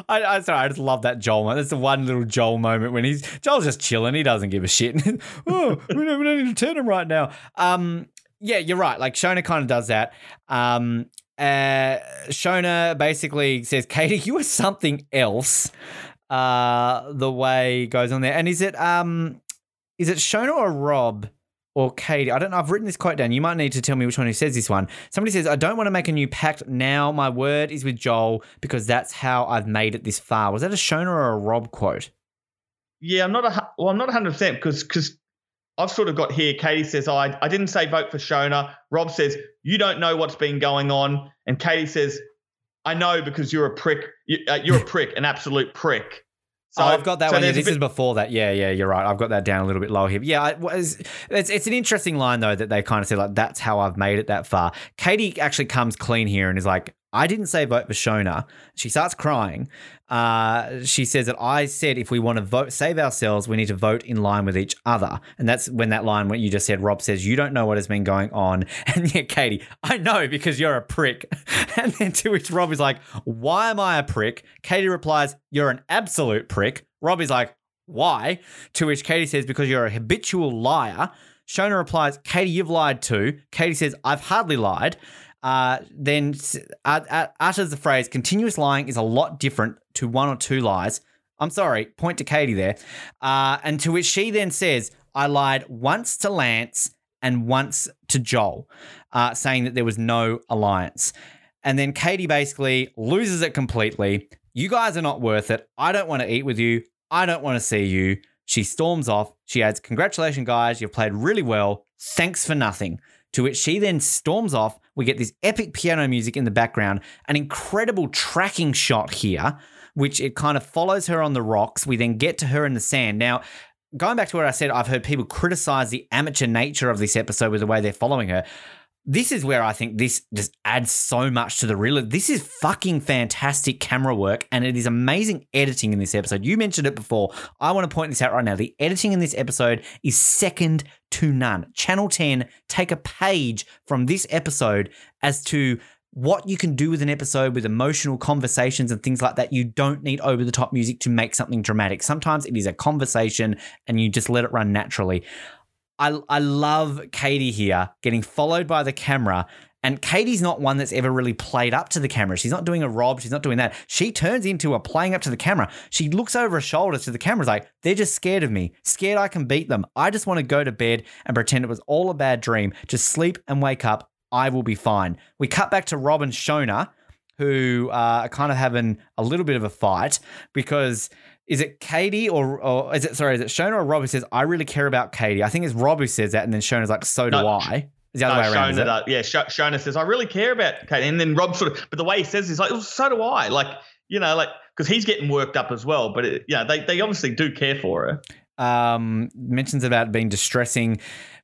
I, I sorry, I just love that Joel moment. That's the one little Joel moment when he's Joel's just chilling. He doesn't give a shit. oh, we don't, we don't need to turn him right now. Um, yeah, you're right. Like Shona kind of does that. Um, uh, Shona basically says, "Katie, you are something else." Uh, the way goes on there, and is it um, is it Shona or Rob? Or Katie, I don't know. I've written this quote down. You might need to tell me which one who says this one. Somebody says, I don't want to make a new pact now. My word is with Joel because that's how I've made it this far. Was that a Shona or a Rob quote? Yeah, I'm not a well. I'm not 100 percent because because I've sort of got here. Katie says, I, I didn't say vote for Shona. Rob says, you don't know what's been going on. And Katie says, I know because you're a prick. You, uh, you're a prick, an absolute prick. So oh, I've got that so one. Yeah, this bit- is before that. Yeah, yeah, you're right. I've got that down a little bit lower here. Yeah, it was, it's, it's an interesting line, though, that they kind of said, like, that's how I've made it that far. Katie actually comes clean here and is like, I didn't say vote for Shona. She starts crying. Uh, she says that I said if we want to vote, save ourselves, we need to vote in line with each other. And that's when that line, what you just said, Rob says, You don't know what has been going on. And yeah, Katie, I know because you're a prick. And then to which Rob is like, Why am I a prick? Katie replies, You're an absolute prick. Rob is like, Why? To which Katie says, Because you're a habitual liar. Shona replies, Katie, you've lied too. Katie says, I've hardly lied uh, then uh, utters the phrase continuous lying is a lot different to one or two lies. I'm sorry, point to Katie there. Uh, and to which she then says, I lied once to Lance and once to Joel, uh, saying that there was no alliance. And then Katie basically loses it completely. You guys are not worth it. I don't want to eat with you. I don't want to see you. She storms off. She adds, Congratulations, guys. You've played really well. Thanks for nothing. To which she then storms off. We get this epic piano music in the background, an incredible tracking shot here, which it kind of follows her on the rocks. We then get to her in the sand. Now, going back to what I said, I've heard people criticize the amateur nature of this episode with the way they're following her this is where I think this just adds so much to the real. This is fucking fantastic camera work, and it is amazing editing in this episode. You mentioned it before. I want to point this out right now. The editing in this episode is second to none. Channel 10 take a page from this episode as to what you can do with an episode with emotional conversations and things like that. You don't need over the top music to make something dramatic. Sometimes it is a conversation and you just let it run naturally. I, I love Katie here getting followed by the camera. And Katie's not one that's ever really played up to the camera. She's not doing a Rob. She's not doing that. She turns into a playing up to the camera. She looks over her shoulder to the cameras like, they're just scared of me, scared I can beat them. I just want to go to bed and pretend it was all a bad dream. Just sleep and wake up. I will be fine. We cut back to Rob and Shona, who uh, are kind of having a little bit of a fight because is it Katie or, or is it sorry? Is it Shona or Rob who says I really care about Katie? I think it's Rob who says that, and then Shona's like, so do no, I. Is the other no, way around? Shona, yeah, Shona says I really care about Katie, and then Rob sort of, but the way he says is like, so do I. Like you know, like because he's getting worked up as well. But it, yeah, they they obviously do care for her. Um, mentions about being distressing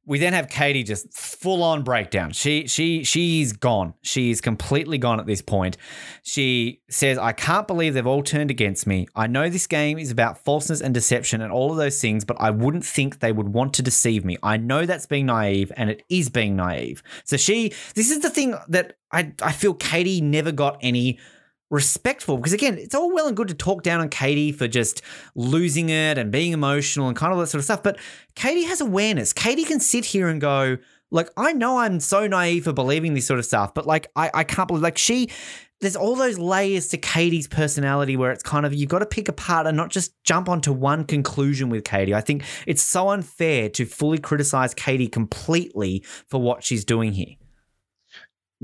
we then have Katie just full on breakdown. She she she's gone. She's completely gone at this point. She says, "I can't believe they've all turned against me. I know this game is about falseness and deception and all of those things, but I wouldn't think they would want to deceive me. I know that's being naive and it is being naive." So she this is the thing that I I feel Katie never got any respectful because again it's all well and good to talk down on katie for just losing it and being emotional and kind of that sort of stuff but katie has awareness katie can sit here and go Like, I know I'm so naive for believing this sort of stuff, but like, I, I can't believe, like, she, there's all those layers to Katie's personality where it's kind of, you've got to pick apart and not just jump onto one conclusion with Katie. I think it's so unfair to fully criticize Katie completely for what she's doing here.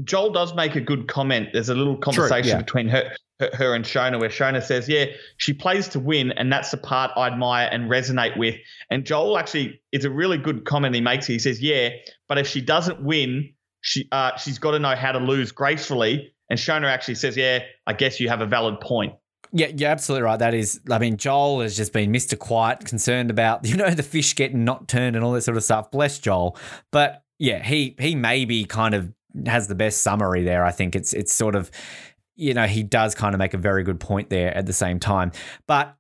Joel does make a good comment. There's a little conversation yeah. between her, her, her and Shona where Shona says, "Yeah, she plays to win, and that's the part I admire and resonate with." And Joel actually is a really good comment he makes. He says, "Yeah, but if she doesn't win, she uh, she's got to know how to lose gracefully." And Shona actually says, "Yeah, I guess you have a valid point." Yeah, you're absolutely right. That is, I mean, Joel has just been Mr. Quiet, concerned about, you know, the fish getting not turned and all that sort of stuff. Bless Joel. But yeah, he he maybe kind of has the best summary there. I think it's it's sort of, you know, he does kind of make a very good point there at the same time. But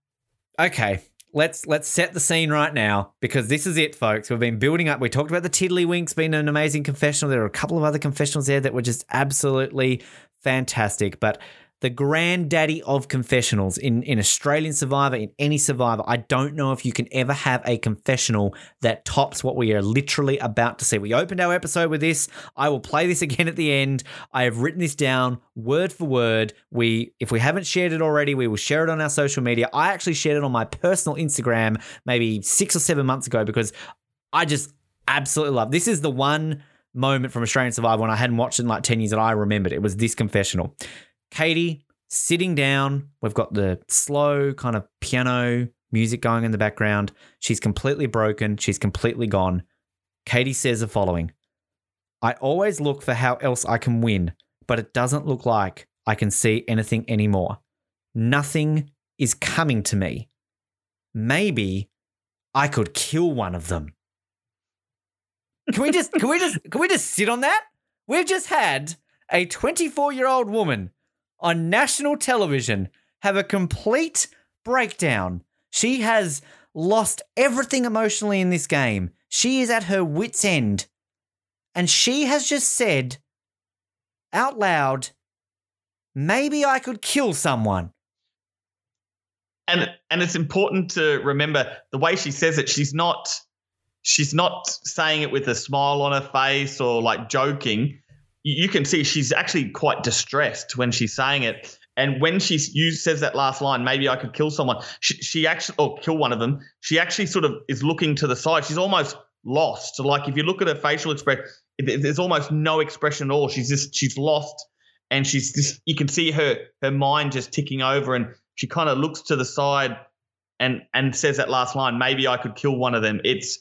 okay, let's let's set the scene right now because this is it, folks. We've been building up. We talked about the Tiddlywinks being an amazing confessional. There are a couple of other confessionals there that were just absolutely fantastic. But the granddaddy of confessionals in, in Australian Survivor, in any Survivor. I don't know if you can ever have a confessional that tops what we are literally about to see. We opened our episode with this. I will play this again at the end. I have written this down word for word. We, if we haven't shared it already, we will share it on our social media. I actually shared it on my personal Instagram maybe six or seven months ago because I just absolutely love. This is the one moment from Australian Survivor when I hadn't watched it in like 10 years that I remembered. It was this confessional. Katie sitting down. We've got the slow kind of piano music going in the background. She's completely broken. She's completely gone. Katie says the following I always look for how else I can win, but it doesn't look like I can see anything anymore. Nothing is coming to me. Maybe I could kill one of them. Can we just can we just can we just sit on that? We've just had a 24 year old woman on national television have a complete breakdown. She has lost everything emotionally in this game. She is at her wits' end. And she has just said out loud, maybe I could kill someone. And and it's important to remember the way she says it, she's not she's not saying it with a smile on her face or like joking you can see she's actually quite distressed when she's saying it. And when she says that last line, maybe I could kill someone, she, she actually, or kill one of them, she actually sort of is looking to the side. She's almost lost. Like if you look at her facial expression, there's almost no expression at all. She's just, she's lost. And she's just, you can see her, her mind just ticking over and she kind of looks to the side and, and says that last line, maybe I could kill one of them. It's,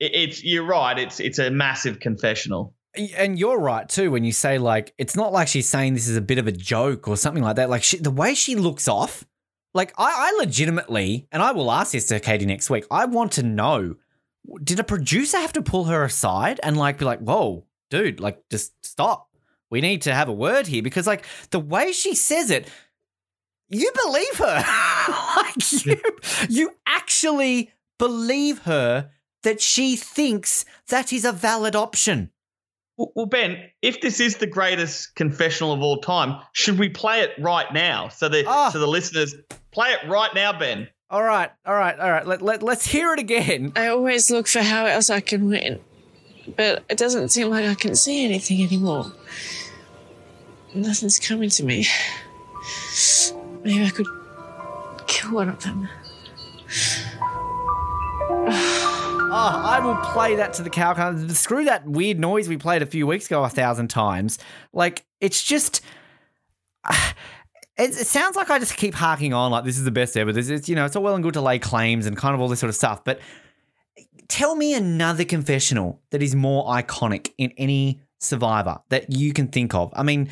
it's, you're right. It's, it's a massive confessional. And you're right too when you say like it's not like she's saying this is a bit of a joke or something like that. Like she, the way she looks off, like I, I legitimately, and I will ask this to Katie next week. I want to know: did a producer have to pull her aside and like be like, "Whoa, dude, like just stop. We need to have a word here," because like the way she says it, you believe her. like you, you actually believe her that she thinks that is a valid option. Well, Ben, if this is the greatest confessional of all time, should we play it right now? So the oh. Ah. so the listeners play it right now, Ben. All right, all right, all right. Let, let, let's hear it again. I always look for how else I can win, but it doesn't seem like I can see anything anymore. Nothing's coming to me. Maybe I could kill one of them. Oh. Oh, I will play that to the cow. Screw that weird noise we played a few weeks ago a thousand times. Like, it's just. It, it sounds like I just keep harking on like this is the best ever. This is, you know, it's all well and good to lay claims and kind of all this sort of stuff. But tell me another confessional that is more iconic in any survivor that you can think of. I mean,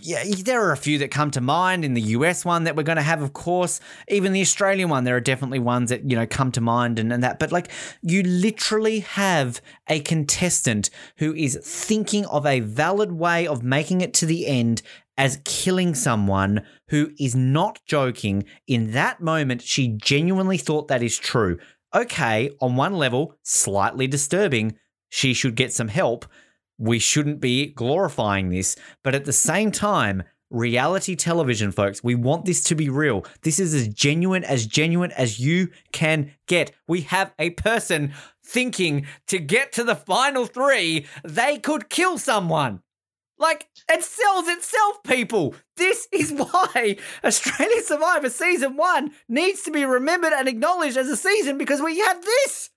yeah, there are a few that come to mind in the US one that we're going to have, of course. Even the Australian one, there are definitely ones that, you know, come to mind and, and that. But like, you literally have a contestant who is thinking of a valid way of making it to the end as killing someone who is not joking. In that moment, she genuinely thought that is true. Okay, on one level, slightly disturbing. She should get some help we shouldn't be glorifying this. But at the same time, reality television, folks. We want this to be real. This is as genuine as genuine as you can get. We have a person thinking to get to the final three, they could kill someone. Like, it sells itself, people. This is why Australian Survivor Season 1 needs to be remembered and acknowledged as a season because we have this.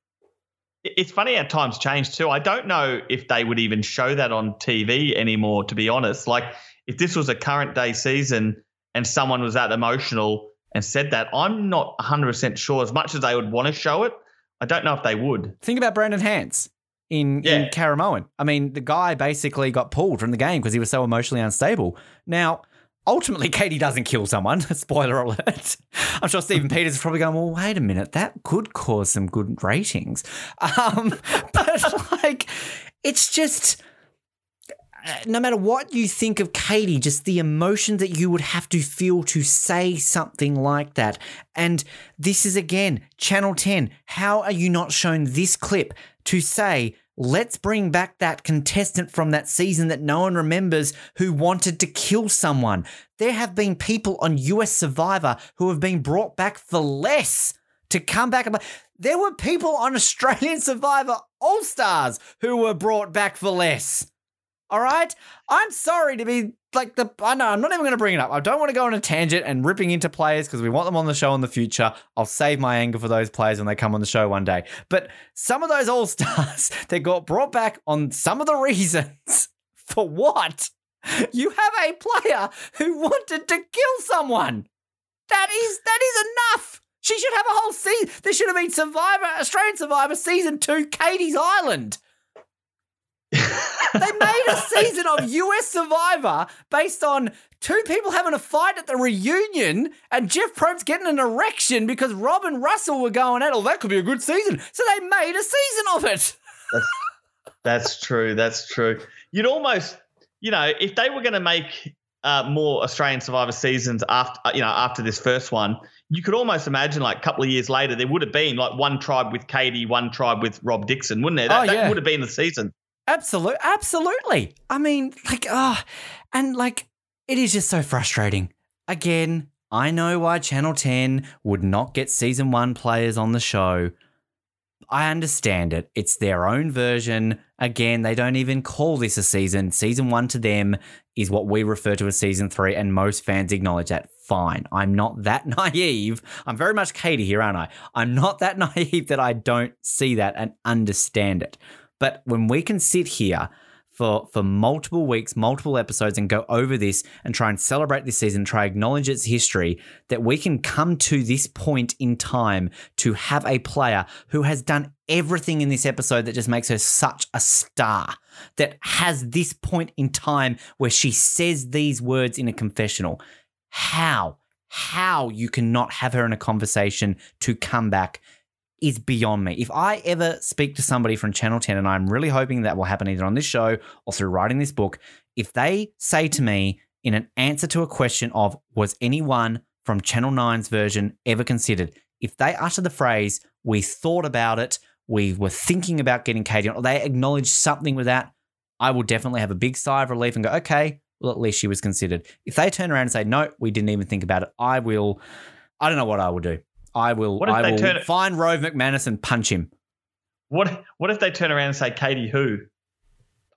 It's funny how times change too. I don't know if they would even show that on TV anymore, to be honest. Like, if this was a current day season and someone was that emotional and said that, I'm not 100% sure. As much as they would want to show it, I don't know if they would. Think about Brandon Hantz in, Yeah. in Caramoan. I mean, the guy basically got pulled from the game because he was so emotionally unstable. Now, ultimately, Katie doesn't kill someone. Spoiler alert. I'm sure Stephen Peters is probably going, well, wait a minute, that could cause some good ratings. Um, but, like, it's just. uh, No matter what you think of Katie, just the emotion that you would have to feel to say something like that. And this is again, Channel 10. How are you not shown this clip to say, let's bring back that contestant from that season that no one remembers who wanted to kill someone? There have been people on US Survivor who have been brought back for less to come back. There were people on Australian Survivor All Stars who were brought back for less. All right? I'm sorry to be like the. I know, I'm not even going to bring it up. I don't want to go on a tangent and ripping into players because we want them on the show in the future. I'll save my anger for those players when they come on the show one day. But some of those All Stars that got brought back on some of the reasons for what? You have a player who wanted to kill someone. That is that is enough. She should have a whole season. There should have been Survivor, Australian Survivor season two, Katie's Island. They made a season of US Survivor based on two people having a fight at the reunion and Jeff Probst getting an erection because Rob and Russell were going at, oh, that could be a good season. So they made a season of it. That's, that's true. That's true. You'd almost, you know, if they were going to make uh, more Australian Survivor seasons after, uh, you know, after this first one, you could almost imagine like a couple of years later there would have been like one tribe with Katie, one tribe with Rob Dixon, wouldn't there? That, Oh, that would have been the season. Absolutely, absolutely. I mean, like, ah, and like, it is just so frustrating. Again, I know why Channel 10 would not get season one players on the show. I understand it. It's their own version. Again, they don't even call this a season. Season one to them is what we refer to as season three, and most fans acknowledge that. Fine. I'm not that naive. I'm very much Katie here, aren't I? I'm not that naive that I don't see that and understand it. But when we can sit here for for multiple weeks, multiple episodes, and go over this and try and celebrate this season, try acknowledge its history, that we can come to this point in time to have a player who has done everything in this episode that just makes her such a star, that has this point in time where she says these words in a confessional. How? How you cannot have her in a conversation to come back is beyond me. If I ever speak to somebody from Channel 10, and I'm really hoping that will happen either on this show or through writing this book, if they say to me in an answer to a question of, was anyone from Channel 9's version ever considered? If they utter the phrase, we thought about it, we were thinking about getting Katie on, or they acknowledge something with that, I will definitely have a big sigh of relief and go, okay, well, at least she was considered. If they turn around and say, no, we didn't even think about it, I will, I don't know what I will do. I will, What if I they will turn it- find Rove McManus and punch him. What What if they turn around and say Katie who?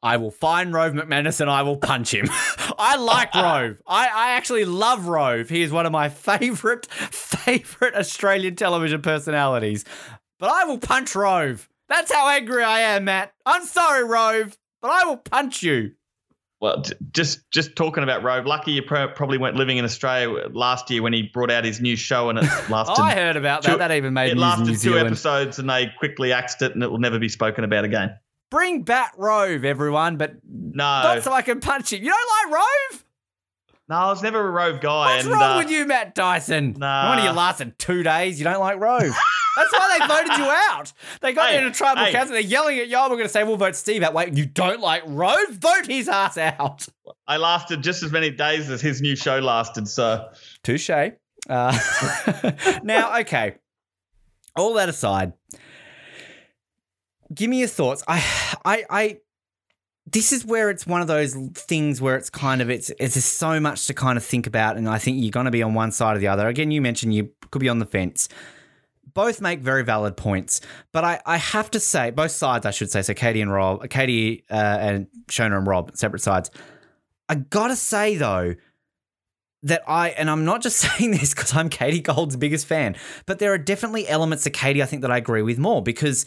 I will find Rove McManus and I will punch him. I like Rove. I, I actually love Rove. He is one of my favorite, favorite Australian television personalities. But I will punch Rove. That's how angry I am, Matt. I'm sorry, Rove, but I will punch you. Well, just just talking about Rove. Lucky you probably weren't living in Australia last year when he brought out his new show and it lasted. I heard about that. two- That even made it lasted two episodes and they quickly axed it and it will never be spoken about again. Bring back Rove, everyone, but No, not so I can punch him. You don't like Rove? No, I was never a Rove guy. What's and, wrong uh, with you, Matt Dyson? Nah. One of you lasted two days. You don't like Rove. That's why they voted you out. They got Hey, into tribal hey. council. They're yelling at y'all. We're going to say we'll vote Steve out. Wait, you don't like Rove? Vote his ass out. I lasted just as many days as his new show lasted. So Touche. Uh, now, okay. All that aside, give me your thoughts. I, I, I, this is where it's one of those things where it's kind of it's it's just so much to kind of think about, and I think you're going to be on one side or the other. Again, you mentioned you could be on the fence. Both make very valid points, but I, I have to say both sides I should say. So Katie and Rob, Katie uh, and Shona and Rob, separate sides. I gotta say though that I and I'm not just saying this because I'm Katie Gold's biggest fan, but there are definitely elements of Katie I think that I agree with more because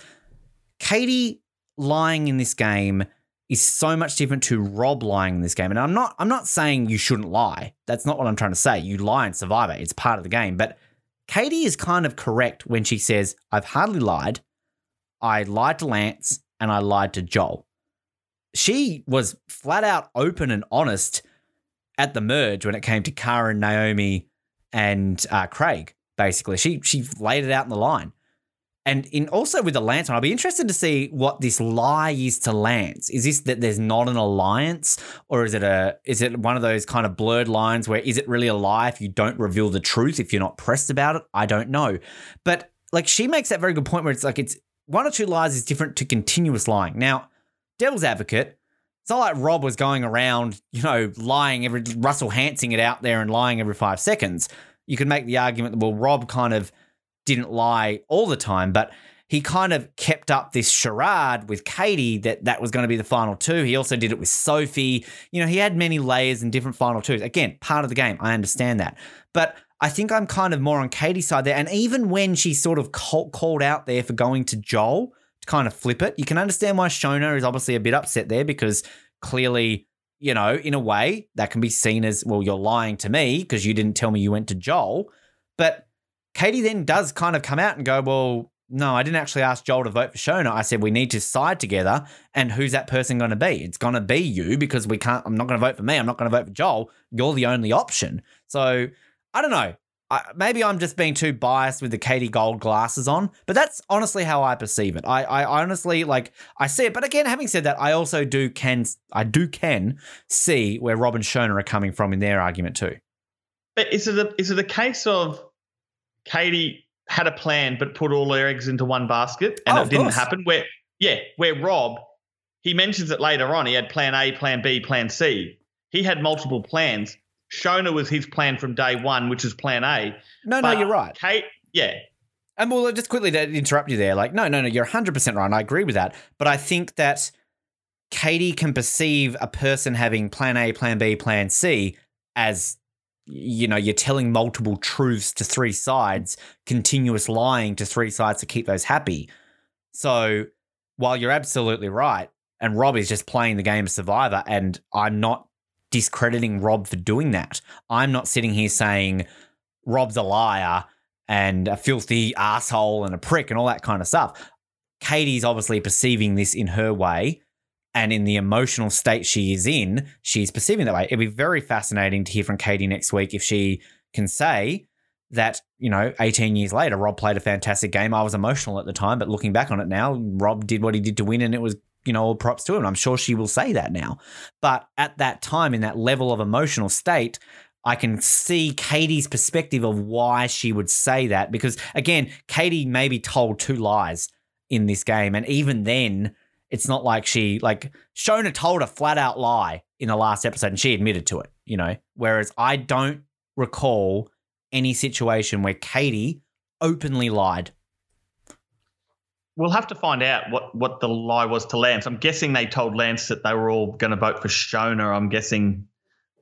Katie lying in this game is so much different to Rob lying in this game. And I'm not I'm not saying you shouldn't lie. That's not what I'm trying to say. You lie in Survivor. It's part of the game. But Katie is kind of correct when she says, I've hardly lied. I lied to Lance and I lied to Joel. She was flat out open and honest at the merge when it came to Karen, Naomi, and uh, Craig. Basically, she she laid it out in the line. And in also with the Lance one, I'll be interested to see what this lie is to Lance. Is this that there's not an alliance, or is it a is it one of those kind of blurred lines where is it really a lie if you don't reveal the truth if you're not pressed about it? I don't know, but like she makes that very good point where it's like it's one or two lies is different to continuous lying. Now, devil's advocate, it's not like Rob was going around, you know, lying every Russell Hantzing it out there and lying every five seconds. You could make the argument that well, Rob kind of didn't lie all the time, but he kind of kept up this charade with Katie that that was going to be the final two. He also did it with Sophie. You know, he had many layers and different final twos. Again, part of the game. I understand that. But I think I'm kind of more on Katie's side there. And even when she sort of called out there for going to Joel to kind of flip it, you can understand why Shona is obviously a bit upset there because clearly, you know, in a way that can be seen as, well, you're lying to me because you didn't tell me you went to Joel. But Katie then does kind of come out and go, well, no, I didn't actually ask Joel to vote for Shona. I said we need to side together, and who's that person going to be? It's going to be you because we can't. I'm not going to vote for me. I'm not going to vote for Joel. You're the only option. So I don't know. I, maybe I'm just being too biased with the Katie Gold glasses on, but that's honestly how I perceive it. I, I honestly like I see it, but again, having said that, I also do can I do can see where Rob and Shona are coming from in their argument too. But is it a, is it a case of Katie had a plan but put all her eggs into one basket and Oh, it didn't course. happen. Where yeah, where Rob he mentions it later on. He had plan A, plan B, plan C. He had multiple plans. Shona was his plan from day one, which is plan A. No, no, you're right. Kate, yeah. And well, just quickly to interrupt you there, like, no, no, no, you're 100% right. And I agree with that. But I think that Katie can perceive a person having plan A, plan B, plan C as, you know, you're telling multiple truths to three sides, continuous lying to three sides to keep those happy. So while you're absolutely right, and Rob is just playing the game of Survivor, and I'm not discrediting Rob for doing that. I'm not sitting here saying Rob's a liar and a filthy asshole and a prick and all that kind of stuff. Katie's obviously perceiving this in her way. And in the emotional state she is in, she's perceiving that way. It'd be very fascinating to hear from Katie next week if she can say that, you know, 18 years later, Rob played a fantastic game. I was emotional at the time, but looking back on it now, Rob did what he did to win and it was, you know, all props to him. I'm sure she will say that now. But at that time, in that level of emotional state, I can see Katie's perspective of why she would say that because again, Katie maybe told two lies in this game, and even then, it's not like she like Shona told a flat out lie in the last episode, and she admitted to it. You know, whereas I don't recall any situation where Katie openly lied. We'll have to find out what, what the lie was to Lance. I'm guessing they told Lance that they were all going to vote for Shona. I'm guessing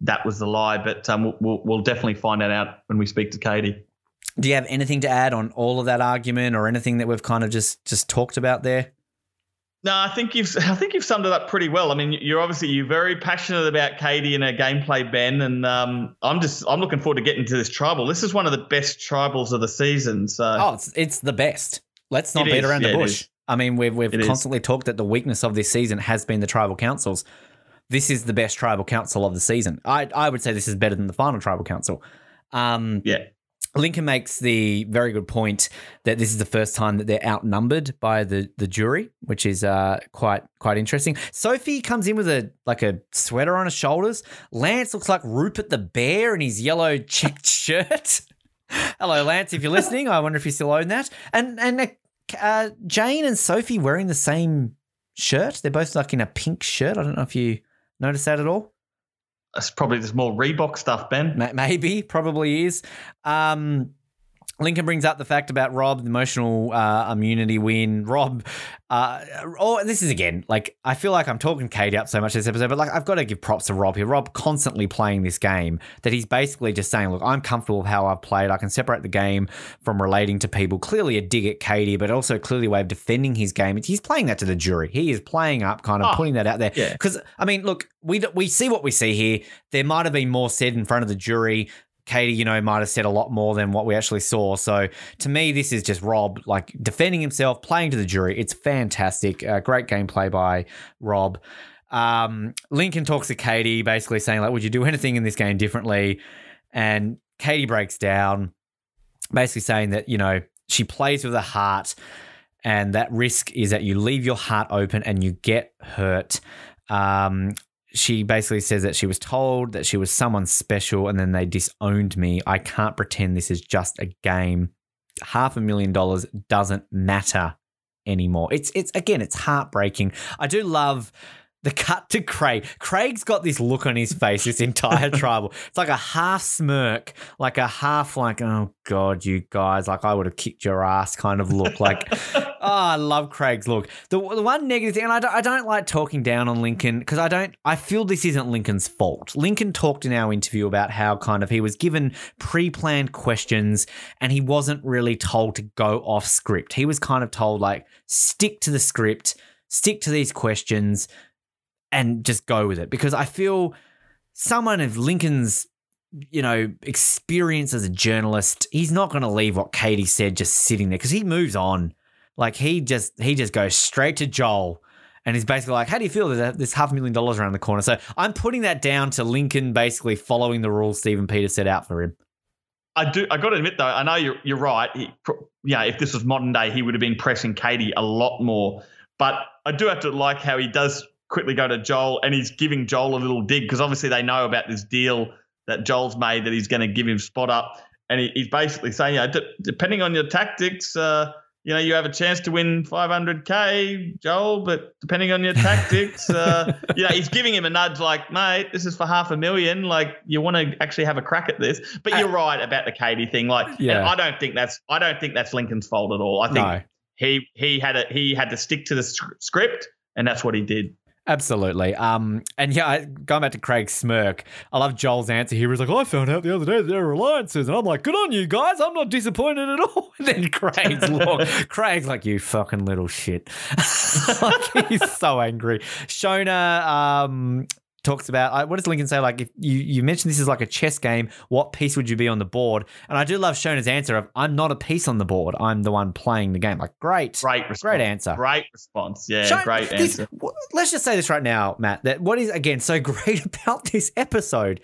that was the lie, but um, we'll- we'll, we'll definitely find that out when we speak to Katie. Do you have anything to add on all of that argument, or anything that we've kind of just just talked about there? No, I think you've I think you've summed it up pretty well. I mean, you're obviously you're very passionate about Katie and her gameplay, Ben, and um, I'm just I'm looking forward to getting to this tribal. This is one of the best tribals of the season. So Oh, it's it's the best. Let's not It beat is, around yeah, the bush. I mean, we've we've It is. constantly talked that the weakness of this season has been the tribal councils. This is the best tribal council of the season. I I would say this is better than the final tribal council. Um, yeah. Lincoln makes the very good point that this is the first time that they're outnumbered by the the jury, which is uh, quite quite interesting. Sophie comes in with a like a sweater on her shoulders. Lance looks like Rupert the Bear in his yellow checked shirt. Hello, Lance. If you're listening, I wonder if you still own that. And and uh, uh, Jane and Sophie wearing the same shirt. They're both like in a pink shirt. I don't know if you noticed that at all. Probably there's more Reebok stuff, Ben. Maybe, probably is. Um, Lincoln brings up the fact about Rob, the emotional uh, immunity win. Rob, uh, oh, this is again like I feel like I'm talking Katie up so much this episode, but like I've got to give props to Rob here. Rob constantly playing this game that he's basically just saying, "Look, I'm comfortable with how I've played. I can separate the game from relating to people." Clearly a dig at Katie, but also clearly a way of defending his game. He's playing that to the jury. He is playing up, kind of Oh, putting that out there. yeah. Because I mean, look, we we see what we see here. There might have been more said in front of the jury. Katie, you know, might have said a lot more than what we actually saw. So to me, this is just Rob like defending himself, playing to the jury. It's fantastic. Uh, great gameplay by Rob. Um, Lincoln talks to Katie, basically saying like, "Would you do anything in this game differently?" And Katie breaks down, basically saying that you know she plays with her heart, and that risk is that you leave your heart open and you get hurt. Um, she basically says that she was told that she was someone special and then they disowned me. I can't pretend this is just a game. Half a million dollars doesn't matter anymore. It's it's again, it's heartbreaking. I do love the cut to Craig. Craig's got this look on his face this entire tribal. It's like a half smirk, like a half like, oh God, you guys, like I would have kicked your ass kind of look. Like, oh, I love Craig's look. The, the one negative thing, and I don't, I don't like talking down on Lincoln because I don't, I feel this isn't Lincoln's fault. Lincoln talked in our interview about how kind of he was given pre planned questions and he wasn't really told to go off script. He was kind of told, like, stick to the script, stick to these questions and just go with it because I feel someone of Lincoln's you know experience as a journalist he's not going to leave what Katie said just sitting there because he moves on like he just he just goes straight to Joel and he's basically like how do you feel there's, there's half a million dollars around the corner so I'm putting that down to Lincoln basically following the rules Stephen Peter set out for him I do. I got to admit though, I know you're you're right. He, yeah, if this was modern day, he would have been pressing Katie a lot more. But I do have to like how he does quickly go to Joel and he's giving Joel a little dig because obviously they know about this deal that Joel's made that he's going to give him spot up, and he, he's basically saying, yeah, d- depending on your tactics, uh, you know, you have a chance to win 500k, Joel, but depending on your tactics, uh, you know, he's giving him a nudge like, mate, this is for half a million. Like, you want to actually have a crack at this. But you're right about the Katie thing. Like, Yeah. I don't think that's I don't think that's Lincoln's fault at all. I think No. he he had a he had to stick to the script, and that's what he did. Absolutely. Um, and yeah, going back to Craig's smirk, I love Joel's answer here. He's like, I found out the other day that there are alliances. And I'm like, good on you guys. I'm not disappointed at all. And then Craig's look. Craig's like, you fucking little shit. like, he's so angry. Shona um, talks about, what does Lincoln say? Like, if you, you mentioned this is like a chess game, what piece would you be on the board? And I do love Shona's answer of, I'm not a piece on the board. I'm the one playing the game. Like, great. Great response. Great answer. Great response. Yeah, Shone- great this- answer. w- let's just say this right now, Matt. That what is again so great about this episode.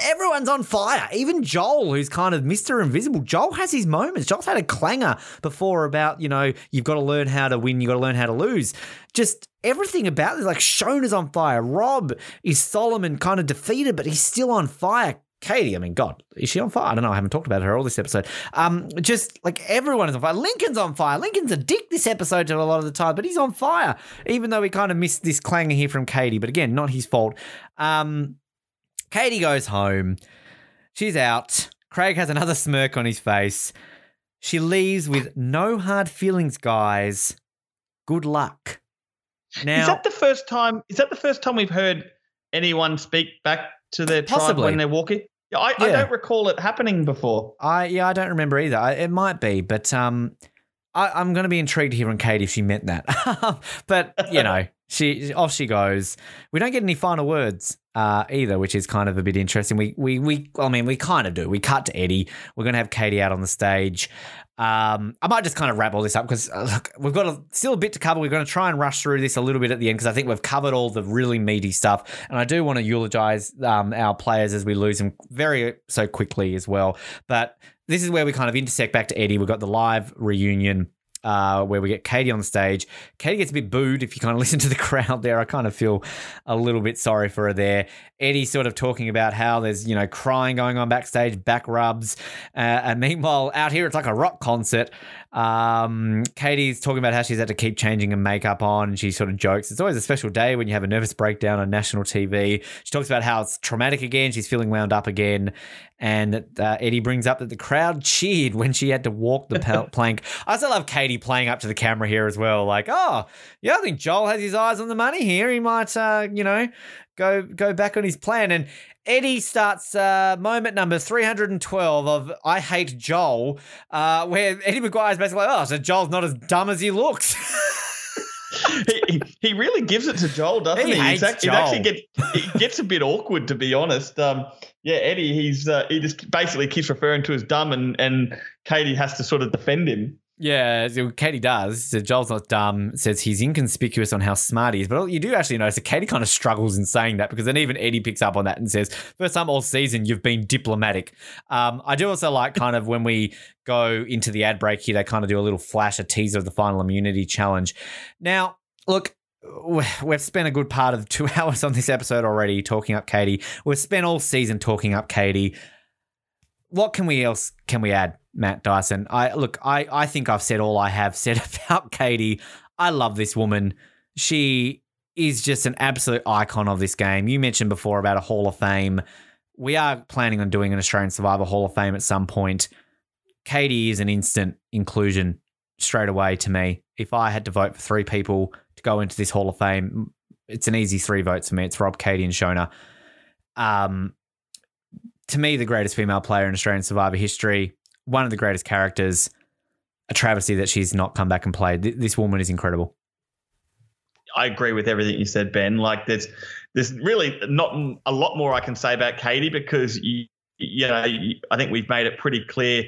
Everyone's on fire. Even Joel, who's kind of Mr. Invisible, Joel has his moments. Joel's had a clanger before about, you know, you've got to learn how to win, you've got to learn how to lose. Just everything about this, like Shona's on fire. Rob is Solomon kind of defeated, but he's still on fire. Katie, I mean, God, is she on fire? I don't know. I haven't talked about her all this episode. Um, just like everyone is on fire. Lincoln's on fire. Lincoln's a dick this episode a lot of the time, but he's on fire. Even though we kind of missed this clanger here from Katie, but again, not his fault. Um, Katie goes home. She's out. Craig has another smirk on his face. She leaves with no hard feelings, guys. Good luck. Now, is that the first time? Is that the first time we've heard anyone speak back to their tribe when they're walking? Yeah, I, I don't recall it happening before. I yeah, I don't remember either. I, it might be, but um, I, I'm going to be intrigued here hear from Katie if she meant that. but you know, she off she goes. We don't get any final words uh, either, which is kind of a bit interesting. We we we. I mean, we kind of do. We cut to Eddie. We're going to have Katie out on the stage. Um, I might just kind of wrap all this up because uh, look, we've got a, still a bit to cover. We're going to try and rush through this a little bit at the end because I think we've covered all the really meaty stuff, and I do want to eulogize um, our players as we lose them very so quickly as well. But this is where we kind of intersect back to Eddie. We've got the live reunion uh, where we get Katie on stage. Katie gets a bit booed if you kind of listen to the crowd there. I kind of feel a little bit sorry for her there. Eddie sort of talking about how there's, you know, crying going on backstage, back rubs. Uh, and meanwhile, out here, it's like a rock concert. Um, Katie's talking about how she's had to keep changing her makeup on, and she sort of jokes. It's always a special day when you have a nervous breakdown on national TV. She talks about how it's traumatic again. She's feeling wound up again, and uh, Eddie brings up that the crowd cheered when she had to walk the plank. I also love Katie playing up to the camera here as well. Like, oh, yeah, I think Joel has his eyes on the money here. He might, uh, you know, go go back on his plan. And Eddie starts uh, moment number 312 of I Hate Joel, uh, where Eddie McGuire is basically like, oh, so Joel's not as dumb as he looks. he, he really gives it to Joel, doesn't He he? hates act- Joel. It actually gets it gets a bit awkward, to be honest. Um, yeah, Eddie, he's uh, he just basically keeps referring to as dumb, and and Katie has to sort of defend him. Yeah, Katie does. So Joel's not dumb. Says he's inconspicuous on how smart he is. But you do actually notice that Katie kind of struggles in saying that because then even Eddie picks up on that and says, first time all season, you've been diplomatic. Um, I do also like kind of when we go into the ad break here, they kind of do a little flash, a teaser of the final immunity challenge. Now, look, we've spent a good part of two hours on this episode already talking up Katie. We've spent all season talking up Katie what can we else can we add, Matt Dyson? I look, I I think I've said all I have said about Katie. I love this woman. She is just an absolute icon of this game. You mentioned before about a Hall of Fame. We are planning on doing an Australian Survivor Hall of Fame at some point. Katie is an instant inclusion straight away to me. If I had to vote for three people to go into this Hall of Fame, it's an easy three votes for me. It's Rob, Katie, and Shona. Um, to me, the greatest female player in Australian Survivor history, one of the greatest characters. A travesty that she's not come back and played. This woman is incredible. I agree with everything you said, Ben. Like there's there's really not a lot more I can say about Katie because you, you know I think we've made it pretty clear.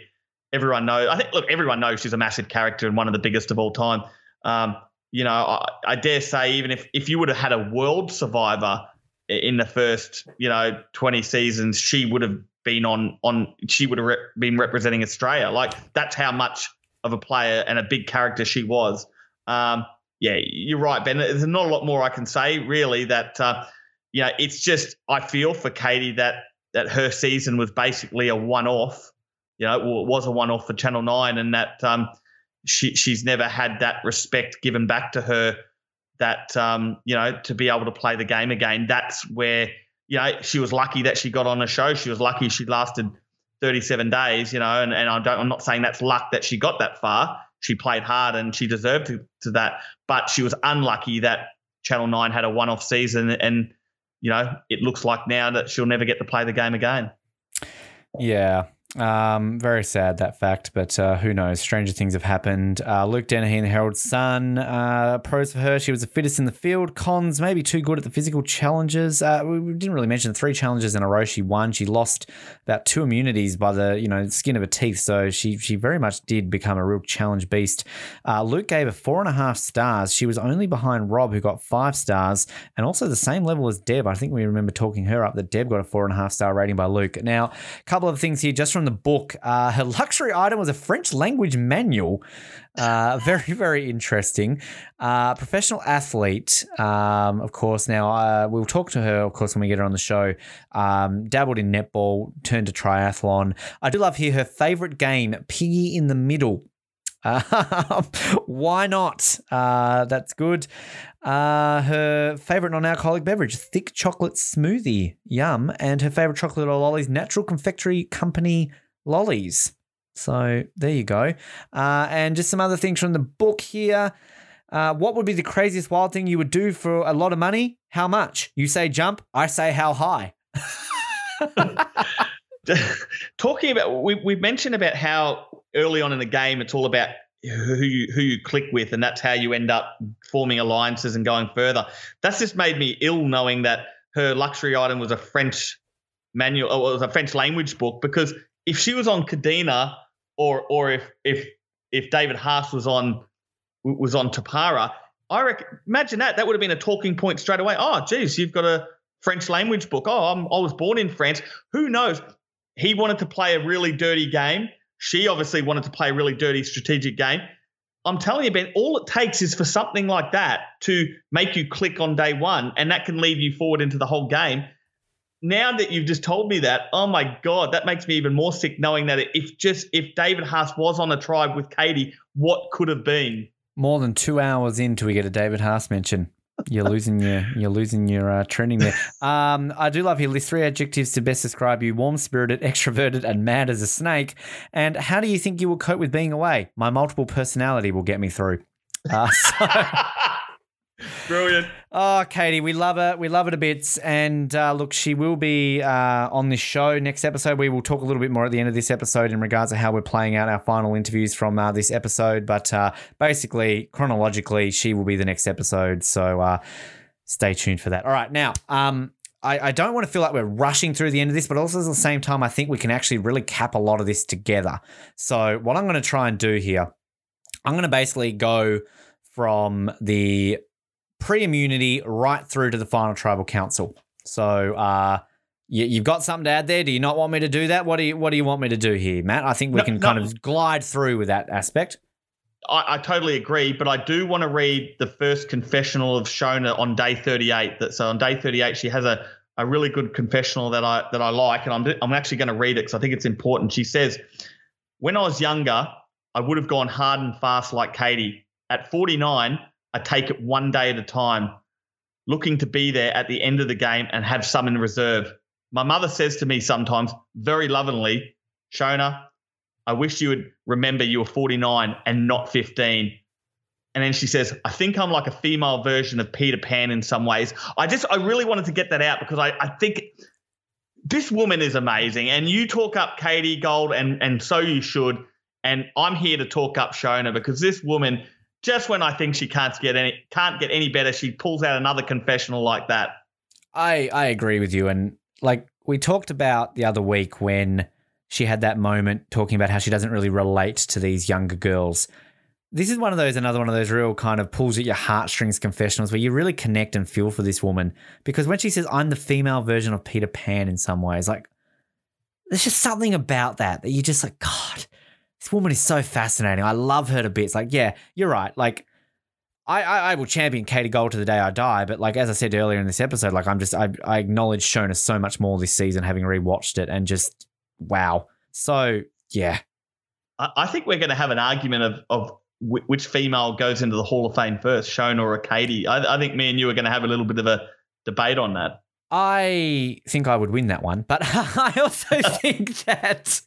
Everyone knows. I think look, everyone knows she's a massive character and one of the biggest of all time. Um, you know, I, I dare say even if if you would have had a world survivor in the first you know 20 seasons, she would have been on on she would have rep- been representing Australia. Like that's how much of a player and a big character she was. Um, yeah, you're right, Ben. There's not a lot more I can say, really. That uh, you know, it's just I feel for Katie that that her season was basically a one-off. You know, it was a one-off for Channel Nine, and that um, she she's never had that respect given back to her. That um, you know, to be able to play the game again. That's where you know she was lucky that she got on a show. She was lucky she lasted 37 days. You know, and, and I don't. I'm not saying that's luck that she got that far. She played hard and she deserved to, to that. But she was unlucky that Channel Nine had a one-off season, and you know it looks like now that she'll never get to play the game again. Yeah. Um, very sad that fact, but uh, who knows? Stranger things have happened. Uh, Luke Dennehy, the Herald Sun, uh, pros for her. She was the fittest in the field. Cons, maybe too good at the physical challenges. Uh, we we didn't really mention three challenges in a row she won. She lost about two immunities by the you know skin of her teeth, so she she very much did become a real challenge beast. Uh, Luke gave her four and a half stars. She was only behind Rob, who got five stars, and also the same level as Deb. I think we remember talking her up that Deb got a four and a half star rating by Luke. Now, a couple of things here just from the book. Uh, her luxury item was a French language manual. Uh, very, very interesting. Uh, professional athlete, um, of course. Now, uh, we'll talk to her, of course, when we get her on the show. Um, dabbled in netball, turned to triathlon. I do love here her favorite game, Piggy in the Middle. Um, why not? Uh, that's good. Uh, her favorite non-alcoholic beverage, thick chocolate smoothie, yum, and her favorite chocolate or lollies, Natural Confectionery Company lollies. So there you go. Uh, and just some other things from the book here. Uh, what would be the craziest wild thing you would do for a lot of money? How much? You say jump. I say how high. Talking about, we we mentioned about how early on in the game it's all about who you who you click with, and that's how you end up forming alliances and going further. That's just made me ill knowing that her luxury item was a French manual, or was a French language book. Because if she was on Cadena, or or if if if David Haas was on was on Tapara, I reckon, imagine that. That would have been a talking point straight away. Oh, geez, you've got a French language book. Oh, I'm, I was born in France. Who knows? He wanted to play a really dirty game. She obviously wanted to play a really dirty strategic game. I'm telling you, Ben, all it takes is for something like that to make you click on day one, and that can lead you forward into the whole game. now that you've just told me that, oh my god, that makes me even more sick knowing that if just if David Haas was on a tribe with Katie, what could have been? More than two hours in into we get a David Haas mention. You're losing your you're losing your uh, trending there. Um, I do love here. List three adjectives to best describe you: warm spirited, extroverted, and mad as a snake. And how do you think you will cope with being away? My multiple personality will get me through. Uh, so, Brilliant. Oh, Katie, we love her. We love her to bits. And uh, look, she will be uh, on this show next episode. We will talk a little bit more at the end of this episode in regards to how we're playing out our final interviews from uh, this episode. But uh, basically, chronologically, she will be the next episode. So uh, stay tuned for that. All right, now. Um, I, I don't want to feel like we're rushing through the end of this, but also at the same time, I think we can actually really cap a lot of this together. So, what I'm going to try and do here, I'm going to basically go from the pre-immunity right through to the final tribal council. So uh, you, you've got something to add there. Do you not want me to do that? What do you What do you want me to do here, Matt? I think we No, can no. kind of glide through with that aspect. I, I totally agree, but I do want to read the first confessional of Shona on day 38. That so on day 38 she has a, a really good confessional that I that I like, and I'm I'm actually going to read it because I think it's important. She says, "When I was younger, I would have gone hard and fast like Katie. At 49, I take it one day at a time, looking to be there at the end of the game and have some in reserve. My mother says to me sometimes, very lovingly, Shona, I wish you would remember you were 49 and not 15. And then she says, I think I'm like a female version of Peter Pan in some ways. I just, I really wanted to get that out because I, I think this woman is amazing. And you talk up Katie Gold, and, and so you should. And I'm here to talk up Shona because this woman, just when I think she can't get any can't get any better, she pulls out another confessional like that. I I agree with you, and like we talked about the other week when she had that moment talking about how she doesn't really relate to these younger girls. This is one of those, another one of those real kind of pulls at your heartstrings confessionals where you really connect and feel for this woman. Because when she says, I'm the female version of Peter Pan in some ways, like, there's just something about that that you're just like, God, this woman is so fascinating. I love her to bits. Like, yeah, you're right. Like, I, I, I will champion Katie Gold to the day I die, but like as I said earlier in this episode, like I'm just I, I acknowledge Shona so much more this season, having rewatched it, and just wow. So yeah, I, I think we're going to have an argument of of wh- which female goes into the Hall of Fame first, Shona or Katie. I, I think me and you are going to have a little bit of a debate on that. I think I would win that one, but I also think that.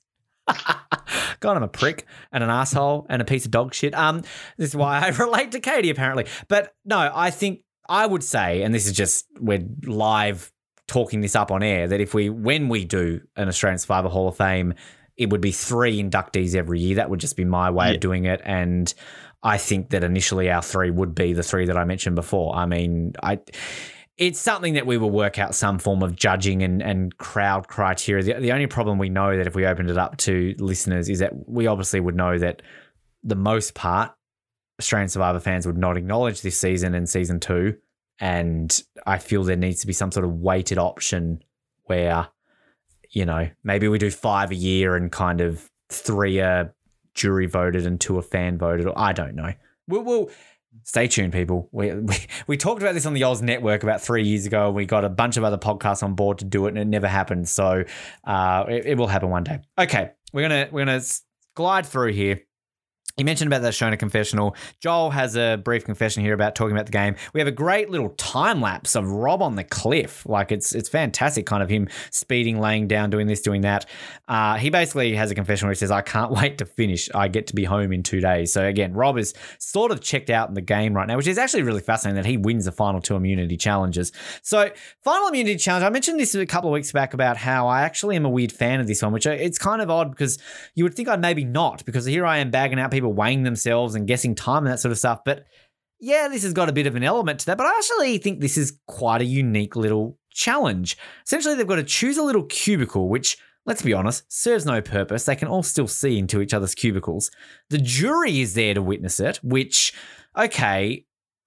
God, I'm a prick and an asshole and a piece of dog shit. Um, this is why I relate to Katie apparently. But no, I think I would say, and this is just we're live talking this up on air, that if we when we do an Australian Survivor Hall of Fame, it would be three inductees every year. That would just be my way Yeah. of doing it, and I think that initially our three would be the three that I mentioned before. I mean, I it's something that we will work out some form of judging and, and crowd criteria. The, the only problem we know that if we opened it up to listeners is that we obviously would know that the most part Australian Survivor fans would not acknowledge this season and season two. And I feel there needs to be some sort of weighted option where, you know, maybe we do five a year and kind of three are jury voted and two are fan voted. Or I don't know. We'll, we'll stay tuned, people. We, we we talked about this on the Oz Network about three years ago. We got a bunch of other podcasts on board to do it, and it never happened. So uh, it, it will happen one day. Okay, we're gonna we're gonna glide through here. You mentioned about that Shona confessional. Joel has a brief confession here about talking about the game. We have a great little time lapse of Rob on the cliff. Like it's it's fantastic, kind of him speeding, laying down, doing this, doing that. Uh, he basically has a confession where he says, "I can't wait to finish. I get to be home in two days." So again, Rob is sort of checked out in the game right now, which is actually really fascinating that he wins the final two immunity challenges. So final immunity challenge. I mentioned this a couple of weeks back about how I actually am a weird fan of this one, which it's kind of odd because you would think I'd maybe not because here I am bagging out people weighing themselves and guessing time and that sort of stuff. But yeah, this has got a bit of an element to that, but I actually think this is quite a unique little challenge. Essentially, they've got to choose a little cubicle, which, let's be honest, serves no purpose. They can all still see into each other's cubicles. The jury is there to witness it, which, okay,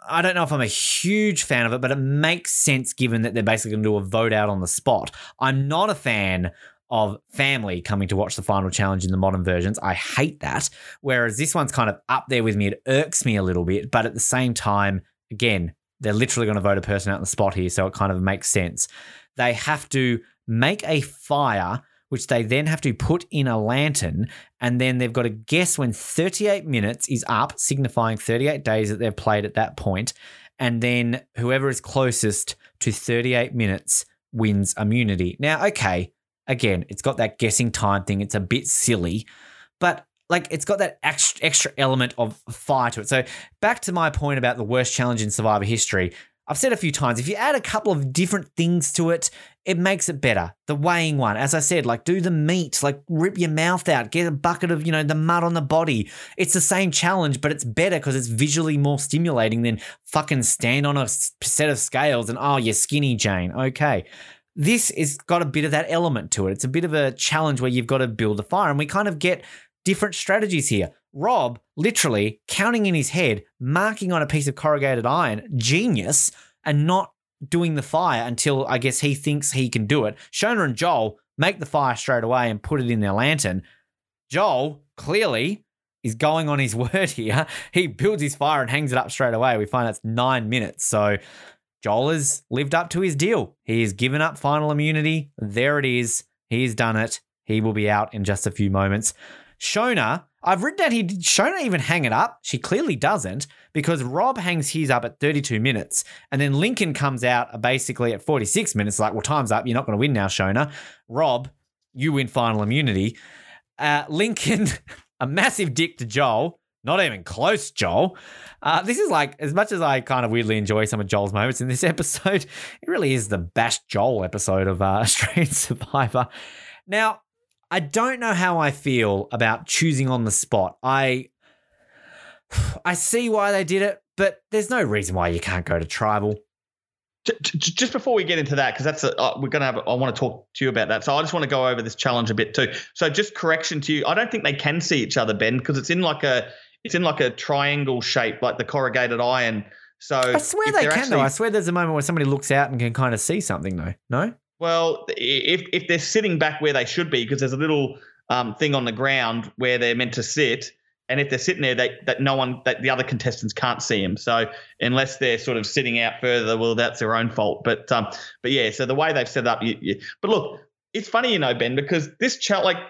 I don't know if I'm a huge fan of it, but it makes sense given that they're basically going to do a vote out on the spot. I'm not a fan of family coming to watch the final challenge in the modern versions. I hate that. Whereas this one's kind of up there with me. It irks me a little bit, but at the same time, again, they're literally going to vote a person out on the spot here, so it kind of makes sense. They have to make a fire, which they then have to put in a lantern, and then they've got to guess when 38 minutes is up, signifying 38 days that they've played at that point, and then whoever is closest to 38 minutes wins immunity. Now, okay, again, it's got that guessing time thing. It's a bit silly, but like it's got that extra, extra element of fire to it. So back to my point about the worst challenge in Survivor history. I've said a few times, if you add a couple of different things to it, it makes it better. The weighing one, as I said, like do the meat, like rip your mouth out, get a bucket of, you know, the mud on the body. It's the same challenge, but it's better because it's visually more stimulating than fucking stand on a set of scales and, oh, you're skinny, Jane. Okay. This is got a bit of that element to it. It's a bit of a challenge where you've got to build a fire. And we kind of get different strategies here. Rob literally counting in his head, marking on a piece of corrugated iron, genius, and not doing the fire until I guess he thinks he can do it. Shona and Joel make the fire straight away and put it in their lantern. Joel clearly is going on his word here. He builds his fire and hangs it up straight away. We find that's nine minutes. So Joel has lived up to his deal. He has given up final immunity. There it is. He's done it. He will be out in just a few moments. Shona, I've written down he did Shona even hang it up? She clearly doesn't because Rob hangs his up at 32 minutes and then Lincoln comes out basically at 46 minutes like, well, time's up. You're not going to win now, Shona. Rob, you win final immunity. Uh, Lincoln, a massive dick to Joel. Not even close, Joel. Uh, this is like, as much as I kind of weirdly enjoy some of Joel's moments in this episode, it really is the Bash Joel episode of uh, Australian Survivor. Now, I don't know how I feel about choosing on the spot. I I see why they did it, but there's no reason why you can't go to tribal. Just before we get into that, because that's a, uh, we're going to have. I want to talk to you about that. So I just want to go over this challenge a bit too. So just correction to you. I don't think they can see each other, Ben, because it's in like a it's in like a triangle shape, like the corrugated iron. So I swear they can actually, though. I swear there's a moment where somebody looks out and can kind of see something though. No. Well, if if they're sitting back where they should be, because there's a little um, thing on the ground where they're meant to sit, and if they're sitting there, they that no one that the other contestants can't see them. So unless they're sort of sitting out further, well, that's their own fault. But um, but yeah, so the way they've set up, you, you, but look, it's funny, you know, Ben, because this challenge, like,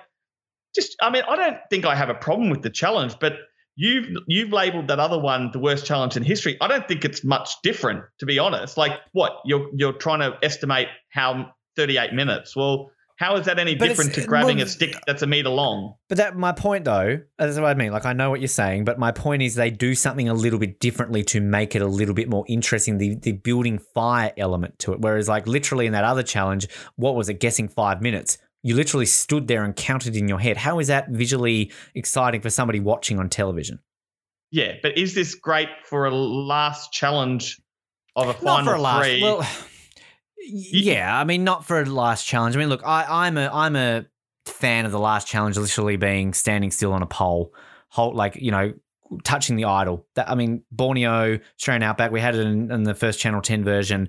just I mean, I don't think I have a problem with the challenge, but you've you've labeled that other one the worst challenge in history. I don't think it's much different, to be honest. Like, what you're you're trying to estimate how 38 minutes. Well, how is that any but different to grabbing well, a stick that's a meter long? But that my point though, that's what I mean. Like I know what you're saying, but my point is they do something a little bit differently to make it a little bit more interesting. The the building fire element to it. Whereas like literally in that other challenge, what was it? Guessing five minutes. You literally stood there and counted in your head. How is that visually exciting for somebody watching on television? Yeah, but is this great for a last challenge of a final Not for a last, three? Well, yeah, I mean, not for a last challenge. I mean, look, I, I'm a I'm a fan of the last challenge, literally being standing still on a pole, hold like you know, touching the idol. That I mean, Borneo, Australian Outback, we had it in, in the first Channel Ten version.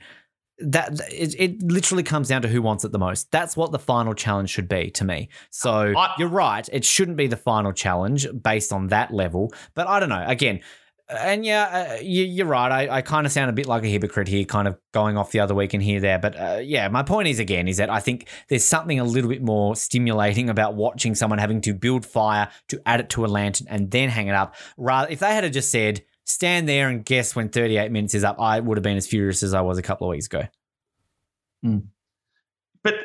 That it, it, literally comes down to who wants it the most. That's what the final challenge should be to me. So I, you're right; it shouldn't be the final challenge based on that level. But I don't know. Again, and yeah, uh, you, are right. I, I kind of sound a bit like a hypocrite here, kind of going off the other week and here there. But uh, yeah, my point is again is that I think there's something a little bit more stimulating about watching someone having to build fire to add it to a lantern and then hang it up. Rather, if they had just said stand there and guess when 38 minutes is up, I would have been as furious as I was a couple of weeks ago. Mm. But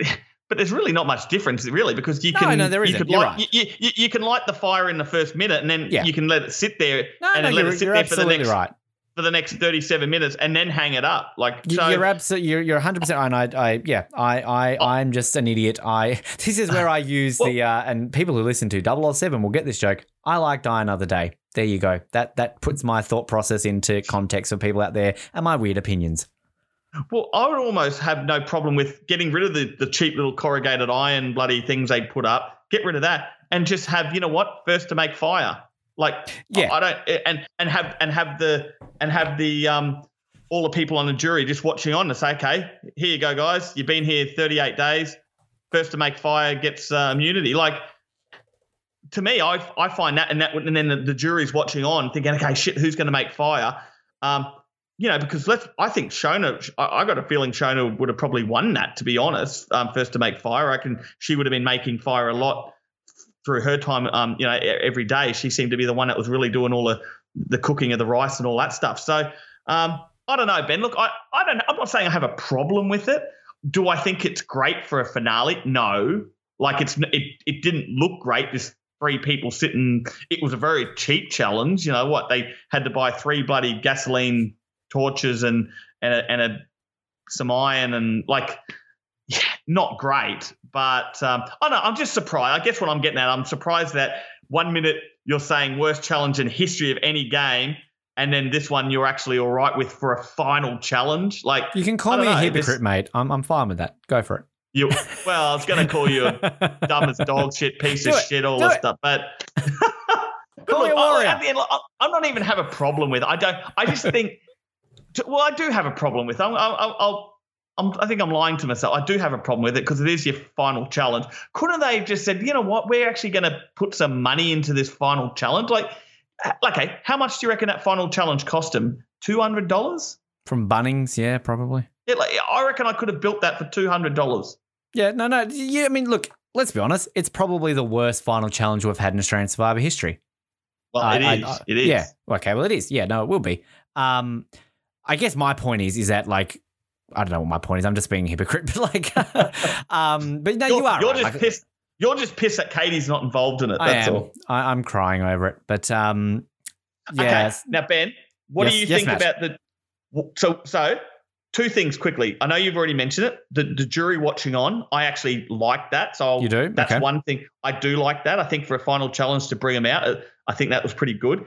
but there's really not much difference, really, because you can. No, there isn't. You, could light, right. you, you, you, can light the fire in the first minute, and then yeah. you can let it sit there, no, and no, let it sit there for the next right. for the next 37 minutes, and then hang it up. Like so, you're absolutely, you're, you're 100. percent And I, I, yeah, I, I, oh. I'm just an idiot. I. This is where I use well, the uh, and people who listen to 007 will get this joke. I like Die Another Day. There you go. That that puts my thought process into context for people out there and my weird opinions. Well, I would almost have no problem with getting rid of the, the cheap little corrugated iron bloody things they put up. Get rid of that and just have you know what first to make fire. Like yeah, I don't and and have and have the and have the um all the people on the jury just watching on to say, okay, here you go, guys. You've been here 38 days. First to make fire gets uh, immunity. Like to me, I I find that and that and then the, the jury's watching on, thinking, okay, shit, who's going to make fire? Um, you know, because let's, I think Shona, I, I got a feeling Shona would have probably won that, to be honest, um, first to make fire. I can. she would have been making fire a lot through her time, um, you know, every day. She seemed to be the one that was really doing all the, the cooking of the rice and all that stuff. So, um, I don't know, Ben. Look, I, I don't, I'm not saying I have a problem with it. Do I think it's great for a finale? No. Like it's, it, it didn't look great. This three people sitting, it was a very cheap challenge. You know what? They had to buy three bloody gasoline torches and and a, and a, some iron and like yeah, not great. But um, I don't know. I'm just surprised. I guess what I'm getting at, I'm surprised that one minute you're saying worst challenge in history of any game, and then this one you're actually all right with for a final challenge. Like You can call me a hypocrite, this- mate. I'm, I'm fine with that. Go for it. You well, I was going to call you a dumb as dog shit, piece Do of it. shit, all this it. stuff. But, Call look, I- warrior. the end, I- I'm not even have a problem with. it. I don't. I just think. Well, I do have a problem with. it. I'm, I'll, I'll, I'm, I think I'm lying to myself. I do have a problem with it because it is your final challenge. Couldn't they have just said, you know what, we're actually going to put some money into this final challenge? Like, uh, okay, how much do you reckon that final challenge cost him? Two hundred dollars. From Bunnings, yeah, probably. Yeah, like, I reckon I could have built that for two hundred dollars. Yeah, no, no. Yeah, I mean, look, let's be honest. It's probably the worst final challenge we've had in Australian Survivor history. Well, I- it I- is. I- it is. Yeah. Okay. Well, it is. Yeah. No, it will be. Um, I guess my point is, is that like, I don't know what my point is. I'm just being a hypocrite, but like, um, but no, you're, you are. You're right. just Like, pissed. You're just pissed that Katie's not involved in it. I That's am. all. I, I'm crying over it, but um, Okay. yeah. Now, Ben, what do you yes, think Matt. about the? So, so two things quickly. I know you've already mentioned it. The, the jury watching on. I actually like that. So I'll- You do? That's Okay. one thing. I do like that. I think for a final challenge to bring them out, uh, I think that was pretty good.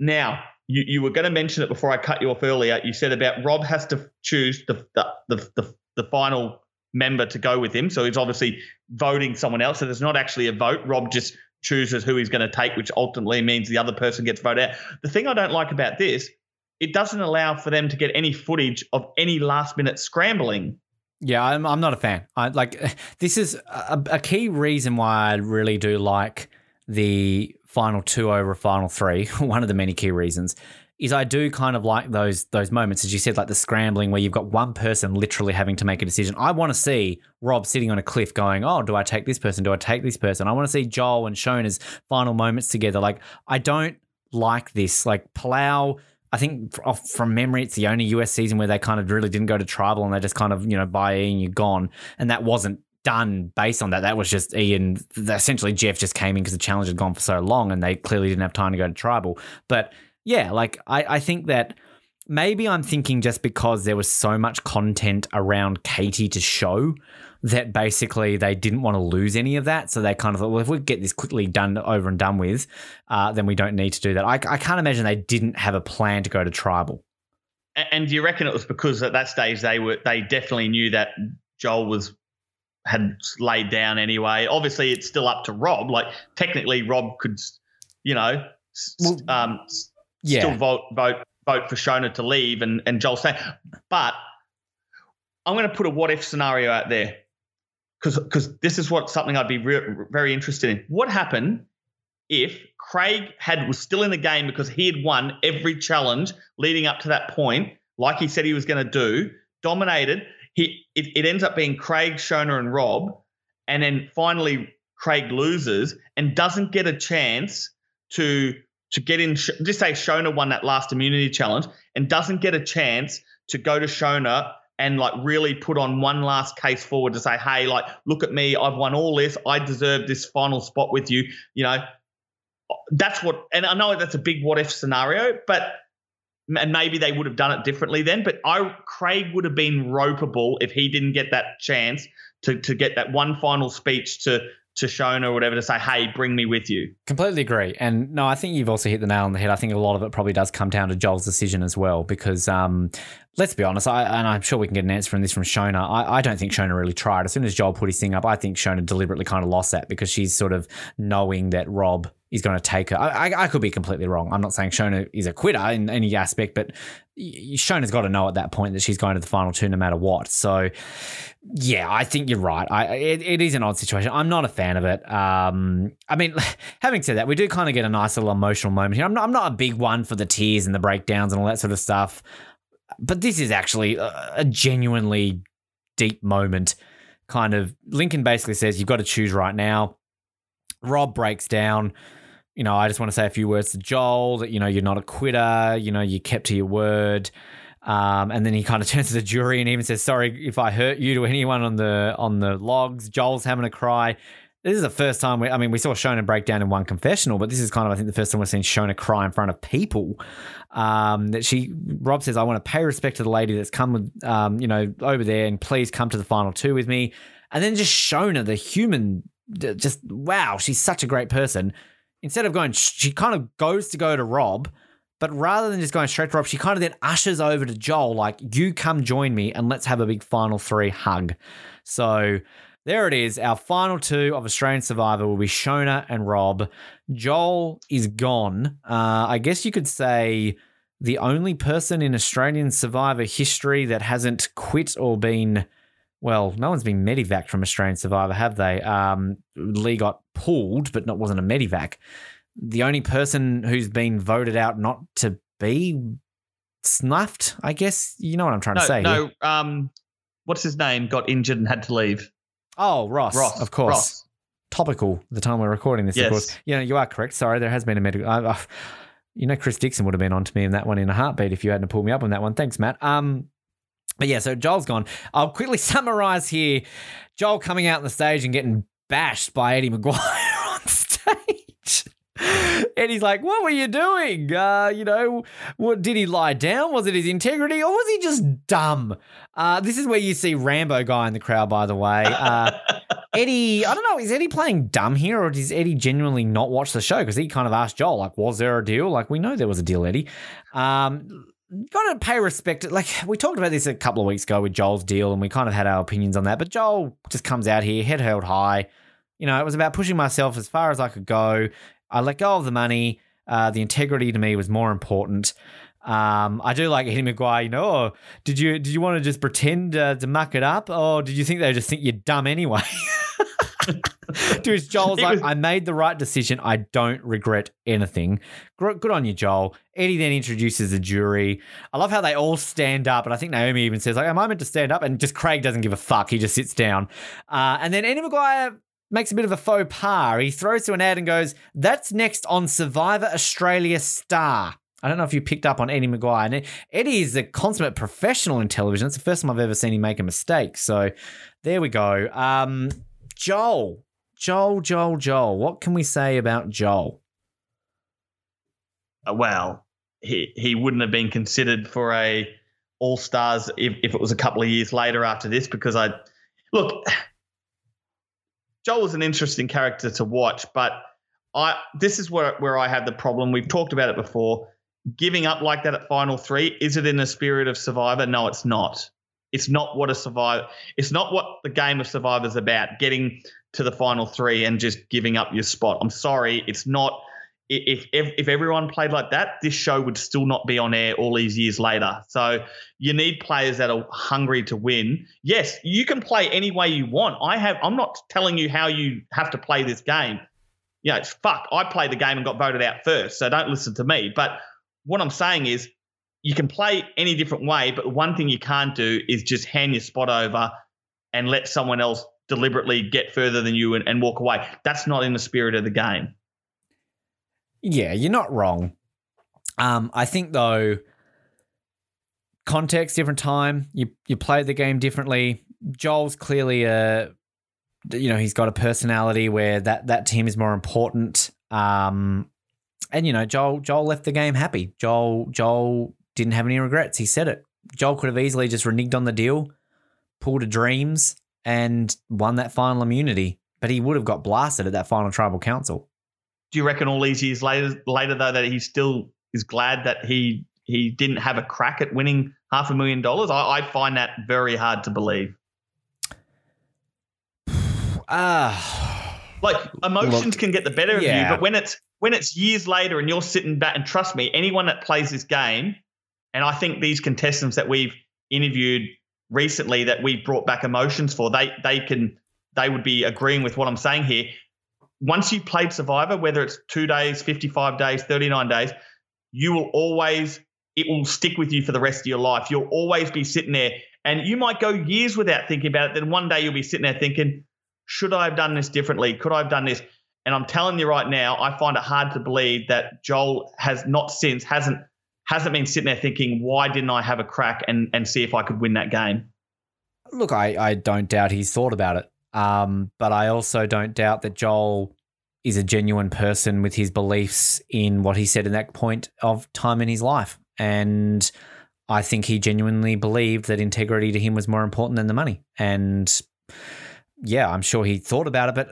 Now, you, you were going to mention it before I cut you off earlier. You said about Rob has to choose the the the, the, the final member to go with him. So he's obviously voting someone else. So there's not actually a vote. Rob just chooses who he's going to take, which ultimately means the other person gets voted out. The thing I don't like about this, it doesn't allow for them to get any footage of any last minute scrambling. Yeah, I'm, I'm not a fan. I like this is a, a key reason why I really do like the final two over final three. One of the many key reasons is I do kind of like those those moments, as you said, like the scrambling where you've got one person literally having to make a decision. I want to see Rob sitting on a cliff going, "Oh, do I take this person? Do I take this person?" I want to see Joel and Shona's final moments together. Like I don't like this. Like Palau. I think from memory, it's the only US season where they kind of really didn't go to tribal and they just kind of, you know, buy in, you're gone. And that wasn't done based on that. That was just Ian, essentially Jeff just came in because the challenge had gone for so long and they clearly didn't have time to go to tribal. But yeah, like I, I think that maybe I'm thinking just because there was so much content around Katie to show that basically they didn't want to lose any of that. So they kind of thought, well, if we get this quickly done over and done with, uh, then we don't need to do that. I, I can't imagine they didn't have a plan to go to tribal. And do you reckon it was because at that stage they were they definitely knew that Joel was had laid down anyway? Obviously, it's still up to Rob. Like technically, Rob could, you know, s- um, Yeah. still vote vote vote for Shona to leave and and Joel stay. But I'm going to put a what if scenario out there because because this is what something I'd be re- very interested in. What happened if Craig had was still in the game because he had won every challenge leading up to that point, like he said he was going to do, dominated. He it, it ends up being Craig, Shona, and Rob, and then finally Craig loses and doesn't get a chance to to get in. Just say Shona won that last immunity challenge and doesn't get a chance to go to Shona and like really put on one last case forward to say, hey, like, look at me, I've won all this, I deserve this final spot with you. You know, that's what, and I know that's a big what if scenario, but and maybe they would have done it differently then. But I, Craig would have been ropeable if he didn't get that chance to to get that one final speech to to Shona or whatever to say, hey, bring me with you. Completely agree. And no, I think you've also hit the nail on the head. I think a lot of it probably does come down to Joel's decision as well, because um, let's be honest, I, and I'm sure we can get an answer from this from Shona. I, I don't think Shona really tried. As soon as Joel put his thing up, I think Shona deliberately kind of lost that because she's sort of knowing that Rob is going to take her. I, I, could be completely wrong. I'm not saying Shona is a quitter in any aspect, but Shona's got to know at that point that she's going to the final two no matter what. So, yeah, I think you're right. I it, it is an odd situation. I'm not a fan of it. Um, I mean, having said that, we do kind of get a nice little emotional moment here. I'm not, I'm not a big one for the tears and the breakdowns and all that sort of stuff. but this is actually a genuinely deep moment. Kind of, Lincoln basically says, You've got to choose right now. Rob breaks down. You know, I just want to say a few words to Joel that, you know, you're not a quitter. You know, you kept to your word. Um, and then he kind of turns to the jury and even says, "Sorry if I hurt you to anyone on the on the logs." Joel's having a cry. This is the first time we, I mean, we saw Shona break down in one confessional, but this is kind of, I think, the first time we've seen Shona cry in front of people. Um, that she, Rob says, I want to pay respect to the lady that's come, um, you know, over there and please come to the final two with me. And then just Shona, the human, just wow, she's such a great person. Instead of going, she kind of goes to go to Rob, but rather than just going straight to Rob, she kind of then ushers over to Joel, like, you come join me and let's have a big final three hug. So there it is. Our final two of Australian Survivor will be Shona and Rob. Joel is gone. Uh, I guess you could say the only person in Australian Survivor history that hasn't quit or been, well, no one's been medevaced from Australian Survivor, have they? Um, Lee got pulled, but not wasn't a medevac. The only person who's been voted out not to be snuffed, I guess. You know what I'm trying no, to say. No, um, what's his name? Got injured and had to leave. Oh, Ross, Ross, of course. Ross. Topical. The time we're recording this, Yes. of course. You know, you are correct. Sorry, there has been a medical. I, I, you know, Chris Dixon would have been on to me in that one in a heartbeat if you hadn't pulled me up on that one. Thanks, Matt. Um, but yeah, so Joel's gone. I'll quickly summarize here. Joel coming out on the stage and getting bashed by Eddie McGuire on stage. Eddie's like, "What were you doing? Uh, you know, what did he lie down? Was it his integrity, or was he just dumb?" Uh, this is where you see Rambo guy in the crowd, by the way. Uh, Eddie, I don't know, is Eddie playing dumb here, or does Eddie genuinely not watch the show? Because he kind of asked Joel, like, "Was there a deal?" Like, we know there was a deal, Eddie. Um, got to pay respect. Like we talked about this a couple of weeks ago with Joel's deal, and we kind of had our opinions on that. But Joel just comes out here, head held high. You know, it was about pushing myself as far as I could go. I let go of the money. Uh, the integrity to me was more important. Um, I do like Eddie McGuire. You know, oh, did you did you want to just pretend uh, to muck it up, or did you think they just think you're dumb anyway? Dude, Joel's He like, was- I made the right decision. I don't regret anything. Good on you, Joel. Eddie then introduces the jury. I love how they all stand up, and I think Naomi even says, like, am I meant to stand up? And just Craig doesn't give a fuck. He just sits down. Uh, and then Eddie McGuire makes a bit of a faux pas. He throws to an ad and goes, that's next on Survivor Australia Star. I don't know if you picked up on Eddie McGuire. And Eddie is a consummate professional in television. It's the first time I've ever seen him make a mistake. So there we go. Um, Joel, Joel, Joel, Joel. What can we say about Joel? Uh, well, he he wouldn't have been considered for a All Stars if, if it was a couple of years later after this because I look. Joel was an interesting character to watch, but I this is where where I had the problem. We've talked about it before. Giving up like that at final three is it in the spirit of Survivor? No, it's not. It's not what a survivor. It's not what the game of Survivor is about. Getting to the final three and just giving up your spot. I'm sorry, it's not. If if if everyone played like that, this show would still not be on air all these years later. So you need players that are hungry to win. Yes, you can play any way you want. I have. I'm not telling you how you have to play this game. You know, it's fuck. I played the game and got voted out first, so don't listen to me. But what I'm saying is, you can play any different way, but one thing you can't do is just hand your spot over and let someone else deliberately get further than you and, and walk away. That's not in the spirit of the game. Yeah, you're not wrong. Um, I think though, context, different time. You you play the game differently. Joel's clearly a, you know, he's got a personality where that that team is more important. Um, and you know, Joel Joel left the game happy. Joel Joel didn't have any regrets. He said it. Joel could have easily just reneged on the deal, pulled a Dreamz, and won that final immunity. But he would have got blasted at that final tribal council. Do you reckon all these years later, later though, that he still is glad that he he didn't have a crack at winning half a million dollars? I, I find that very hard to believe. Ah, like emotions Look, can get the better of yeah. you, but when it's when it's years later and you're sitting back and trust me, anyone that plays this game, and I think these contestants that we've interviewed recently that we brought back emotions for, they they can they would be agreeing with what I'm saying here. Once you've played Survivor, whether it's two days, 55 days, 39 days, you will always it will stick with you for the rest of your life. You'll always be sitting there, and you might go years without thinking about it. Then one day you'll be sitting there thinking, should I have done this differently? Could I have done this? And I'm telling you right now, I find it hard to believe that Joel has not since hasn't hasn't been sitting there thinking, why didn't I have a crack and and see if I could win that game? Look, I, I don't doubt he's thought about it. Um, but I also don't doubt that Joel is a genuine person with his beliefs in what he said in that point of time in his life. And I think he genuinely believed that integrity to him was more important than the money. And yeah, I'm sure he thought about it, but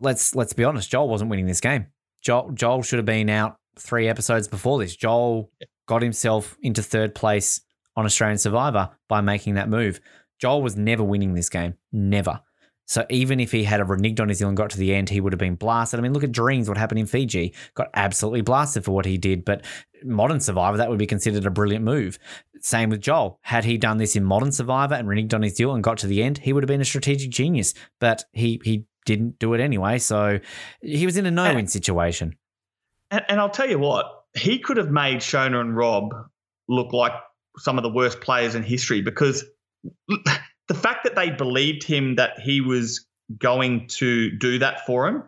let's let's be honest, Joel wasn't winning this game. Joel Joel should have been out three episodes before this. Joel got himself into third place on Australian Survivor by making that move. Joel was never winning this game. Never. So even if he had a reneged on New Zealand, got to the end, he would have been blasted. I mean, look at Dreamz, what happened in Fiji. Got absolutely blasted for what he did. But modern Survivor, that would be considered a brilliant move. Same with Joel. Had he done this in modern Survivor and reneged on his deal and got to the end, he would have been a strategic genius. But he he didn't do it anyway. So he was in a no-win situation. And, and I'll tell you what, he could have made Shona and Rob look like some of the worst players in history because the fact that they believed him that he was going to do that for him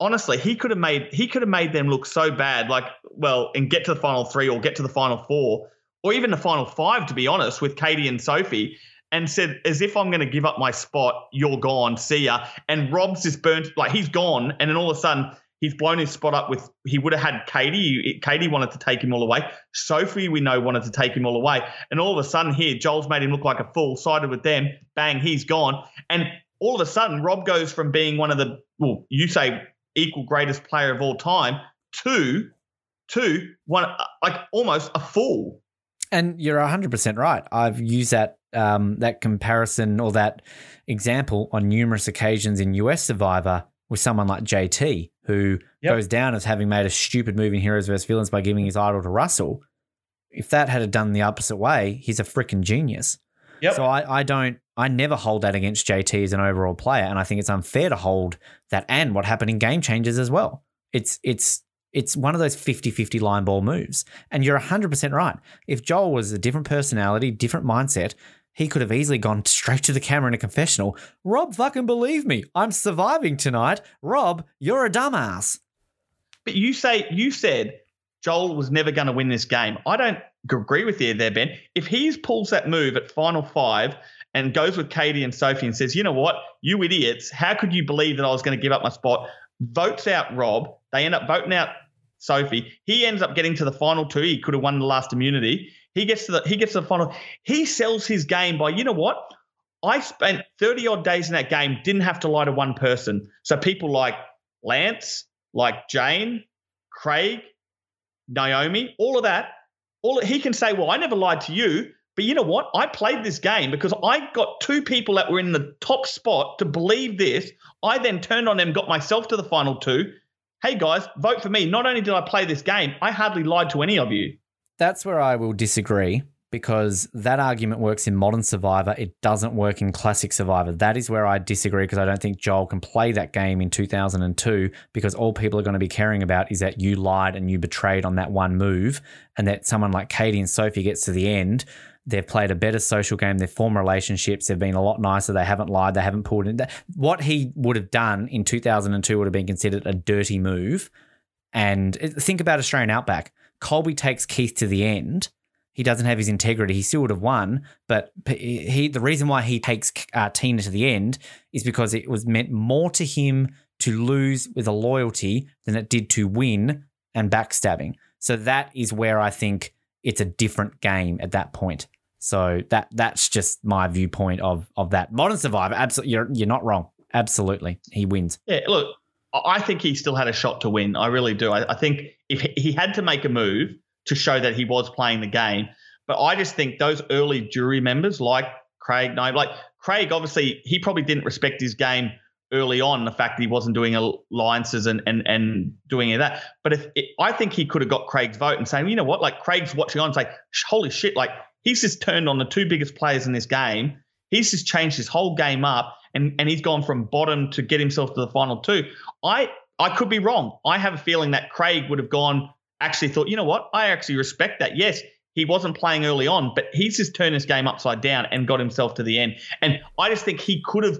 honestly he could have made he could have made them look so bad like well and get to the final three or get to the final four or even the final five to be honest with katie and sophie and said as if i'm going to give up my spot you're gone see ya. And rob's just burnt like he's gone and then all of a sudden He's blown his spot up with. He would have had Katie. Katie wanted to take him all away. Sophie, we know, wanted to take him all away. And all of a sudden, here, Joel's made him look like a fool. Sided with them. Bang, he's gone. And all of a sudden, Rob goes from being one of the well, you say equal greatest player of all time to to one like almost a fool. And you're 100% right. I've used that um, that comparison or that example on numerous occasions in US Survivor with someone like JT who yep. goes down as having made a stupid move in Heroes vs. Villains by giving his idol to Russell. If that had done the opposite way, he's a freaking genius. Yep. So I, I don't I never hold that against JT as an overall player, and I think it's unfair to hold that and what happened in game changers as well. It's it's it's one of those 50-50 line ball moves. And you're 100% right. If Joel was a different personality, different mindset, he could have easily gone straight to the camera in a confessional. Rob, fucking believe me, I'm surviving tonight. Rob, you're a dumbass. But you say you said Joel was never going to win this game. I don't agree with you there, Ben. If he pulls that move at final five and goes with Katie and Sophie and says, you know what, you idiots, how could you believe that I was going to give up my spot? Votes out Rob. They end up voting out Sophie. He ends up getting to the final two. He could have won the last immunity. He gets to the he gets to the final. He sells his game by you know what? I spent 30 odd days in that game, didn't have to lie to one person. So people like Lance, like Jane, Craig, Naomi, all of that, all he can say, well, I never lied to you. But you know what? I played this game because I got two people that were in the top spot to believe this. I then turned on them, got myself to the final two. Hey guys, vote for me. Not only did I play this game, I hardly lied to any of you. That's where I will disagree because that argument works in modern Survivor. It doesn't work in classic Survivor. That is where I disagree because I don't think Joel can play that game in 2002 because all people are going to be caring about is that you lied and you betrayed on that one move and that someone like Katie and Sophie gets to the end. They've played a better social game. They've formed relationships. They've been a lot nicer. They haven't lied. They haven't pulled in. What he would have done in 2002 would have been considered a dirty move. And eh, think about Australian Outback Colby takes Keith to the end, he doesn't have his integrity. He still would have won, but he the reason why he takes uh, Tina to the end is because it was meant more to him to lose with a loyalty than it did to win and backstabbing. So that is where I think it's a different game at that point. So that that's just my viewpoint of of that. Modern Survivor, absolutely, you're you're not wrong. Absolutely, he wins. Yeah, look, I think he still had a shot to win. I really do. I, I think if he had to make a move to show that he was playing the game, but I just think those early jury members like Craig, no, like Craig, obviously he probably didn't respect his game early on. The fact that he wasn't doing alliances and and and doing that. But if it, I think he could have got Craig's vote and saying, you know what, like Craig's watching on, and say, holy shit, like he's just turned on the two biggest players in this game. He's just changed his whole game up and, and he's gone from bottom to get himself to the final two. I I could be wrong. I have a feeling that Craig would have gone, actually thought, you know what? I actually respect that. Yes, he wasn't playing early on, but he's just turned his game upside down and got himself to the end. And I just think he could have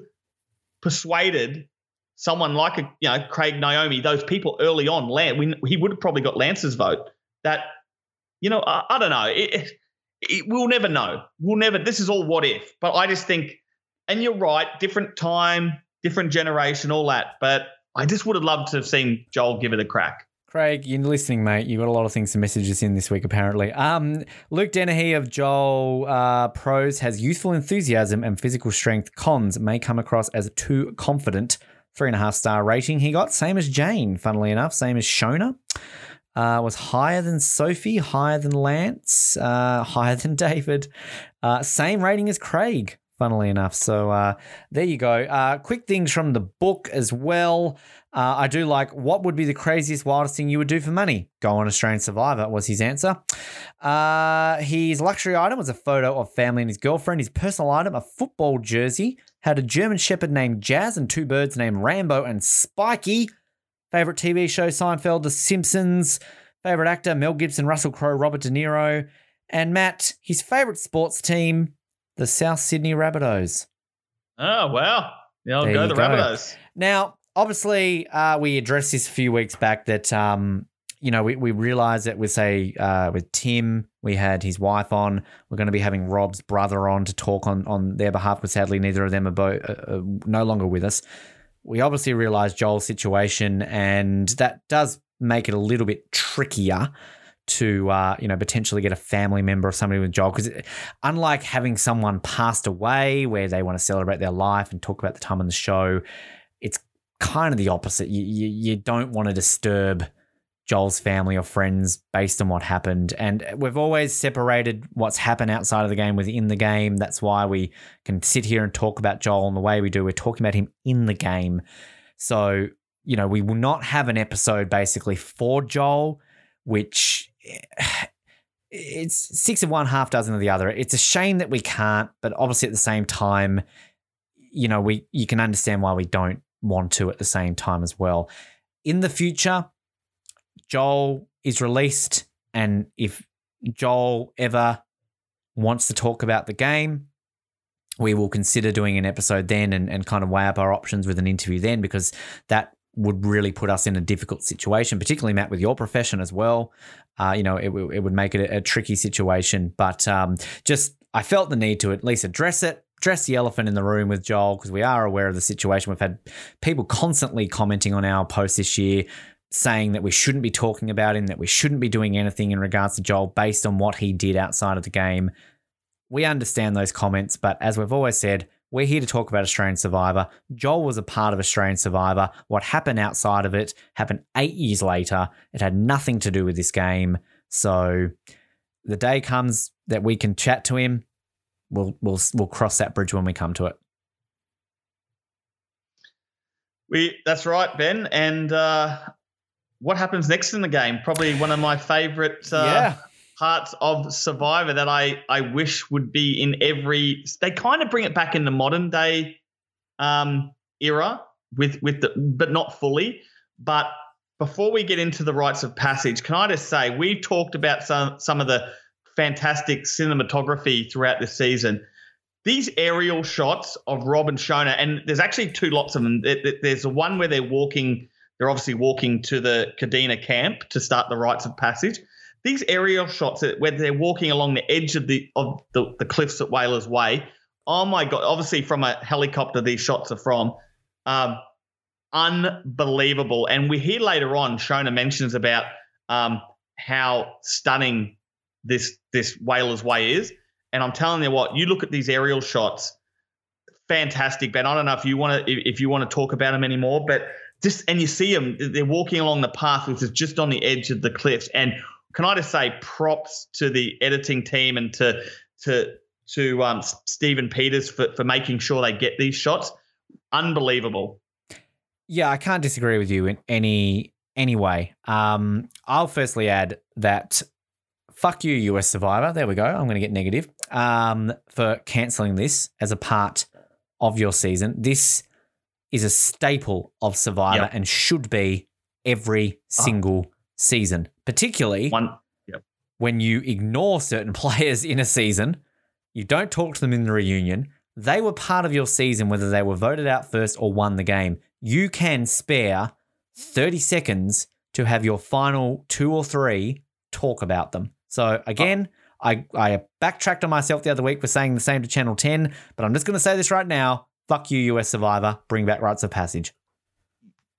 persuaded someone like a you know Craig Naomi, those people early on. Lance, we, he would have probably got Lance's vote. That you know, I, I don't know. It, it, we'll never know. We'll never. This is all what if. But I just think, and you're right. Different time, different generation, all that. But I just would have loved to have seen Joel give it a crack. Craig, you're listening, mate. You've got a lot of things to message us in this week, apparently. Um, Luke Dennehy of Joel uh, Pros has youthful enthusiasm and physical strength. Cons may come across as too confident. Three and a half star rating he got, same as Jane, funnily enough, same as Shona. Uh, was higher than Sophie, higher than Lance, uh, higher than David. Uh, same rating as Craig, funnily enough. So uh, there you go. Uh, quick things from the book as well. Uh, I do like what would be the craziest, wildest thing you would do for money? Go on Australian Survivor was his answer. His luxury item was a photo of family and his girlfriend. His personal item, a football jersey, had a German Shepherd named Jazz and two birds named Rambo and Spiky. Favorite TV show Seinfeld, The Simpsons. Favorite actor Mel Gibson, Russell Crowe, Robert De Niro. And Matt, his favorite sports team, the South Sydney Rabbitohs. Oh, wow. Yeah, I'll There go the go. Rabbitohs. Now, obviously, uh, we addressed this a few weeks back that um, you know we, we realized that with say uh, with Tim, we had his wife on. We're going to be having Rob's brother on to talk on on their behalf, but sadly, neither of them are bo- uh, uh, no longer with us. We obviously realize Joel's situation, and that does make it a little bit trickier to uh, you know potentially get a family member or somebody with Joel because unlike having someone passed away where they want to celebrate their life and talk about the time on the show, it's kind of the opposite. You, you you don't want to disturb Joel's family or friends based on what happened, and we've always separated what's happened outside of the game within the game. That's why we can sit here and talk about Joel in the way we do. We're talking about him in the game, so you know we will not have an episode basically for Joel, which eh, it's six of one, half dozen of the other. It's a shame that we can't, but obviously at the same time, you know, we you can understand why we don't want to at the same time as well. In the future, Joel is released, and if Joel ever wants to talk about the game, we will consider doing an episode then and, and kind of weigh up our options with an interview then because that would really put us in a difficult situation, particularly Matt with your profession as well. Uh, you know, it, it would make it a, a tricky situation. But um, just, I felt the need to at least address it, address the elephant in the room with Joel because we are aware of the situation. We've had people constantly commenting on our posts this year saying that we shouldn't be talking about him, that we shouldn't be doing anything in regards to Joel based on what he did outside of the game. We understand those comments, but as we've always said, we're here to talk about Australian Survivor. Joel was a part of Australian Survivor. What happened outside of it happened eight years later. It had nothing to do with this game. So the day comes that we can chat to him. We'll we'll we'll cross that bridge when we come to it. We that's right, Ben. And uh, what happens next in the game? Probably one of my favourite uh, Yeah. parts of Survivor that I I wish would be in every. They kind of bring it back in the modern day um, era with with the, but not fully. But before we get into the rites of passage, can I just say we talked about some some of the fantastic cinematography throughout this season. These aerial shots of Rob and Shona, and there's actually two lots of them. There- there- There's the one where they're walking, they're obviously walking to the Kadena camp to start the rites of passage. These aerial shots where they're walking along the edge of the of the, the cliffs at Whalers Way. Oh my god! Obviously, from a helicopter, these shots are from. Um, unbelievable. And we hear later on, Shona mentions about um, how stunning this this Whalers Way is. And I'm telling you what, you look at these aerial shots, fantastic. Ben, I don't know if you want to if you want to talk about them anymore, but just and you see them, they're walking along the path, which is just on the edge of the cliffs. And can I just say props to the editing team and to to to um, Stephen Peters for, for making sure they get these shots. Unbelievable. Yeah, I can't disagree with you in any any way. Um, I'll firstly add that fuck you, US Survivor. There we go. I'm going to get negative um, for cancelling this as a part of your season. This is a staple of Survivor Yep. and should be every ah. single season, particularly One. Yep. when you ignore certain players in a season, you don't talk to them in the reunion, they were part of your season, whether they were voted out first or won the game. You can spare 30 seconds to have your final two or three talk about them. So again, I, I backtracked on myself the other week for saying the same to Channel 10, but I'm just going to say this right now. Fuck you, US Survivor. Bring back rites of passage.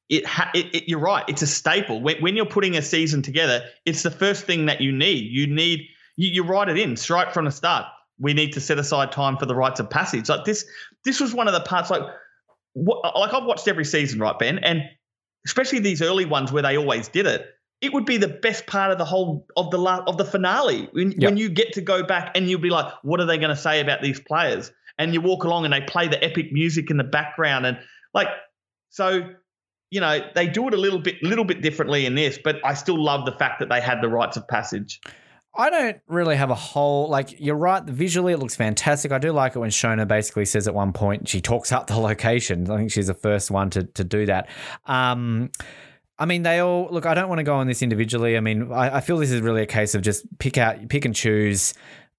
It, ha- it, it you're right. It's a staple. When, when you're putting a season together, it's the first thing that you need. You need you, you write it in straight from the start. We need to set aside time for the rites of passage. Like this, this was one of the parts. Like, what, like I've watched every season, right, Ben, and especially these early ones where they always did it it would be the best part of the whole of the la- of the finale when, yep. when you get to go back and you'll be like, what are they going to say about these players? And you walk along and they play the epic music in the background and like so. You know they do it a little bit, little bit differently in this, but I still love the fact that they had the rites of passage. I don't really have a whole like you're right. Visually, it looks fantastic. I do like it when Shona basically says at one point she talks up the location. I think she's the first one to to do that. Um, I mean, they all look. I don't want to go on this individually. I mean, I, I feel this is really a case of just pick out, pick and choose.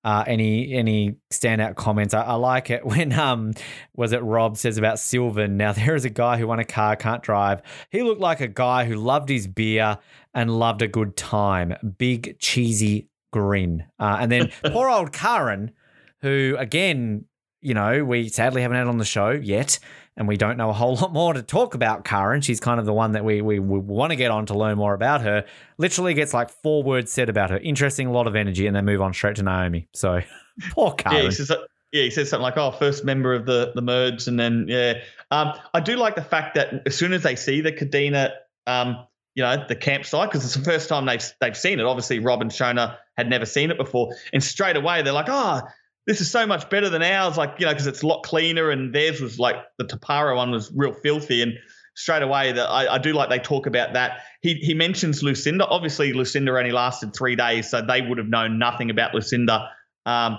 Uh, any any standout comments? I, I, like it when um was it Rob says about Sylvan. Now there is a guy who won a car, can't drive. He looked like a guy who loved his beer and loved a good time. Big cheesy grin. Uh, and then poor old Karen, who again, you know, we sadly haven't had on the show yet and we don't know a whole lot more to talk about Karen. She's kind of the one that we, we, we want to get on to learn more about her. Literally gets like four words said about her. Interesting, a lot of energy, and then move on straight to Naomi. So poor Karen. Yeah, he says, yeah, he says something like, "Oh, first member of the the merge," and then yeah, um, I do like the fact that as soon as they see the Kadena, um, you know, the campsite because it's the first time they've they've seen it. Obviously, Rob and Shona had never seen it before, and straight away they're like, "Oh." This is so much better than ours, like, you know, because it's a lot cleaner and theirs was like the Tapara one was real filthy. And straight away, that I, I, do like they talk about that. He, he mentions Lucinda. Obviously, Lucinda only lasted three days, so they would have known nothing about Lucinda. Um,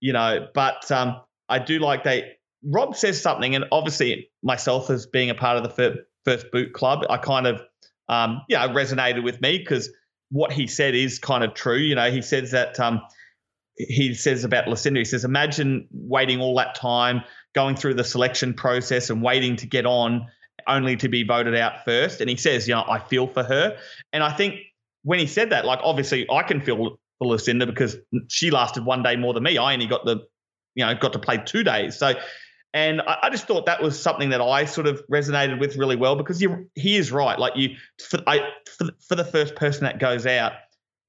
you know, but um, I do like they. Rob says something, and obviously myself as being a part of the first, first boot club, I kind of, um, yeah, resonated with me because what he said is kind of true. You know, he says that um, he says about Lucinda, he says, imagine waiting all that time, going through the selection process and waiting to get on only to be voted out first. And he says, you know, I feel for her. And I think when he said that, like obviously I can feel for Lucinda because she lasted one day more than me. I only got the, you know, got to play two days. So, and I, I just thought that was something that I sort of resonated with really well because you, he is right. Like you, for, I, for, for the first person that goes out,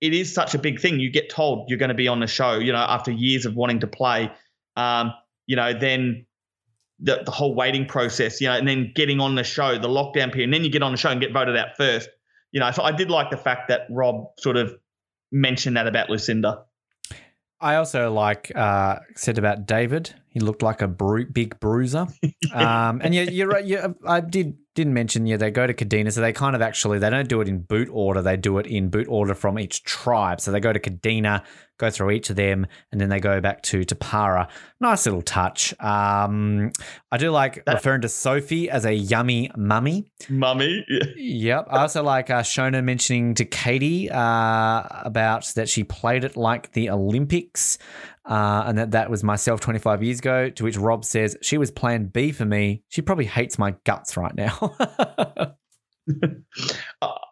it is such a big thing. You get told you're going to be on the show, you know, after years of wanting to play. Um, you know, then the, the whole waiting process, you know, and then getting on the show, the lockdown period, and then you get on the show and get voted out first. You know, so I did like the fact that Rob sort of mentioned that about Lucinda. I also like uh, said about David. He looked like a bru- big bruiser. um, and yeah, you're right. Yeah, I did didn't mention, yeah, they go to Kadena. So they kind of actually, they don't do it in boot order. They do it in boot order from each tribe. So they go to Kadena, go through each of them, and then they go back to Tapara. Nice little touch. Um, I do like that, referring to Sophie as a yummy mummy. Mummy? Yeah. Yep. I also like uh, Shona mentioning to Katie uh, about that she played it like the Olympics. Uh, and that that was myself 25 years ago. To which Rob says she was Plan B for me. She probably hates my guts right now.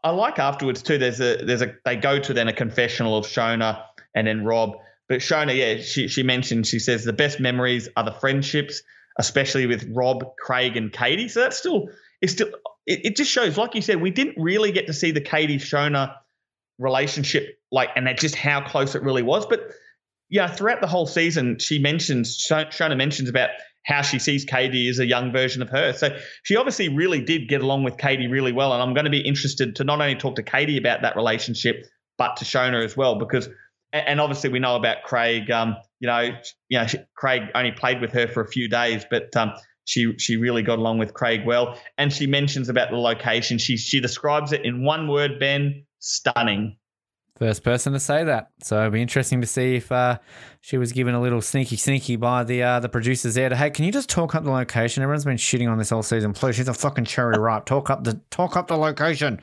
I like afterwards too. There's a there's a they go to then a confessional of Shona and then Rob. But Shona, yeah, she she mentioned she says the best memories are the friendships, especially with Rob, Craig, and Katie. So that's still it's still it, it just shows, like you said, we didn't really get to see the Katie Shona relationship, like, and that just how close it really was. But yeah, throughout the whole season, she mentions Shona mentions about how she sees Katie as a young version of her. So she obviously really did get along with Katie really well, and I'm going to be interested to not only talk to Katie about that relationship, but to Shona as well, because and obviously we know about Craig. Um, you know, you know, Craig only played with her for a few days, but um, she she really got along with Craig well. And she mentions about the location. She she describes it in one word, Ben, stunning. First person to say that. So it'll be interesting to see if uh, she was given a little sneaky, sneaky by the uh, the producers there to, hey, can you just talk up the location? Everyone's been shitting on this all season. Please, she's a fucking cherry ripe. Talk up the talk up the location.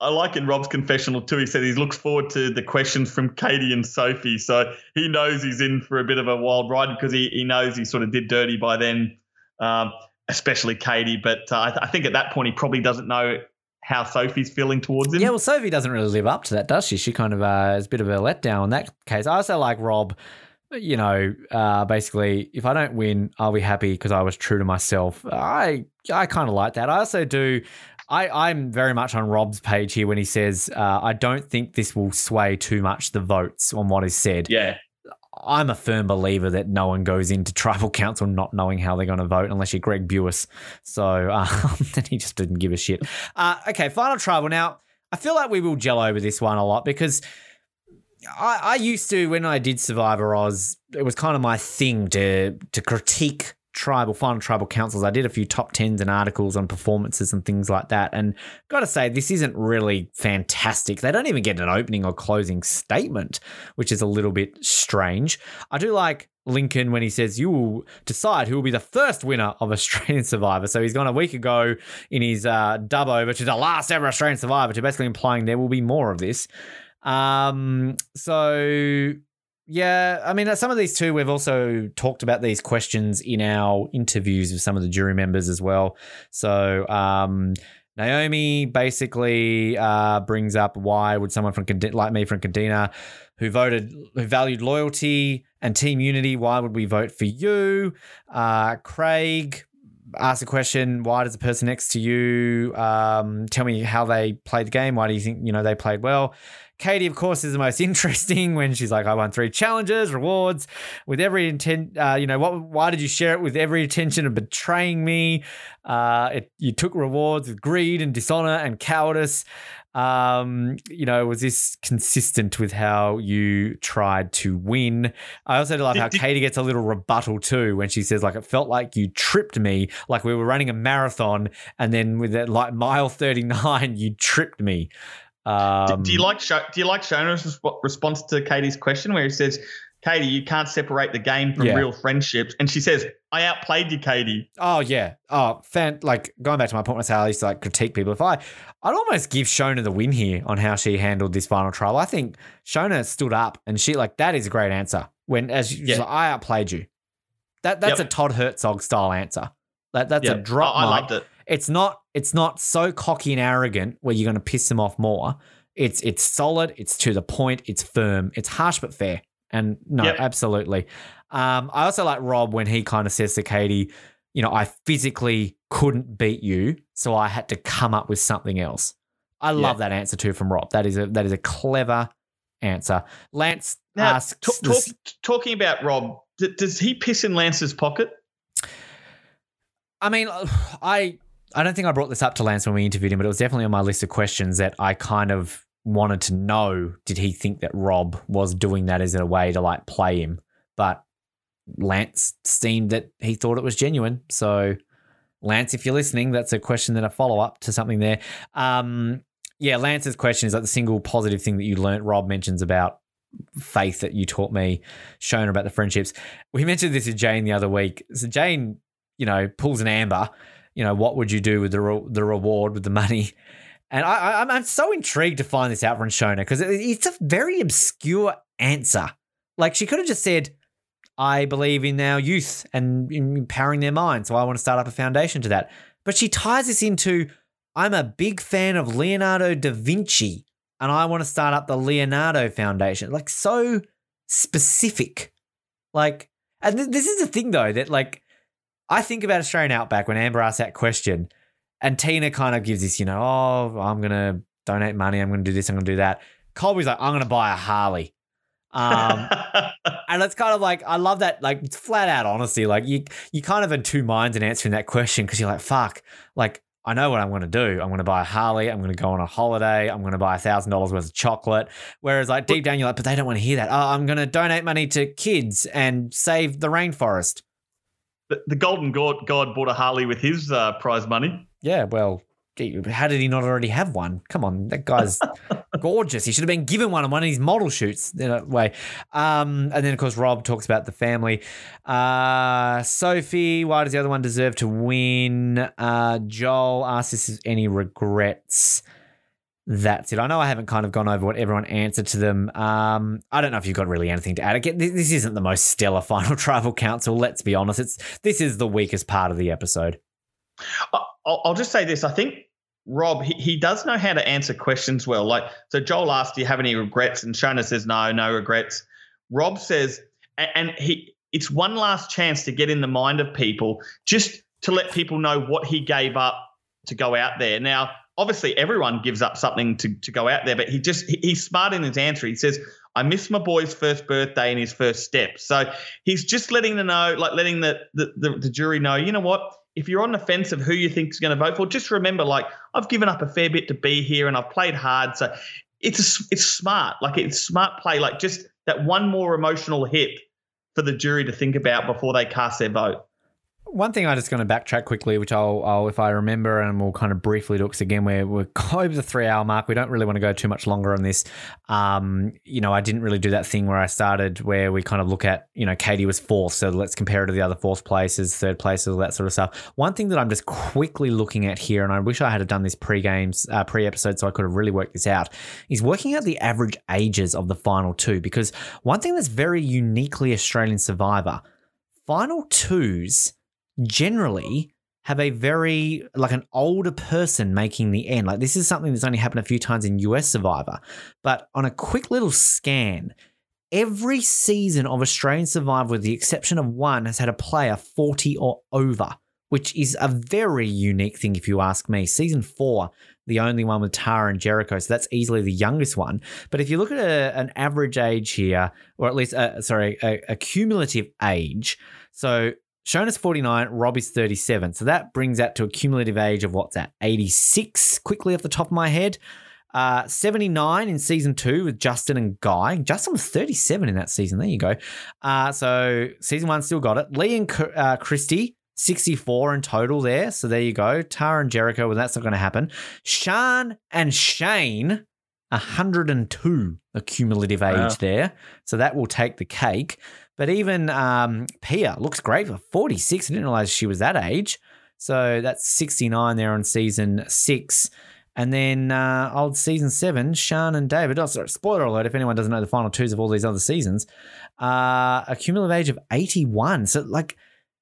I like in Rob's confessional too. He said he looks forward to the questions from Katie and Sophie. So he knows he's in for a bit of a wild ride because he, he knows he sort of did dirty by then, um, especially Katie. But uh, I, th- I think at that point he probably doesn't know how Sophie's feeling towards him. Yeah, well, Sophie doesn't really live up to that, does she? She kind of uh, is a bit of a letdown in that case. I also like Rob. You know, uh, basically, if I don't win, I'll be happy because I was true to myself. I I kind of like that. I also do. I, I'm very much on Rob's page here when he says, uh, I don't think this will sway too much the votes on what is said. Yeah. I'm a firm believer that no one goes into tribal council not knowing how they're going to vote unless you're Greg Buis. So um, then he just didn't give a shit. Uh, okay, final tribal. Now, I feel like we will gel over this one a lot because I, I used to, when I did Survivor Oz, it was kind of my thing to to critique tribal final tribal councils. I did a few top tens and articles on performances and things like that. And gotta say, this isn't really fantastic. They don't even get an opening or closing statement, which is a little bit strange. I do like Lincoln when he says you will decide who will be the first winner of Australian Survivor. So he's gone a week ago in his uh, dub over to the last ever Australian Survivor, to basically implying there will be more of this. Um, so yeah, I mean, some of these too, we've also talked about these questions in our interviews with some of the jury members as well. So, um, Naomi basically uh, brings up why would someone from like me from Kadena, who voted, who valued loyalty and team unity, why would we vote for you? Uh, Craig asked a question: Why does the person next to you um, tell me how they played the game? Why do you think you know they played well? Katie, of course, is the most interesting when she's like, I won three challenges, rewards, with every intent. Uh, you know, what? Why did you share it with every intention of betraying me? Uh, it, you took rewards with greed and dishonor and cowardice. Um, you know, was this consistent with how you tried to win? I also love how Katie gets a little rebuttal too when she says, like, it felt like you tripped me, like we were running a marathon, and then with that like mile 39, you tripped me. Um, do, do, you like do you like Shona's response to Katie's question where he says, "Katie, you can't separate the game from Yeah. real friendships," and she says, "I outplayed you, Katie." Oh yeah. Oh, fan. Like going back to my point with how I used to like critique people. If I, I'd almost give Shona the win here on how she handled this final trial. I think Shona stood up and she like that is a great answer. When as Yeah. like, I outplayed you. That that's Yep. a Todd Herzog style answer. That that's a drop. I- I loved it. It's not. It's not so cocky and arrogant where you're going to piss them off more. It's it's solid. It's to the point. It's firm. It's harsh but fair. And no, Yep. absolutely. Um, I also like Rob when he kind of says to Katie, you know, I physically couldn't beat you, so I had to come up with something else. I love that answer too from Rob. That is a that is a clever answer. Lance Now, asks, t- this- talk, talking about Rob, d- does he piss in Lance's pocket? I mean, I I don't think I brought this up to Lance when we interviewed him, but it was definitely on my list of questions that I kind of wanted to know. Did he think that Rob was doing that as a way to like play him? But Lance seemed that he thought it was genuine. So, Lance, if you're listening, that's a question that a follow up to something there. Um, yeah, Lance's question is like the single positive thing that you learnt. Rob mentions about faith that you taught me, shown about the friendships. We mentioned this to Jane the other week. So Jane, you know, pulls an amber. You know, what would you do with the re- the reward with the money? And I, I, I'm- I'm so intrigued to find this out from Shona because it, it's a very obscure answer. Like she could have just said, "I believe in our youth and empowering their minds, so I want to start up a foundation to that." But she ties this into, "I'm a big fan of Leonardo da Vinci, and I want to start up the Leonardo Foundation." Like so specific. Like, and th- this is the thing though that like I think about Australian Outback when Amber asked that question, and Tina kind of gives this, you know, oh, I'm gonna donate money, I'm gonna do this, I'm gonna do that. Colby's like, I'm gonna buy a Harley. Um, and it's kind of like I love that, like it's flat out honesty. Like you, you kind of in two minds in answering that question because you're like, fuck, like I know what I'm going to do. I'm going to buy a Harley. I'm going to go on a holiday. I'm going to buy a thousand dollars worth of chocolate. Whereas, like deep down, you're like, but they don't want to hear that. Oh, I'm going to donate money to kids and save the rainforest. The, the Golden God, God bought a Harley with his uh, prize money. Yeah, well, how did he not already have one? Come on, that guy's gorgeous. He should have been given one on one of his model shoots. In a way. Um, and then, of course, Rob talks about the family. Uh, Sophie, why does the other one deserve to win? Uh, Joel asks if there's any regrets. that's it. I know I haven't kind of gone over what everyone answered to them. Um, I don't know if you've got really anything to add. Again, this this isn't the most stellar final tribal council. Let's be honest. It's this is the weakest part of the episode. I'll, I'll just say this. I think Rob, he, he does know how to answer questions well. Like, so Joel asked, Do you have any regrets? And Shona says, No, no regrets. Rob says, and, and he, it's one last chance to get in the mind of people just to let people know what he gave up to go out there. Now, obviously, everyone gives up something to, to go out there, but he just, he- he's smart in his answer. He says, I missed my boy's first birthday and his first step. So he's just letting the know, like letting the, the, the, the jury know, you know what? If you're on the fence of who you think is going to vote for, just remember, like, I've given up a fair bit to be here and I've played hard. So it's a, it's smart. Like, it's smart play. Like, just that one more emotional hit for the jury to think about before they cast their vote. One thing I'm just going to backtrack quickly, which I'll, I'll, if I remember, and we'll kind of briefly do because again we're we're over the three hour mark. We don't really want to go too much longer on this. Um, you know, I didn't really do that thing where I started where we kind of look at, you know, Katie was fourth, so let's compare her to the other fourth places, third places, all that sort of stuff. One thing that I'm just quickly looking at here, and I wish I had done this pre games, uh, pre episode, so I could have really worked this out, is working out the average ages of the final two. Because one thing that's very uniquely Australian Survivor, final twos generally have a very like an older person making the end. Like this is something that's only happened a few times in US Survivor. But on a quick little scan, every season of Australian Survivor, with the exception of one, has had a player 40 or over, which is a very unique thing if you ask me. Season four, the only one with Tara and Jericho, so that's easily the youngest one. But if you look at a, an average age here, or at least, uh, sorry, a, a cumulative age, so Shona's 49, Rob is 37. So that brings that to a cumulative age of what's that, 86, quickly off the top of my head. Uh, 79 in season two with Justin and Guy. Justin was 37 in that season. There you go. Uh, so season one still got it. Lee and uh, Kristie, 64 in total there. So there you go. Tara and Jericho, well, that's not going to happen. Sean and Shane, 102 a cumulative age Wow. there. So that will take the cake. But even um, Pia looks great for 46. I didn't realize she was that age. So that's 69 there on season six. And then uh, old season seven, Sean and David. Oh, sorry, spoiler alert if anyone doesn't know the final twos of all these other seasons. Uh, a cumulative age of 81. So, like,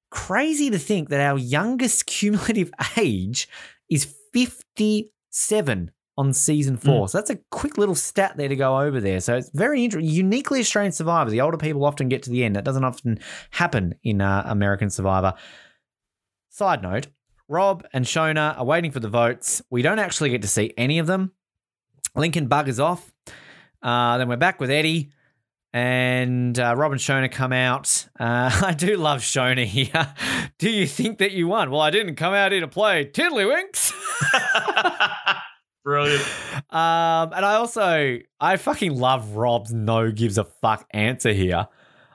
crazy to think that our youngest cumulative age is 57 on season four. So that's a quick little stat there to go over there. So it's very interesting. Uniquely Australian Survivor. The older people often get to the end. That doesn't often happen in uh, American Survivor. Side note Rob and Shona are waiting for the votes. We don't actually get to see any of them. Lincoln buggers off. Uh, then we're back with Eddie. And uh, Rob and Shona come out. Uh, I do love Shona here. do you think that you won? Well, I didn't come out here to play Tiddlywinks. Brilliant. Um, and I also I fucking love Rob's no gives a fuck answer here.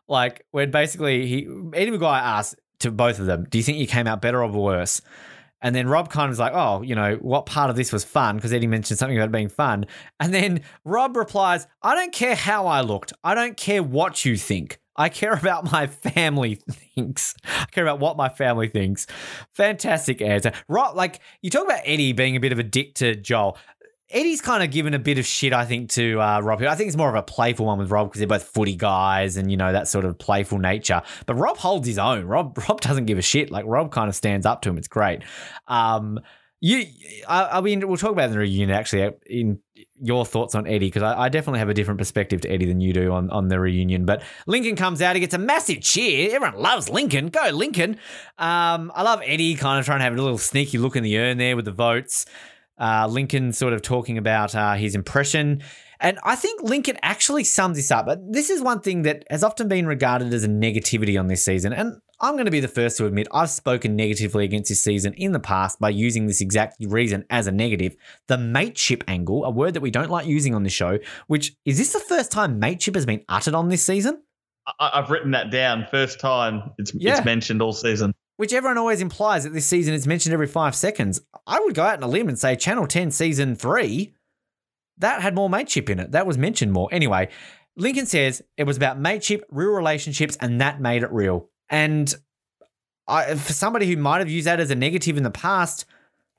Like when basically he Eddie McGuire asked to both of them, "Do you think you came out better or worse?" And then Rob kind of was like, "Oh, you know, what part of this was fun?" Because Eddie mentioned something about being fun. And then Rob replies, "I don't care how I looked. I don't care what you think. I care about my family thinks. I care about what my family thinks." Fantastic answer. Rob, like you talk about Eddie being a bit of a dick to Joel. Eddie's kind of given a bit of shit, I think, to uh, Rob. I think it's more of a playful one with Rob because they're both footy guys and you know that sort of playful nature. But Rob holds his own. Rob Rob doesn't give a shit. Like Rob kind of stands up to him. It's great. Um, you, I, I mean, we'll talk about it in the reunion actually. In your thoughts on Eddie, because I, I definitely have a different perspective to Eddie than you do on, on the reunion. But Lincoln comes out, he gets a massive cheer. Everyone loves Lincoln. Go Lincoln. Um, I love Eddie kind of trying to have a little sneaky look in the urn there with the votes. Uh, Lincoln sort of talking about uh, his impression. And I think Lincoln actually sums this up. But this is one thing that has often been regarded as a negativity on this season. And I'm going to be the first to admit I've spoken negatively against this season in the past by using this exact reason as a negative. The mateship angle, a word that we don't like using on this show, which is this the first time mateship has been uttered on this season? I, I've written that down. First time it's, Yeah. it's mentioned all season. Which everyone always implies that this season it's mentioned every five seconds. I would go out on a limb and say Channel 10 season three, that had more mateship in it. That was mentioned more. Anyway, Lincoln says it was about mateship, real relationships, and that made it real. And I, for somebody who might have used that as a negative in the past,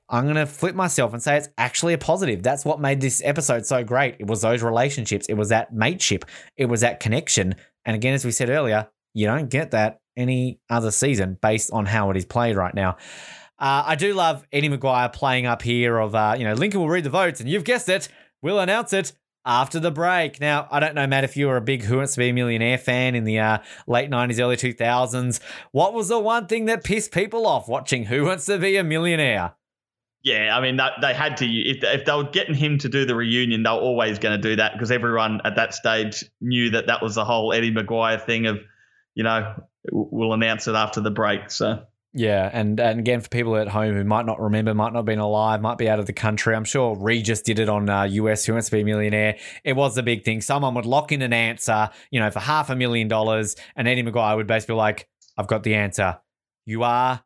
I'm going to flip myself and say it's actually a positive. That's what made this episode so great. It was those relationships, it was that mateship, it was that connection. And again, as we said earlier, you don't get that any other season based on how it is played right now. Uh, I do love Eddie McGuire playing up here of, uh, you know, Lincoln will read the votes and you've guessed it, we'll announce it after the break. Now, I don't know, Matt, if you were a big Who Wants to Be a Millionaire fan in the uh, late 90s, early 2000s, what was the one thing that pissed people off watching Who Wants to Be a Millionaire? Yeah, I mean, that, they had to. If, if they were getting him to do the reunion, they were always going to do that because everyone at that stage knew that that was the whole Eddie McGuire thing of, you know, we'll announce it after the break. So. Yeah, and and again for people at home who might not remember, might not have been alive, might be out of the country. I'm sure Regis did it on uh, US Who Wants to Be a Millionaire. It was a big thing. Someone would lock in an answer, you know, for half a million dollars, and Eddie McGuire would basically be like, "I've got the answer. You are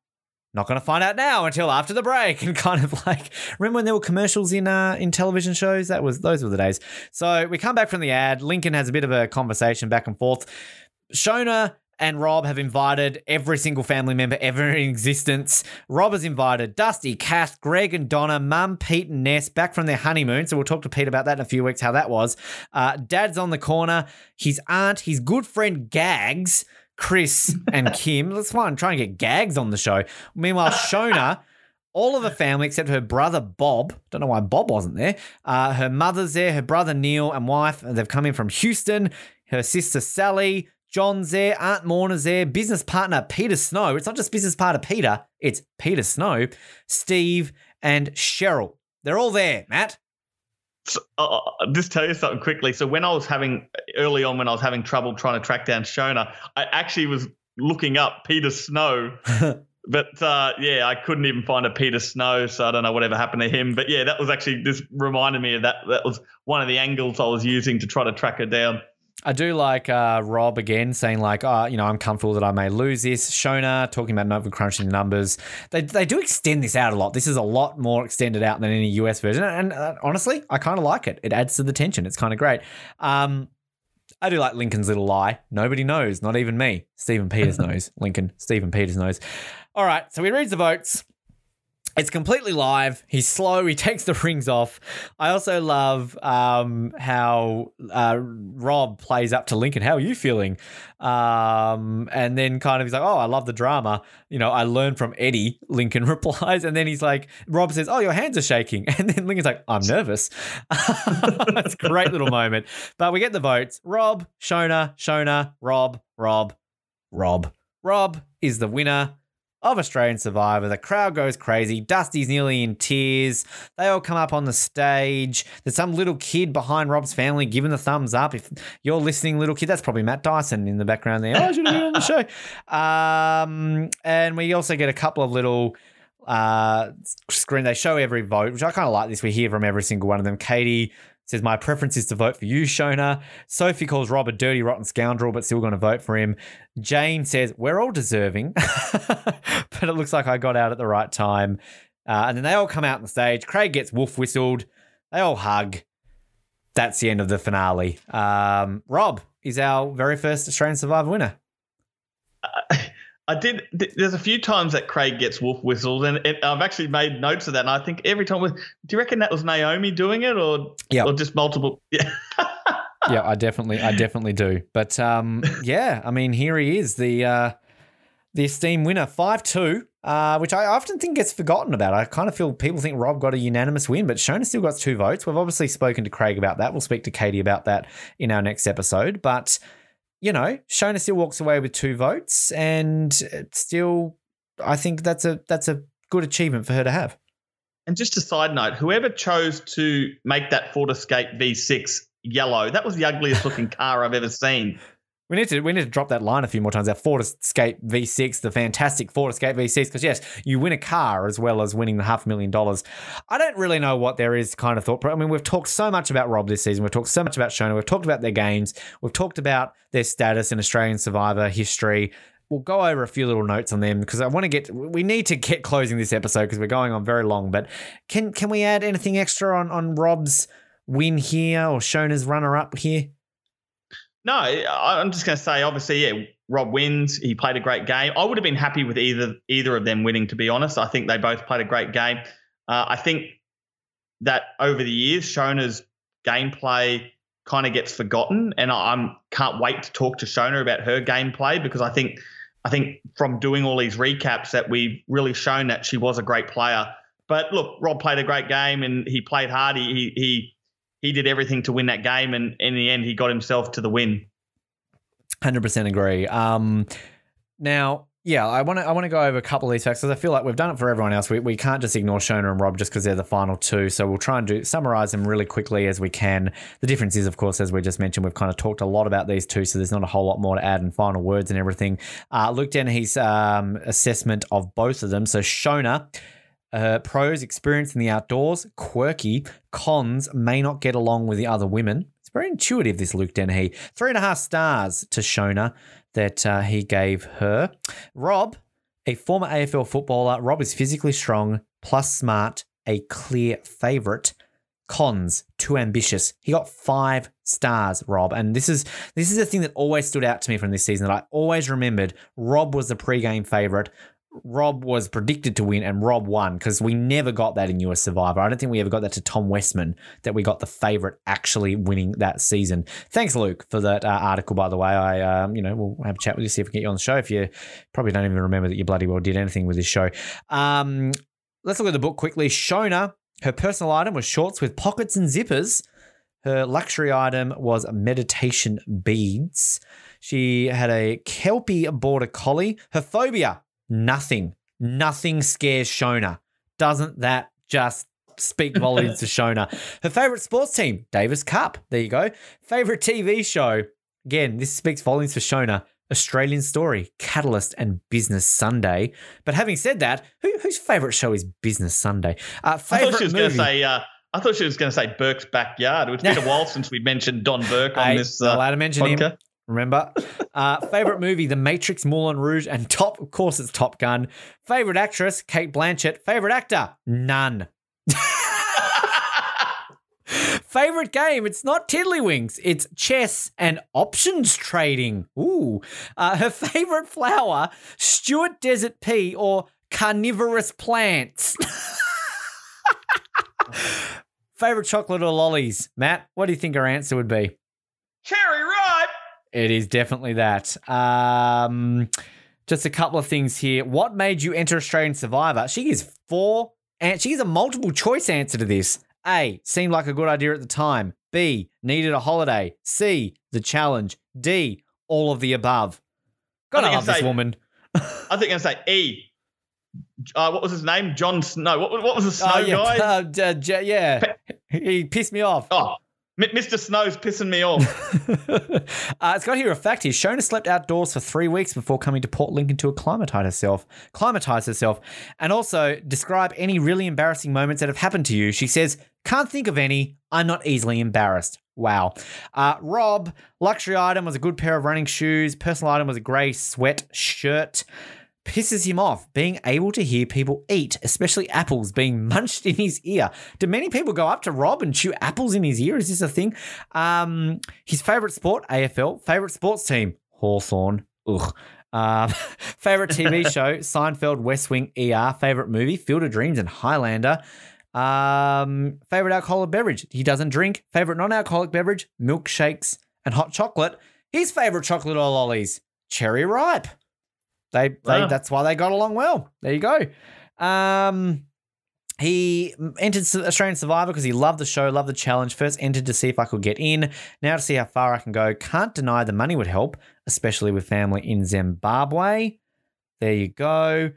not going to find out now until after the break." And kind of like, remember when there were commercials in uh, in television shows? That was those were the days. So we come back from the ad. Lincoln has a bit of a conversation back and forth. Shona and Rob have invited every single family member ever in existence. Rob has invited Dusty, Kath, Greg, and Donna, Mum, Pete, and Ness back from their honeymoon. So we'll talk to Pete about that in a few weeks, how that was. Uh, Dad's on the corner. His aunt, his good friend Gags, Chris, and Kim. Let's try and try and get Gags on the show. Meanwhile, Shona. All of the family except her brother Bob. Don't know why Bob wasn't there. Uh, her mother's there, her brother Neil and wife. They've come in from Houston. Her sister Sally, John's there, Aunt Morna's there, business partner Peter Snow. It's not just business partner Peter, it's Peter Snow, Steve, and Cheryl. They're all there, Matt. So, uh, I'll just tell you something quickly. So when I was having early on, when I was having trouble trying to track down Shona, I actually was looking up Peter Snow. but uh, yeah, I couldn't even find a Peter Snow, so I don't know whatever happened to him. But yeah, that was actually just reminded me of that. That was one of the angles I was using to try to track her down. I do like uh, Rob again saying like, oh, you know, I'm comfortable that I may lose this. Shona talking about Nova crunching the numbers. They, they do extend this out a lot. This is a lot more extended out than any US version, and uh, honestly, I kind of like it. It adds to the tension. It's kind of great. Um, I do like Lincoln's little lie. Nobody knows, not even me. Stephen Peters knows. Lincoln, Stephen Peters knows. All right, so he reads the votes. It's completely live. He's slow. He takes the rings off. I also love um, how uh, Rob plays up to Lincoln. How are you feeling? Um, and then kind of he's like, "Oh, I love the drama." You know, I learned from Eddie. Lincoln replies, and then he's like, Rob says, "Oh, your hands are shaking," and then Lincoln's like, "I'm nervous." That's a great little moment. But we get the votes. Rob, Shona, Shona, Rob, Rob, Rob. Rob is the winner of Australian Survivor. The crowd goes crazy. Dusty's nearly in tears. They all come up on the stage. There's some little kid behind Rob's family giving the thumbs up. If you're listening, little kid, that's probably Matt Dyson in the background there. Oh, I should have been on the show. Um, and we also get a couple of little uh, screen. They show every vote, which I kind of like this. We hear from every single one of them. Katie says, My preference is to vote for you, Shona. Sophie calls Rob a dirty, rotten scoundrel, but still going to vote for him. Jane says, We're all deserving, but it looks like I got out at the right time. Uh, and then they all come out on the stage. Craig gets wolf whistled. They all hug. That's the end of the finale. Um, Rob is our very first Australian Survivor winner. I did. There's a few times that Craig gets wolf whistled, and it, I've actually made notes of that. And I think every time, do you reckon that was Naomi doing it, or yeah, or just multiple? Yeah. yeah, I definitely, I definitely do. But um, yeah, I mean, here he is, the uh, the esteemed winner, five two. Uh, which I often think gets forgotten about. I kind of feel people think Rob got a unanimous win, but Shona still got two votes. We've obviously spoken to Craig about that. We'll speak to Katie about that in our next episode. But you know, Shona still walks away with two votes, and still, I think that's a that's a good achievement for her to have. And just a side note, whoever chose to make that Ford Escape V6 yellow, that was the ugliest looking car I've ever seen. We need to we need to drop that line a few more times. Our Ford Escape V6, the fantastic Ford Escape V6, because yes, you win a car as well as winning the half a million dollars. I don't really know what there is kind of thought. I mean, we've talked so much about Rob this season. We've talked so much about Shona. We've talked about their games. We've talked about their status in Australian Survivor history. We'll go over a few little notes on them because I want to get. We need to get closing this episode because we're going on very long. But can can we add anything extra on on Rob's win here or Shona's runner up here? No, I'm just going to say, obviously, yeah, Rob wins. He played a great game. I would have been happy with either either of them winning, to be honest. I think they both played a great game. Uh, I think that over the years, Shona's gameplay kind of gets forgotten, and I I'm, can't wait to talk to Shona about her gameplay because I think I think from doing all these recaps that we've really shown that she was a great player. But look, Rob played a great game and he played hard. He he he, he did everything to win that game, and in the end, he got himself to the win. Hundred percent agree. Um, now, yeah, I want to I want to go over a couple of these facts because I feel like we've done it for everyone else. We, we can't just ignore Shona and Rob just because they're the final two. So we'll try and do summarize them really quickly as we can. The difference is, of course, as we just mentioned, we've kind of talked a lot about these two, so there's not a whole lot more to add and final words and everything. Uh, Luke Dennehy's um, assessment of both of them. So Shona. Uh, pros, experience in the outdoors, quirky. Cons, may not get along with the other women. It's very intuitive, this Luke Dennehy. Three and a half stars to Shona that uh, he gave her. Rob, a former AFL footballer, Rob is physically strong, plus smart, a clear favourite. Cons, too ambitious. He got five stars, Rob. And this is this is the thing that always stood out to me from this season that I always remembered. Rob was the pre-game favourite. Rob was predicted to win and Rob won because we never got that in US Survivor. I don't think we ever got that to Tom Westman that we got the favorite actually winning that season. Thanks, Luke, for that uh, article. By the way, I um, you know we'll have a chat with you see if we can get you on the show. If you probably don't even remember that you bloody well did anything with this show. Um, let's look at the book quickly. Shona, her personal item was shorts with pockets and zippers. Her luxury item was meditation beads. She had a Kelpie border collie. Her phobia Nothing. Nothing scares Shona. Doesn't that just speak volumes to Shona? Her favorite sports team, Davis Cup. There you go. Favorite TV show. Again, this speaks volumes for Shona. Australian Story, Catalyst, and Business Sunday. But having said that, who, whose favorite show is Business Sunday? Uh, I favorite thought she was going movie? to say. Uh, I thought she was going to say Burke's backyard. It's been a while since we mentioned Don Burke on Hey, this. Uh, allowed to mention podcast. him. Remember? Uh, favorite movie, The Matrix, Moulin Rouge, and top, of course, it's Top Gun. Favorite actress, Cate Blanchett. Favorite actor, none. favorite game, it's not Tiddlywinks, it's chess and options trading. Ooh. Uh, her favorite flower, Stuart Desert Pea or carnivorous plants. favorite chocolate or lollies, Matt? What do you think her answer would be? Cherry ripe. It is definitely that. Um, just a couple of things here. What made you enter Australian Survivor? She gives four, and she gives a multiple choice answer to this. A, seemed like a good idea at the time. B, needed a holiday. C, the challenge. D, all of the above. Gotta love I'd this say- woman. I think I'm say E. Uh, what was his name? John Snow. What, what was the Snow Oh, yeah, guy? uh, d- j- yeah. He pissed me off. Oh, Mr. Snow's pissing me off. Uh, it's got here a fact here. Shona slept outdoors for three weeks before coming to Port Lincoln to acclimatize herself, climatize herself, and also describe any really embarrassing moments that have happened to you. She says, "Can't think of any. I'm not easily embarrassed." Wow. Uh, Rob, luxury item was a good pair of running shoes. Personal item was a grey sweat shirt. Pisses him off being able to hear people eat, especially apples being munched in his ear. Do many people go up to Rob and chew apples in his ear? Is this a thing? Um, his favorite sport, AFL. Favorite sports team, Hawthorn. Ugh. Um, favorite TV show, Seinfeld, West Wing, ER. Favorite movie, Field of Dreams and Highlander. Um, favorite alcoholic beverage, he doesn't drink. Favorite non-alcoholic beverage, milkshakes and hot chocolate. His favorite chocolate or lollies, cherry ripe. They, they that's why they got along well. There you go. Um, he entered Australian Survivor because he loved the show, loved the challenge. First entered to see if I could get in. Now to see how far I can go. Can't deny the money would help, especially with family in Zimbabwe. There you go.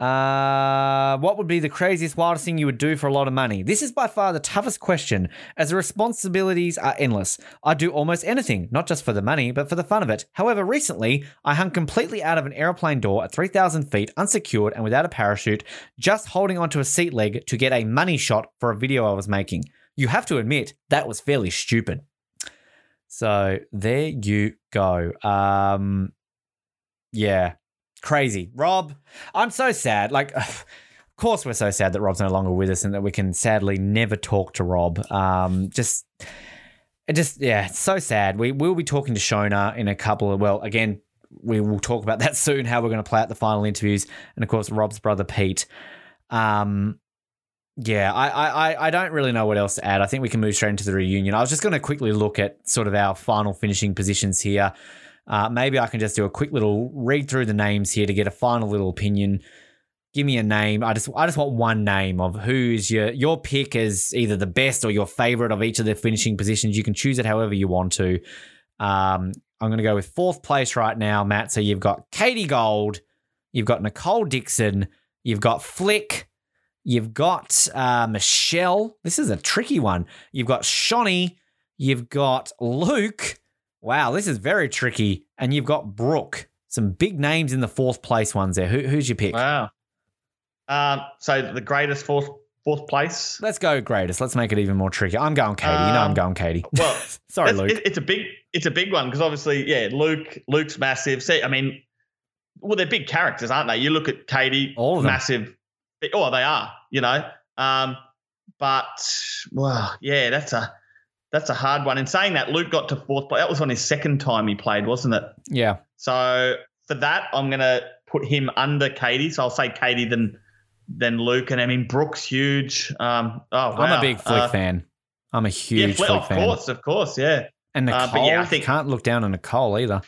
Uh, what would be the craziest, wildest thing you would do for a lot of money? This is by far the toughest question, as the responsibilities are endless. I'd do almost anything, not just for the money, but for the fun of it. However, recently, I hung completely out of an aeroplane door at 3,000 feet, unsecured and without a parachute, just holding onto a seat leg to get a money shot for a video I was making. You have to admit, that was fairly stupid. So there you go. Um, yeah, crazy. Rob, I'm so sad. Like, of course, we're so sad that Rob's no longer with us and that we can sadly never talk to Rob. Um, just, it just, yeah, it's so sad. We will be talking to Shona in a couple of, well, again, we will talk about that soon, how we're going to play out the final interviews. And of course, Rob's brother, Pete. Um, Yeah, I, I, I don't really know what else to add. I think we can move straight into the reunion. I was just going to quickly look at sort of our final finishing positions here. Uh, maybe I can just do a quick little read through the names here to get a final little opinion. Give me a name. I just I just want one name of who's your your pick as either the best or your favorite of each of the finishing positions. You can choose it however you want to. Um, I'm going to go with fourth place right now, Matt. So you've got Katie Gold, you've got Nicole Dixon, you've got Flick, you've got uh, Michelle. This is a tricky one. You've got Shawnee, you've got Luke. Wow, this is very tricky. And you've got Brooke. Some big names in the fourth place ones there. Who, who's your pick? Wow. Um, so the greatest fourth fourth place. Let's go greatest. Let's make it even more tricky. I'm going Katie. you know I'm Um, going Katie. Well, Sorry, Luke. it- it's a big it's a big one because obviously, yeah, Luke Luke's massive. See, I mean, well, they're big characters, aren't they? You look at Katie, All massive. Oh, they are. You know, um, but well, yeah, that's a that's a hard one. In saying that, Luke got to fourth place. That was on his second time he played, wasn't it? yeah. So for that, I'm gonna put him under Katie. So I'll say Katie then then Luke, and I mean Brooks huge. Um, oh, I'm a big Flick Uh, fan. I'm a Yeah, huge Flick, Flick of fan. course, of course, yeah. And Nicole, Uh, but yeah, I think- can't look down on Nicole either.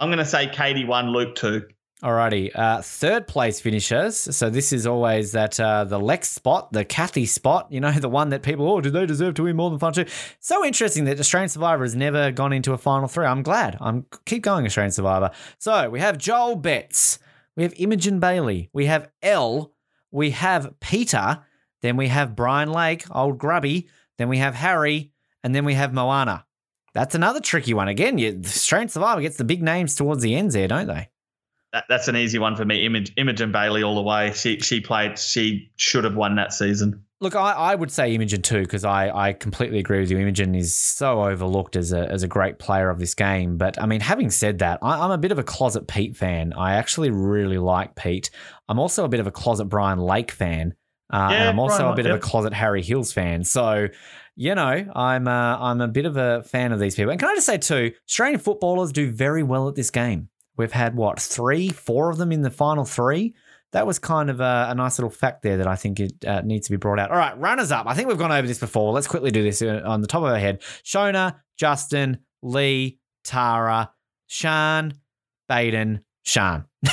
I'm going to say Katie one, Luke two. Alrighty, uh, third place finishers. So this is always that uh, the Lex spot, the Kathy spot. You know, the one that people, oh, do they deserve to win more than fun two? So interesting that Australian Survivor has never gone into a final three. I'm glad. I'm keep going Australian Survivor. So we have Joel Betts, we have Imogen Bailey, we have Elle, we have Peter, then we have Brian Lake, old grubby, then we have Harry, and then we have Moana. That's another tricky one. Again, you, Australian Survivor gets the big names towards the ends there, don't they? That, that's an easy one for me. Image, Imogen Bailey all the way. She she played. She should have won that season. Look, I, I would say Imogen too because I, I completely agree with you. Imogen is so overlooked as a as a great player of this game. But I mean, having said that, I, I'm a bit of a closet Pete fan. I actually really like Pete. I'm also a bit of a closet Brian Lake fan, uh, and I'm also Brian a bit of a closet Harry Hills fan. So, you know, I'm uh, I'm a bit of a fan of these people. And can I just say too, Australian footballers do very well at this game. We've had what three, four of them in the final three that was kind of a, a nice little fact there that I think it uh, needs to be brought out. All right, runners up. I think we've gone over this before. Let's quickly do this uh, on the top of our head. Shona, Justin, Lee, Tara, Sharn, Baden, Sharn.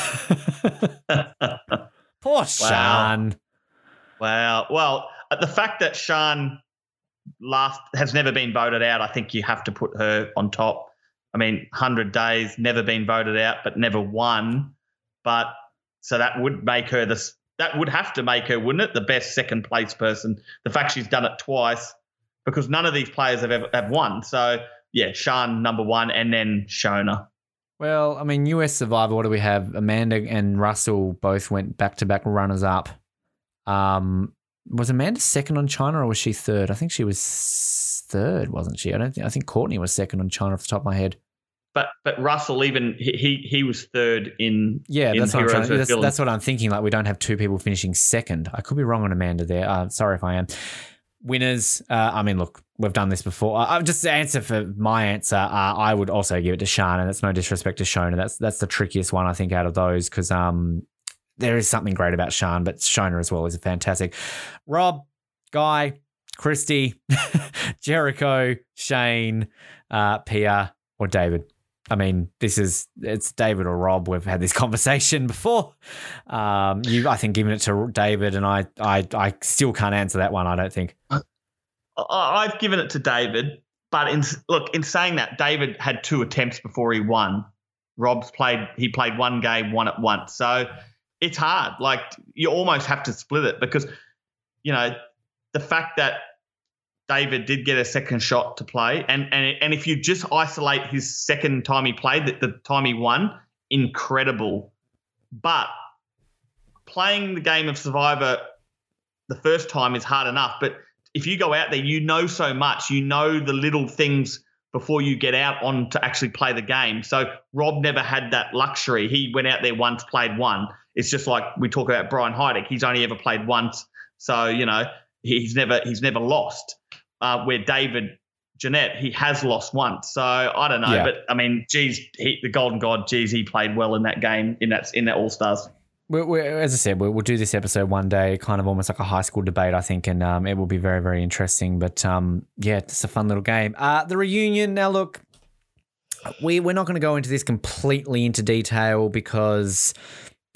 Poor Sharn. Wow. Well, uh, the fact that Sharn last has never been voted out, I think you have to put her on top. I mean, hundred days, never been voted out, but never won. But so that would make her this. That would have to make her, wouldn't it, the best second place person? The fact she's done it twice, because none of these players have ever have won. So yeah, Sharn number one, and then Shona. Well, I mean, US Survivor, what do we have? Amanda and Russell both went back to back runners up. Um, was Amanda second on China or was she third? I think she was third, wasn't she? I don't think I think Courtney was second on China off the top of my head. But but Russell even he he, was third in Yeah, in that's what, I'm that's, that's what I'm thinking. Like we don't have two people finishing second. I could be wrong on Amanda there. Uh, sorry if I am. Winners. Uh, I mean, look, we've done this before. Uh, uh, just answer for my answer, uh, I would also give it to Shana. That's no disrespect to Shona. That's that's the trickiest one I think out of those because um, there is something great about Sharn, but Shona as well is a fantastic. Rob, Guy, Kristie, Jericho, Shane, uh, Pia, or David. I mean, this is it's David or Rob. We've had this conversation before. Um, you, I think, given it to David, and I, I, I still can't answer that one. I don't think. I've given it to David, but in look, in saying that, David had two attempts before he won. Rob's played; he played one game, won it once. So it's hard. Like you almost have to split it because you know the fact that David did get a second shot to play, and and and if you just isolate his second time he played, the, the time he won, incredible. But playing the game of Survivor the first time is hard enough, but if you go out there, you know so much. You know the little things before you get out on to actually play the game. So Rob never had that luxury. He went out there once, played one. It's just like we talk about Brian Heidik. He's only ever played once, so you know he's never he's never lost. Uh, where David Genat, he has lost once. So I don't know, Yeah. but I mean, geez, he, the Golden God, geez, he played well in that game in that in that All Stars. we're, we're, as I said, we'll, we'll do this episode one day, kind of almost like a high school debate, I think, and um, it will be very, very interesting. But um, yeah, it's a fun little game. Uh, the reunion. Now, look, we we're not going to go into this completely into detail because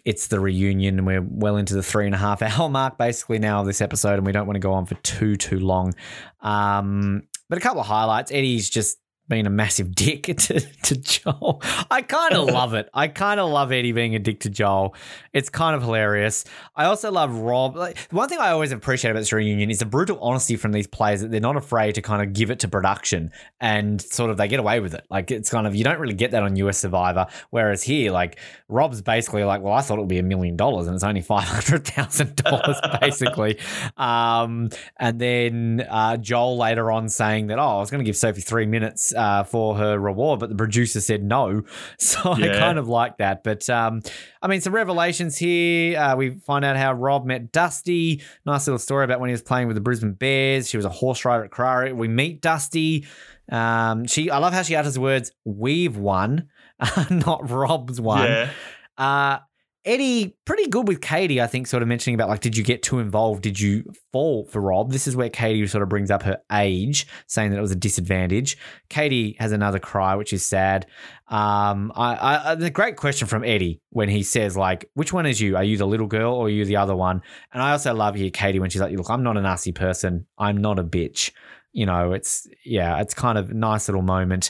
it's the reunion and we're well into the three and a half hour mark basically now of this episode, and we don't want to go on for too too long. Um, but a couple of highlights. Eddie's just being a massive dick to, to Joel. I kind of love it. I kind of love Eddie being a dick to Joel. It's kind of hilarious. I also love Rob. Like, one thing I always appreciate about this reunion is the brutal honesty from these players that they're not afraid to kind of give it to production and sort of they get away with it. Like it's kind of you don't really get that on US Survivor. Whereas here, like Rob's basically like, well, I thought it would be a million dollars and it's only five hundred thousand dollars basically. Um, and then uh, Joel later on saying that, oh, I was going to give Sophie three minutes uh, for her reward, but the producer said no. So I kind of like that. But um, I mean, some revelations here. Uh, we find out how Rob met Dusty. Nice little story about when he was playing with the Brisbane Bears. She was a horse rider at Carrara. We meet Dusty. Um, she, I love how she utters the words "we've won," not Rob's won. Yeah. Uh, Eddie, pretty good with Katie, I think, sort of mentioning about like, did you get too involved? Did you fall for Rob? This is where Katie sort of brings up her age, saying that it was a disadvantage. Katie has another cry, which is sad. Um, I, I, I- the great question from Eddie when he says like, which one is you? Are you the little girl or are you the other one? And I also love here Katie when she's like, look, I'm not a nasty person. I'm not a bitch. You know, it's yeah, it's kind of nice little moment.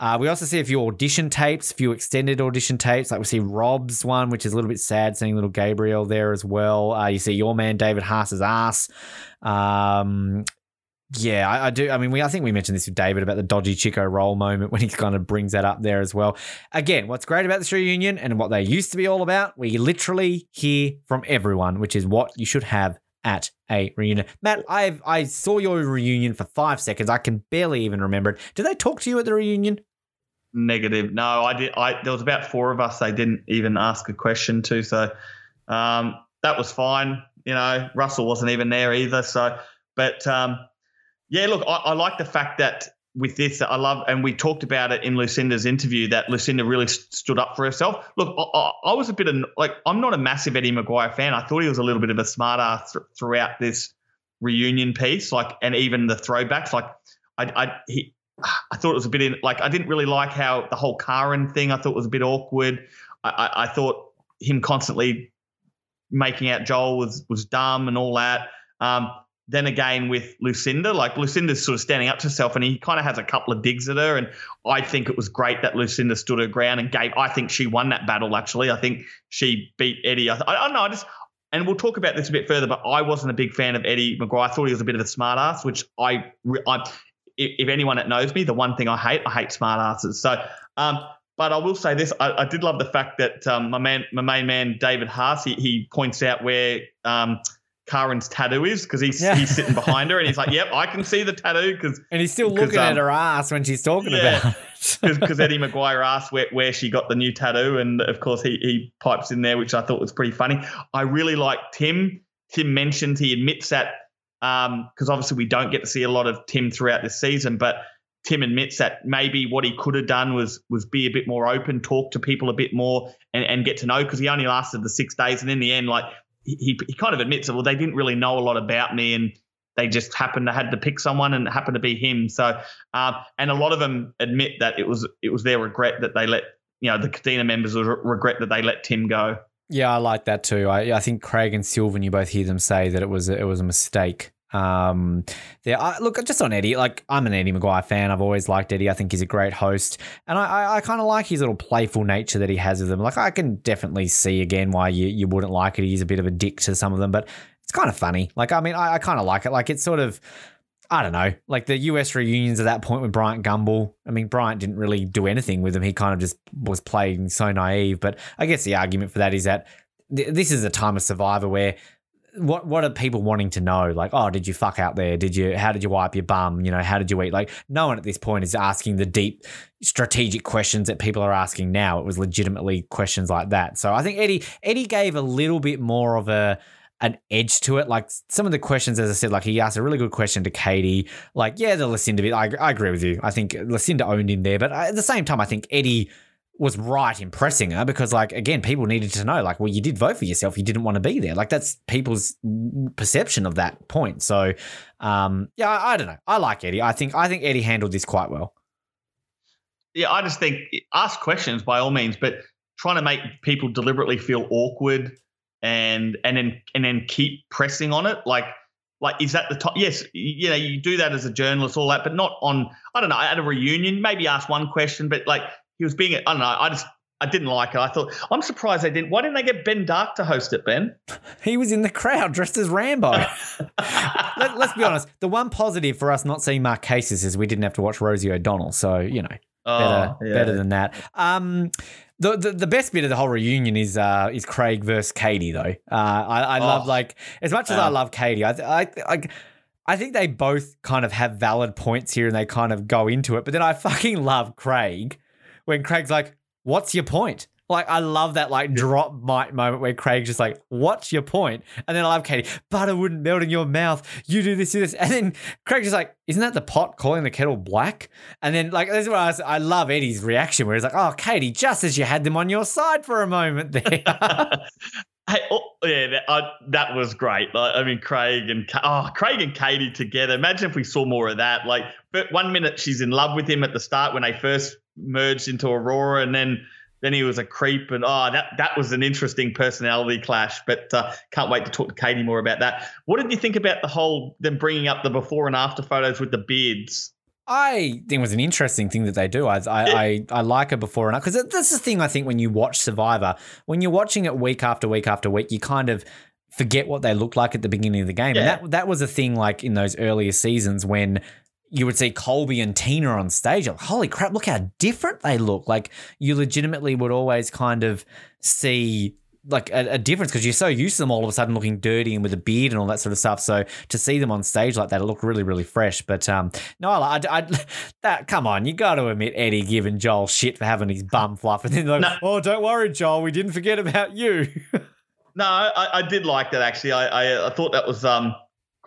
Uh, we also see a few audition tapes, a few extended audition tapes. Like we see Rob's one, which is a little bit sad, seeing little Gabriel there as well. Uh, you see your man David Haas's ass. Um, yeah, I, I do. I mean, we I think we mentioned this with David about the dodgy Chiko roll moment when he kind of brings that up there as well. Again, what's great about this reunion and what they used to be all about, we literally hear from everyone, which is what you should have at a reunion. Matt, I I saw your reunion for five seconds. I can barely even remember it. Did they talk to you at the reunion? Negative. No, I did. I there was about four of us. They didn't even ask a question to, so um, that was fine. You know, Russell wasn't even there either. So, but um, yeah, look, I, I like the fact that with this, I love, and we talked about it in Lucinda's interview that Lucinda really s- stood up for herself. Look, I, I, I was a bit of like, I'm not a massive Eddie McGuire fan. I thought he was a little bit of a smart ass th- throughout this reunion piece, like, and even the throwbacks. Like, I, I, he, I thought it was a bit in, like, I didn't really like how the whole Karen thing, I thought was a bit awkward. I, I, I thought him constantly making out Joel was was dumb and all that. Um, then again with Lucinda, like Lucinda's sort of standing up to herself, and he kind of has a couple of digs at her. And I think it was great that Lucinda stood her ground and gave. I think she won that battle. Actually, I think she beat Eddie. I, I, don't know. I just and we'll talk about this a bit further. But I wasn't a big fan of Eddie McGuire. I thought he was a bit of a smart ass, which I, I if anyone that knows me, the one thing I hate, I hate smart asses. So, um, but I will say this: I, I did love the fact that um, my man, my main man, David Haas, he, he points out where um, Karen's tattoo is because he's Yeah. he's sitting behind her and he's like, "Yep, I can see the tattoo." Because And he's still looking at her ass when she's talking about it. because Eddie McGuire asked where, where she got the new tattoo, and of course he he pipes in there, which I thought was pretty funny. I really like Tim. Tim mentions he admits that because obviously we don't get to see a lot of Tim throughout this season, but Tim admits that maybe what he could have done was was be a bit more open, talk to people a bit more, and, and get to know because he only lasted the six days, and in the end, like he, he kind of admits that well they didn't really know a lot about me and they just happened to had to pick someone and it happened to be him. So, um, and a lot of them admit that it was it was their regret that they let you know the Cadena members regret that they let Tim go. Yeah, I like that too. I, I think Craig and Sylvan, you both hear them say that it was it was a mistake. Um, there. I, look, just on Eddie, like I'm an Eddie McGuire fan. I've always liked Eddie. I think he's a great host, and I I, I kind of like his little playful nature that he has with them. Like I can definitely see again why you you wouldn't like it. He's a bit of a dick to some of them, but it's kind of funny. Like I mean, I, I kind of like it. Like it's sort of. I don't know, like the US reunions at that point with Bryant Gumbel. I mean, Bryant didn't really do anything with him. He kind of just was playing so naive. But I guess the argument for that is that th- this is a time of Survivor where what what are people wanting to know? Like, oh, did you fuck out there? Did you? How did you wipe your bum? You know, how did you eat? Like, no one at this point is asking the deep strategic questions that people are asking now. It was legitimately questions like that. So I think Eddie Eddie gave a little bit more of a an edge to it. Like some of the questions, as I said, like he asked a really good question to Katie. Like, yeah, the Lucinda bit, I, I agree with you. I think Lucinda owned him there, but at the same time, I think Eddie was right in pressing her because, like, again, people needed to know, like, well, you did vote for yourself. You didn't want to be there. Like, that's people's perception of that point. So, um, yeah, I, I don't know. I like Eddie. I think I think Eddie handled this quite well. Yeah, I just think ask questions by all means, but trying to make people deliberately feel awkward and and then and then keep pressing on it, like like is that the top? Yes, you know, you do that as a journalist, all that, but not on. I don't know at a reunion. Maybe ask one question, but like he was being. I don't know. I just I didn't like it. I thought I'm surprised they didn't. Why didn't they get Ben Dark to host it, Ben? He was in the crowd dressed as Rambo. Let, us be honest. The one positive for us not seeing Marquesas is we didn't have to watch Rosie O'Donnell. So you know, better Oh, yeah. better than that. Um, the, the the best bit of the whole reunion is uh is Craig versus Katie though. Uh, I I love Oh. like as much as. I love Katie, I I like. I think they both kind of have valid points here and they kind of go into it. But then I fucking love Craig when Craig's like, What's your point? Like, I love that like drop mic moment where Craig's just like, What's your point? And then I love Katie, butter wouldn't melt in your mouth. You do this, do this. And then Craig's just like, Isn't that the pot calling the kettle black? And then, like, this is what I, was, I love Eddie's reaction where he's like, Oh, Katie, just as you had them on your side for a moment there. Hey, oh, yeah, that, uh, that was great. Like, I mean, Craig and oh, Craig and Katie together. Imagine if we saw more of that. Like, one minute she's in love with him at the start when they first merged into Aurora, and then then he was a creep. And oh, that that was an interesting personality clash. But uh, can't wait to talk to Katie more about that. What did you think about the whole them bringing up the before and after photos with the beards? I think it was an interesting thing that they do. I I, I, I like it before and after. because that's the thing I think when you watch Survivor, when you're watching it week after week after week, you kind of forget what they look like at the beginning of the game, Yeah. and that that was a thing like in those earlier seasons when. You would see Colby and Tina on stage. Like, holy crap, look how different they look. Like, you legitimately would always kind of see like a, a difference because you're so used to them all of a sudden looking dirty and with a beard and all that sort of stuff. So to see them on stage like that, it looked really, really fresh. But um, no, I, I, that come on, you got to admit Eddie giving Joel shit for having his bum fluff, and then like, oh, don't worry, Joel, we didn't forget about you. No, I, I did like that actually. I, I I thought that was um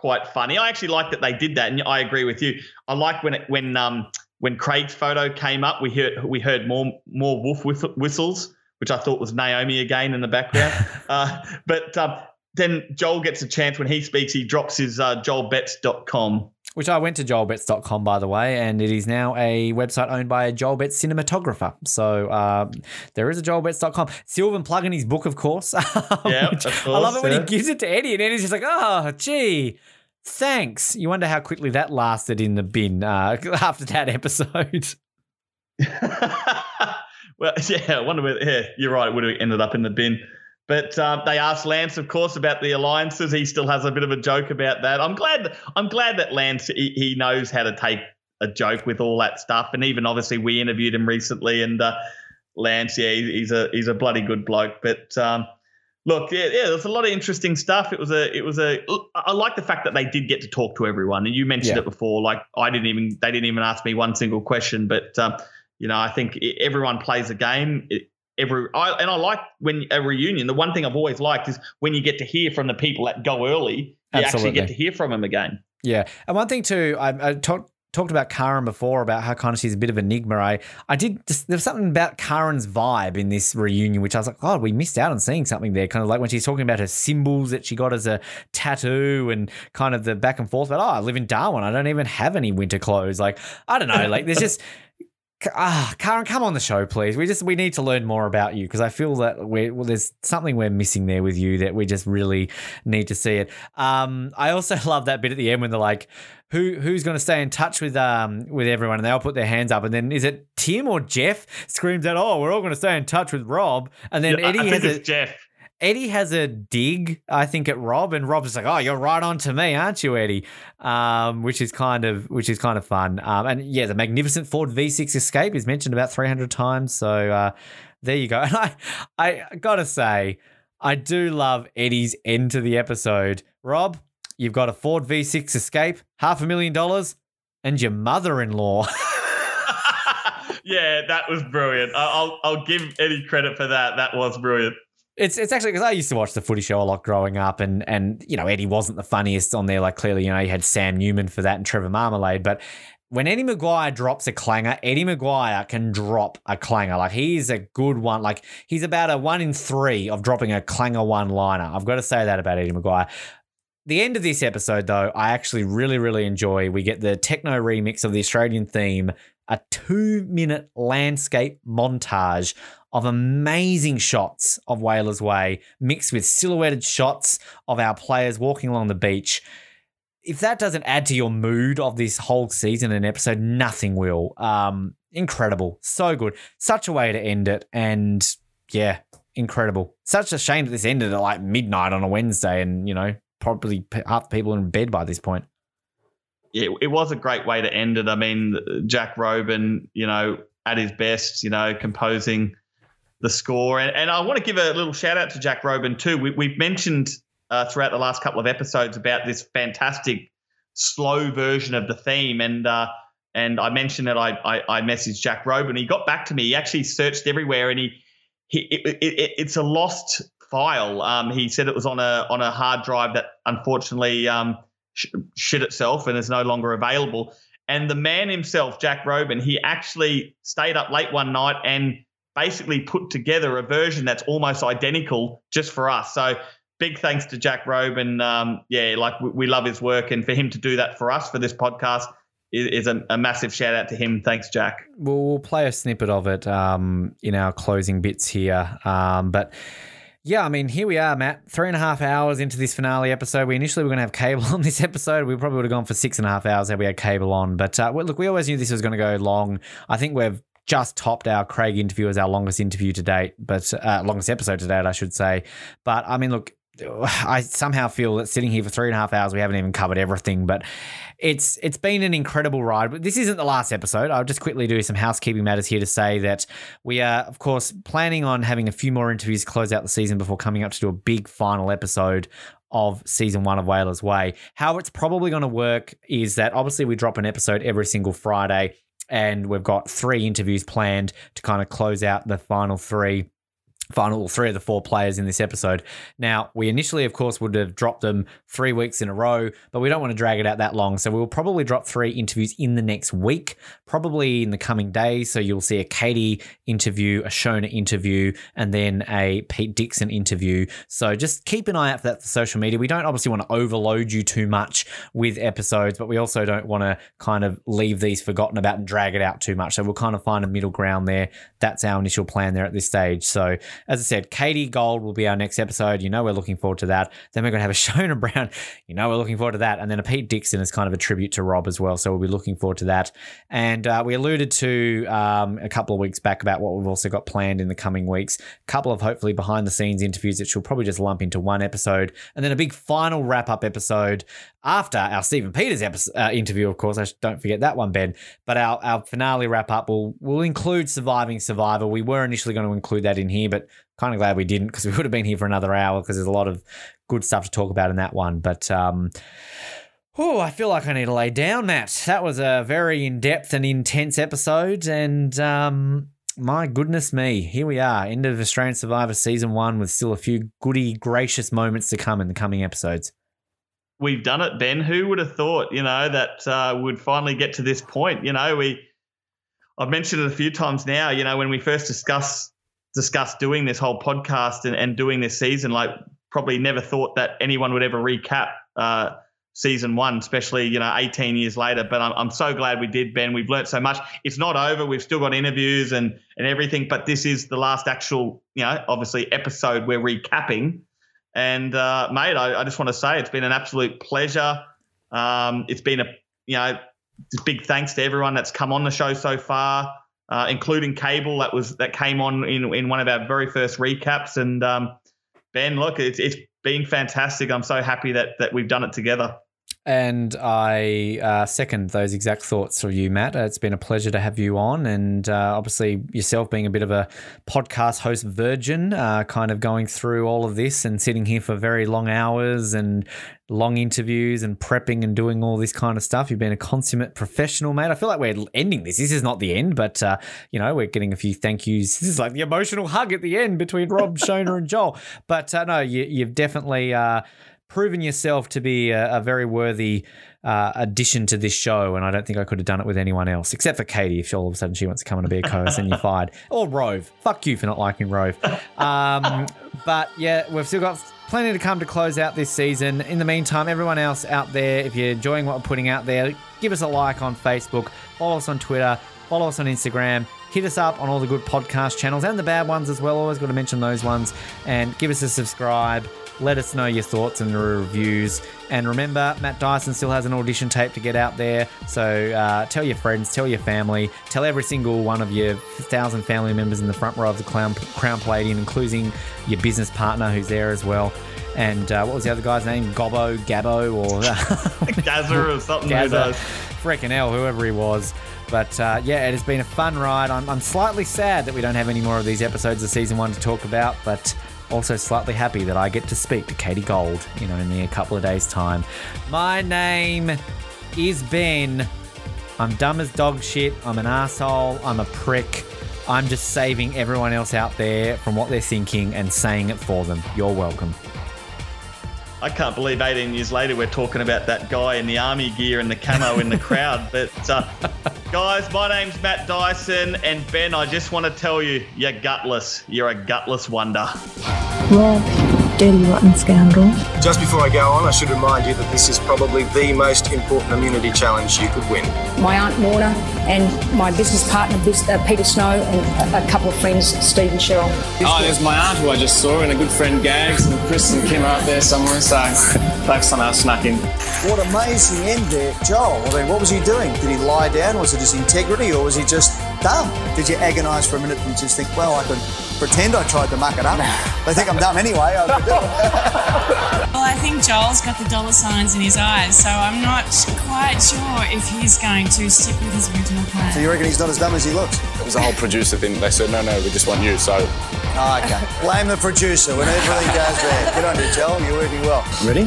quite funny. I actually like that they did that, and I agree with you. I like when it when um when Craig's photo came up, we heard we heard more more wolf whist- whistles, which I thought was Naomi again in the background. uh, but um, then Joel gets a chance when he speaks. He drops his uh, joelbets.com. Which I went to joelbets.com, by the way, and it is now a website owned by a Joel Betts cinematographer. So um, there is a joelbets.com. Sylvan plugging his book, of course. Yeah, Which of I love course, it when yeah. he gives it to Eddie, and Eddie's just like, oh, gee, thanks. You wonder how quickly that lasted in the bin uh, after that episode. Well, yeah, I wonder where. Yeah, you're right. It would have ended up in the bin. But um, they asked Lance, of course, about the alliances. He still has a bit of a joke about that. I'm glad. That, I'm glad that Lance he, he knows how to take a joke with all that stuff. And even obviously, we interviewed him recently, and uh, Lance, yeah, he's a he's a bloody good bloke. But um, look, yeah, yeah, there's a lot of interesting stuff. It was a it was a. I like the fact that they did get to talk to everyone, and you mentioned Yeah. it before. Like I didn't even they didn't even ask me one single question, but. Um, you know, I think everyone plays a game. It, every I, and I like when a reunion. The one thing I've always liked is when you get to hear from the people that go early. You actually get to hear from them again. Yeah, and one thing too, I, I talked talked about Karen before about how kind of she's a bit of enigma. I I did just, there was something about Karen's vibe in this reunion, which I was like, God, we missed out on seeing something there. Kind of like when she's talking about her symbols that she got as a tattoo, and kind of the back and forth about, oh, I live in Darwin, I don't even have any winter clothes. Like I don't know, like there's just. Ah, Karen, come on the show, please. We just we need to learn more about you because I feel that we're well, there's something we're missing there with you that we just really need to see it. Um, I also love that bit at the end when they're like, "Who who's going to stay in touch with um with everyone?" And they all put their hands up, and then is it Tim or Jeff screams out, "Oh, we're all going to stay in touch with Rob," and then Yeah, Eddie I has think a it's Jeff. Eddie has a dig, I think, at Rob, and Rob's like, "Oh, you're right on to me, aren't you, Eddie?" Um, which is kind of which is kind of fun. Um, and yeah, the magnificent Ford V6 Escape is mentioned about 300 times. So uh, there you go. And I, I gotta say, I do love Eddie's end to the episode. Rob, you've got a Ford V6 Escape, half a million dollars, and your mother-in-law. Yeah, that was brilliant. I'll I'll give Eddie credit for that. That was brilliant. It's it's actually because I used to watch the Footy Show a lot growing up, and and you know Eddie wasn't the funniest on there. Like clearly, you know, you had Sam Newman for that and Trevor Marmalade, but when Eddie McGuire drops a clanger, Eddie McGuire can drop a clanger. Like he's a good one. Like he's about a one in three of dropping a clanger one liner. I've got to say that about Eddie McGuire. The end of this episode, though, I actually really, really enjoy. We get the techno remix of the Australian theme, a two minute landscape montage of amazing shots of Whalers Way, mixed with silhouetted shots of our players walking along the beach. If that doesn't add to your mood of this whole season and episode, nothing will. Um, incredible. So good. Such a way to end it. And yeah, incredible. Such a shame that this ended at like midnight on a Wednesday and, you know, probably half the people in bed by this point. Yeah, it was a great way to end it. I mean, Jack Robin, you know, at his best, you know, composing the score. And, and I want to give a little shout out to Jack Robin too. We, we've mentioned uh, throughout the last couple of episodes about this fantastic slow version of the theme, and uh, and I mentioned that I, I I messaged Jack Robin. He got back to me. He actually searched everywhere, and he, he it, it, it's a lost file. Um, he said it was on a on a hard drive that unfortunately um, sh- shit itself and is no longer available. And the man himself, Jack Robin, he actually stayed up late one night and basically put together a version that's almost identical just for us. So big thanks to Jack Robin. Um, yeah, like we, we, love his work, and for him to do that for us for this podcast is, is a, a, massive shout out to him. Thanks, Jack. We'll, we'll play a snippet of it um, in our closing bits here, um, but. Yeah, I mean, here we are, Matt. Three and a half hours into this finale episode. We initially were going to have cable on this episode. We probably would have gone for six and a half hours had we had cable on. But uh, look, we always knew this was going to go long. I think we've just topped our Craig interview as our longest interview to date, but uh, longest episode to date, I should say. But I mean, look, I somehow feel that sitting here for three and a half hours, we haven't even covered everything. But it's it's been an incredible ride. But this isn't the last episode. I'll just quickly do some housekeeping matters here to say that we are, of course, planning on having a few more interviews close out the season before coming up to do a big final episode of season one of Whalers Way. How it's probably going to work is that obviously we drop an episode every single Friday, and we've got three interviews planned to kind of close out the final three final three of the four players in this episode. Now, we initially, of course, would have dropped them three weeks in a row, but we don't want to drag it out that long. So we will probably drop three interviews in the next week, probably in the coming days. So you'll see a Katie interview, a Shona interview, and then a Pete Dixon interview. So just keep an eye out for that for social media. We don't obviously want to overload you too much with episodes, but we also don't want to kind of leave these forgotten about and drag it out too much. So we'll kind of find a middle ground there. That's our initial plan there at this stage. So as I said, Katie Gold will be our next episode. You know, we're looking forward to that. Then we're going to have a Shona Brown. You know, we're looking forward to that. And then a Pete Dixon is kind of a tribute to Rob as well. So we'll be looking forward to that. And uh, we alluded to um, a couple of weeks back about what we've also got planned in the coming weeks. A couple of hopefully behind the scenes interviews that she'll probably just lump into one episode. And then a big final wrap up episode after our Stephen Peters episode, uh, interview, of course. I don't forget that one, Ben. But our, our finale wrap up will, will include Surviving Survivor. We were initially going to include that in here, but kind of glad we didn't because we would have been here for another hour because there's a lot of good stuff to talk about in that one. But um, oh, I feel like I need to lay down, Matt. That was a very in depth and intense episode, and um, my goodness me, here we are, end of Australian Survivor season one, with still a few goody gracious moments to come in the coming episodes. We've done it, Ben. Who would have thought, you know, that uh, would finally get to this point? You know, we. I've mentioned it a few times now. You know, when we first discussed discussed doing this whole podcast and, and doing this season, like probably never thought that anyone would ever recap uh, season one, especially you know 18 years later. But I'm, I'm so glad we did, Ben. We've learned so much. It's not over. We've still got interviews and and everything, but this is the last actual, you know, obviously episode we're recapping. And uh, mate, I, I just want to say it's been an absolute pleasure. Um, it's been a you know big thanks to everyone that's come on the show so far uh, including Cable that was that came on in in one of our very first recaps. And um, Ben, look, it's it's been fantastic. I'm so happy that that we've done it together. And I uh, second those exact thoughts for you, Matt. It's been a pleasure to have you on. And uh, obviously, yourself being a bit of a podcast host virgin, uh, kind of going through all of this and sitting here for very long hours and long interviews and prepping and doing all this kind of stuff. You've been a consummate professional, mate. I feel like we're ending this. This is not the end, but, uh, you know, we're getting a few thank yous. This is like the emotional hug at the end between Rob, Shona, and Joel. But uh, no, you, you've definitely uh, proven yourself to be a, a very worthy uh, addition to this show, and I don't think I could have done it with anyone else except for Katie. If she all of a sudden she wants to come on and be a co-host, and you're fired. Or Rove. Fuck you for not liking Rove. Um, but yeah, we've still got plenty to come to close out this season. In the meantime, everyone else out there, if you're enjoying what we're putting out there, give us a like on Facebook, follow us on Twitter, follow us on Instagram. Hit us up on all the good podcast channels and the bad ones as well. Always got to mention those ones. And give us a subscribe. Let us know your thoughts and reviews. And remember, Matt Dyson still has an audition tape to get out there. So uh, tell your friends, tell your family, tell every single one of your thousand family members in the front row of the Crown, Crown Palladium, including your business partner who's there as well. And uh, what was the other guy's name? Gobbo, Gabbo, or Gazza or something. Gazza, freaking hell, whoever he was. But uh, yeah, it has been a fun ride. I'm, I'm slightly sad that we don't have any more of these episodes of season one to talk about, but also slightly happy that I get to speak to Katie Gold, in a couple of days' time. My name is Ben. I'm dumb as dog shit. I'm an asshole. I'm a prick. I'm just saving everyone else out there from what they're thinking and saying it for them. You're welcome. I can't believe 18 years later we're talking about that guy in the army gear and the camo in the crowd. But uh, guys, my name's Matt Dyson, and Ben, I just want to tell you, you're gutless. You're a gutless wonder. Dirty rotten scoundrel. Just before I go on, I should remind you that this is probably the most important immunity challenge you could win. My aunt Morna and my business partner Bis- uh, Peter Snow and a, a couple of friends, Steve and Cheryl. Oh, there's my aunt who I just saw, and a good friend Gags, and Chris and Kim are up there somewhere, so they've our snuck in. What amazing end there, Joel. I mean, what was he doing? Did he lie down? Was it his integrity or was he just dumb? Did you agonise for a minute and just think, well, I could pretend I tried to muck it up? They think I'm dumb anyway. I could do it. Well, I think Joel's got the dollar signs in his eyes, so I'm not quite sure if he's going to stick with his original plan. So you reckon he's not as dumb as he looks? It was the whole producer thing. They said, no, no, we just want you. So Oh, okay. Blame the producer when everything goes bad. Good on you, Joel. You're working well. Ready?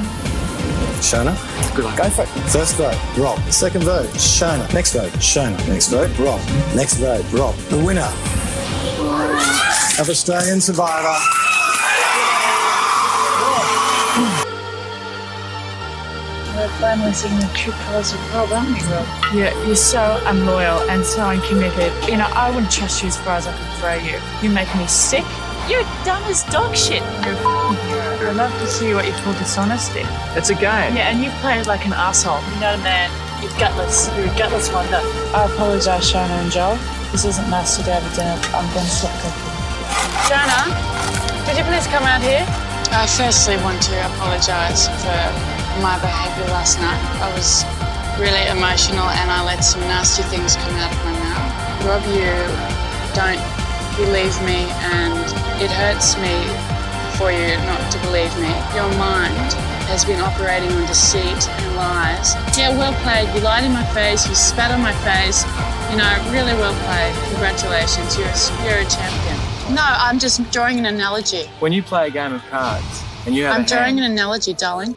Shona. Good luck. Go for it. First vote, Rob. Second vote, Shona. Next vote, Shona. Next vote, Rob. Next vote, Rob. The winner of Australian Survivor. We're finally seeing the true colours of Rob, aren't we, Rob? You're, you're so unloyal and so uncommitted. You know, I wouldn't trust you as far as I could throw you. You make me sick. You're dumb as dog shit. You're a hero. I'd love to see what you call dishonesty. It's a game. Yeah, and you played like an asshole. You're not a man. You're gutless. You're a gutless wonder. I apologise, Shona and Joel. This isn't nice to go to dinner. I'm going to stop cooking. Shona, could you please come out here? Uh, I firstly want to apologise for my behaviour last night. I was really emotional and I let some nasty things come out of my mouth. Rob, you don't believe me and it hurts me for you not to believe me. Your mind has been operating on deceit and lies. Yeah, well played. You lied in my face, you spat on my face. You know, really well played. Congratulations. You're a, you're a champion. No, I'm just drawing an analogy. When you play a game of cards and you have I'm drawing hand, an analogy, darling.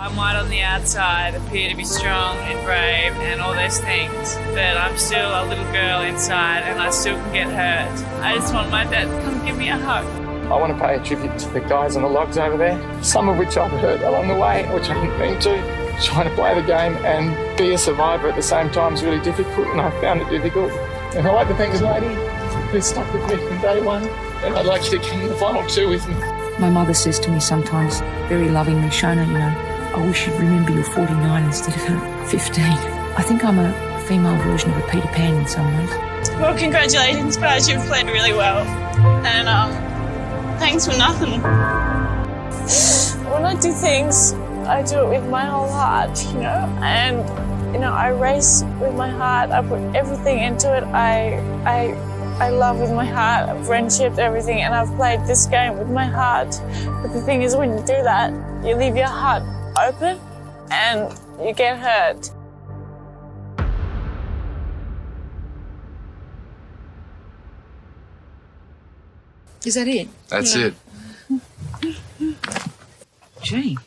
I might on the outside appear to be strong and brave and all those things, but I'm still a little girl inside and I still can get hurt. I just want my dad to come give me a hug. I want to pay a tribute to the guys on the logs over there, some of which I've hurt along the way, which I didn't mean to. Trying to play the game and be a survivor at the same time is really difficult, and I found it difficult. And I'd like to thank the lady who stuck with me from day one, and I'd like you to come in the final two with me. My mother says to me sometimes, very lovingly, Shona, you know, I wish you'd remember you're 49 instead of uh, 15. I think I'm a female version of a Peter Pan in some ways. Well, congratulations, guys. You've played really well. And um, thanks for nothing. When I do things, I do it with my whole heart, you know, and you know, I race with my heart. I put everything into it. I, I, I love with my heart, friendships, everything, and I've played this game with my heart. But the thing is, when you do that, you leave your heart open, and you get hurt. Is that it? that's Yeah. it. Gee,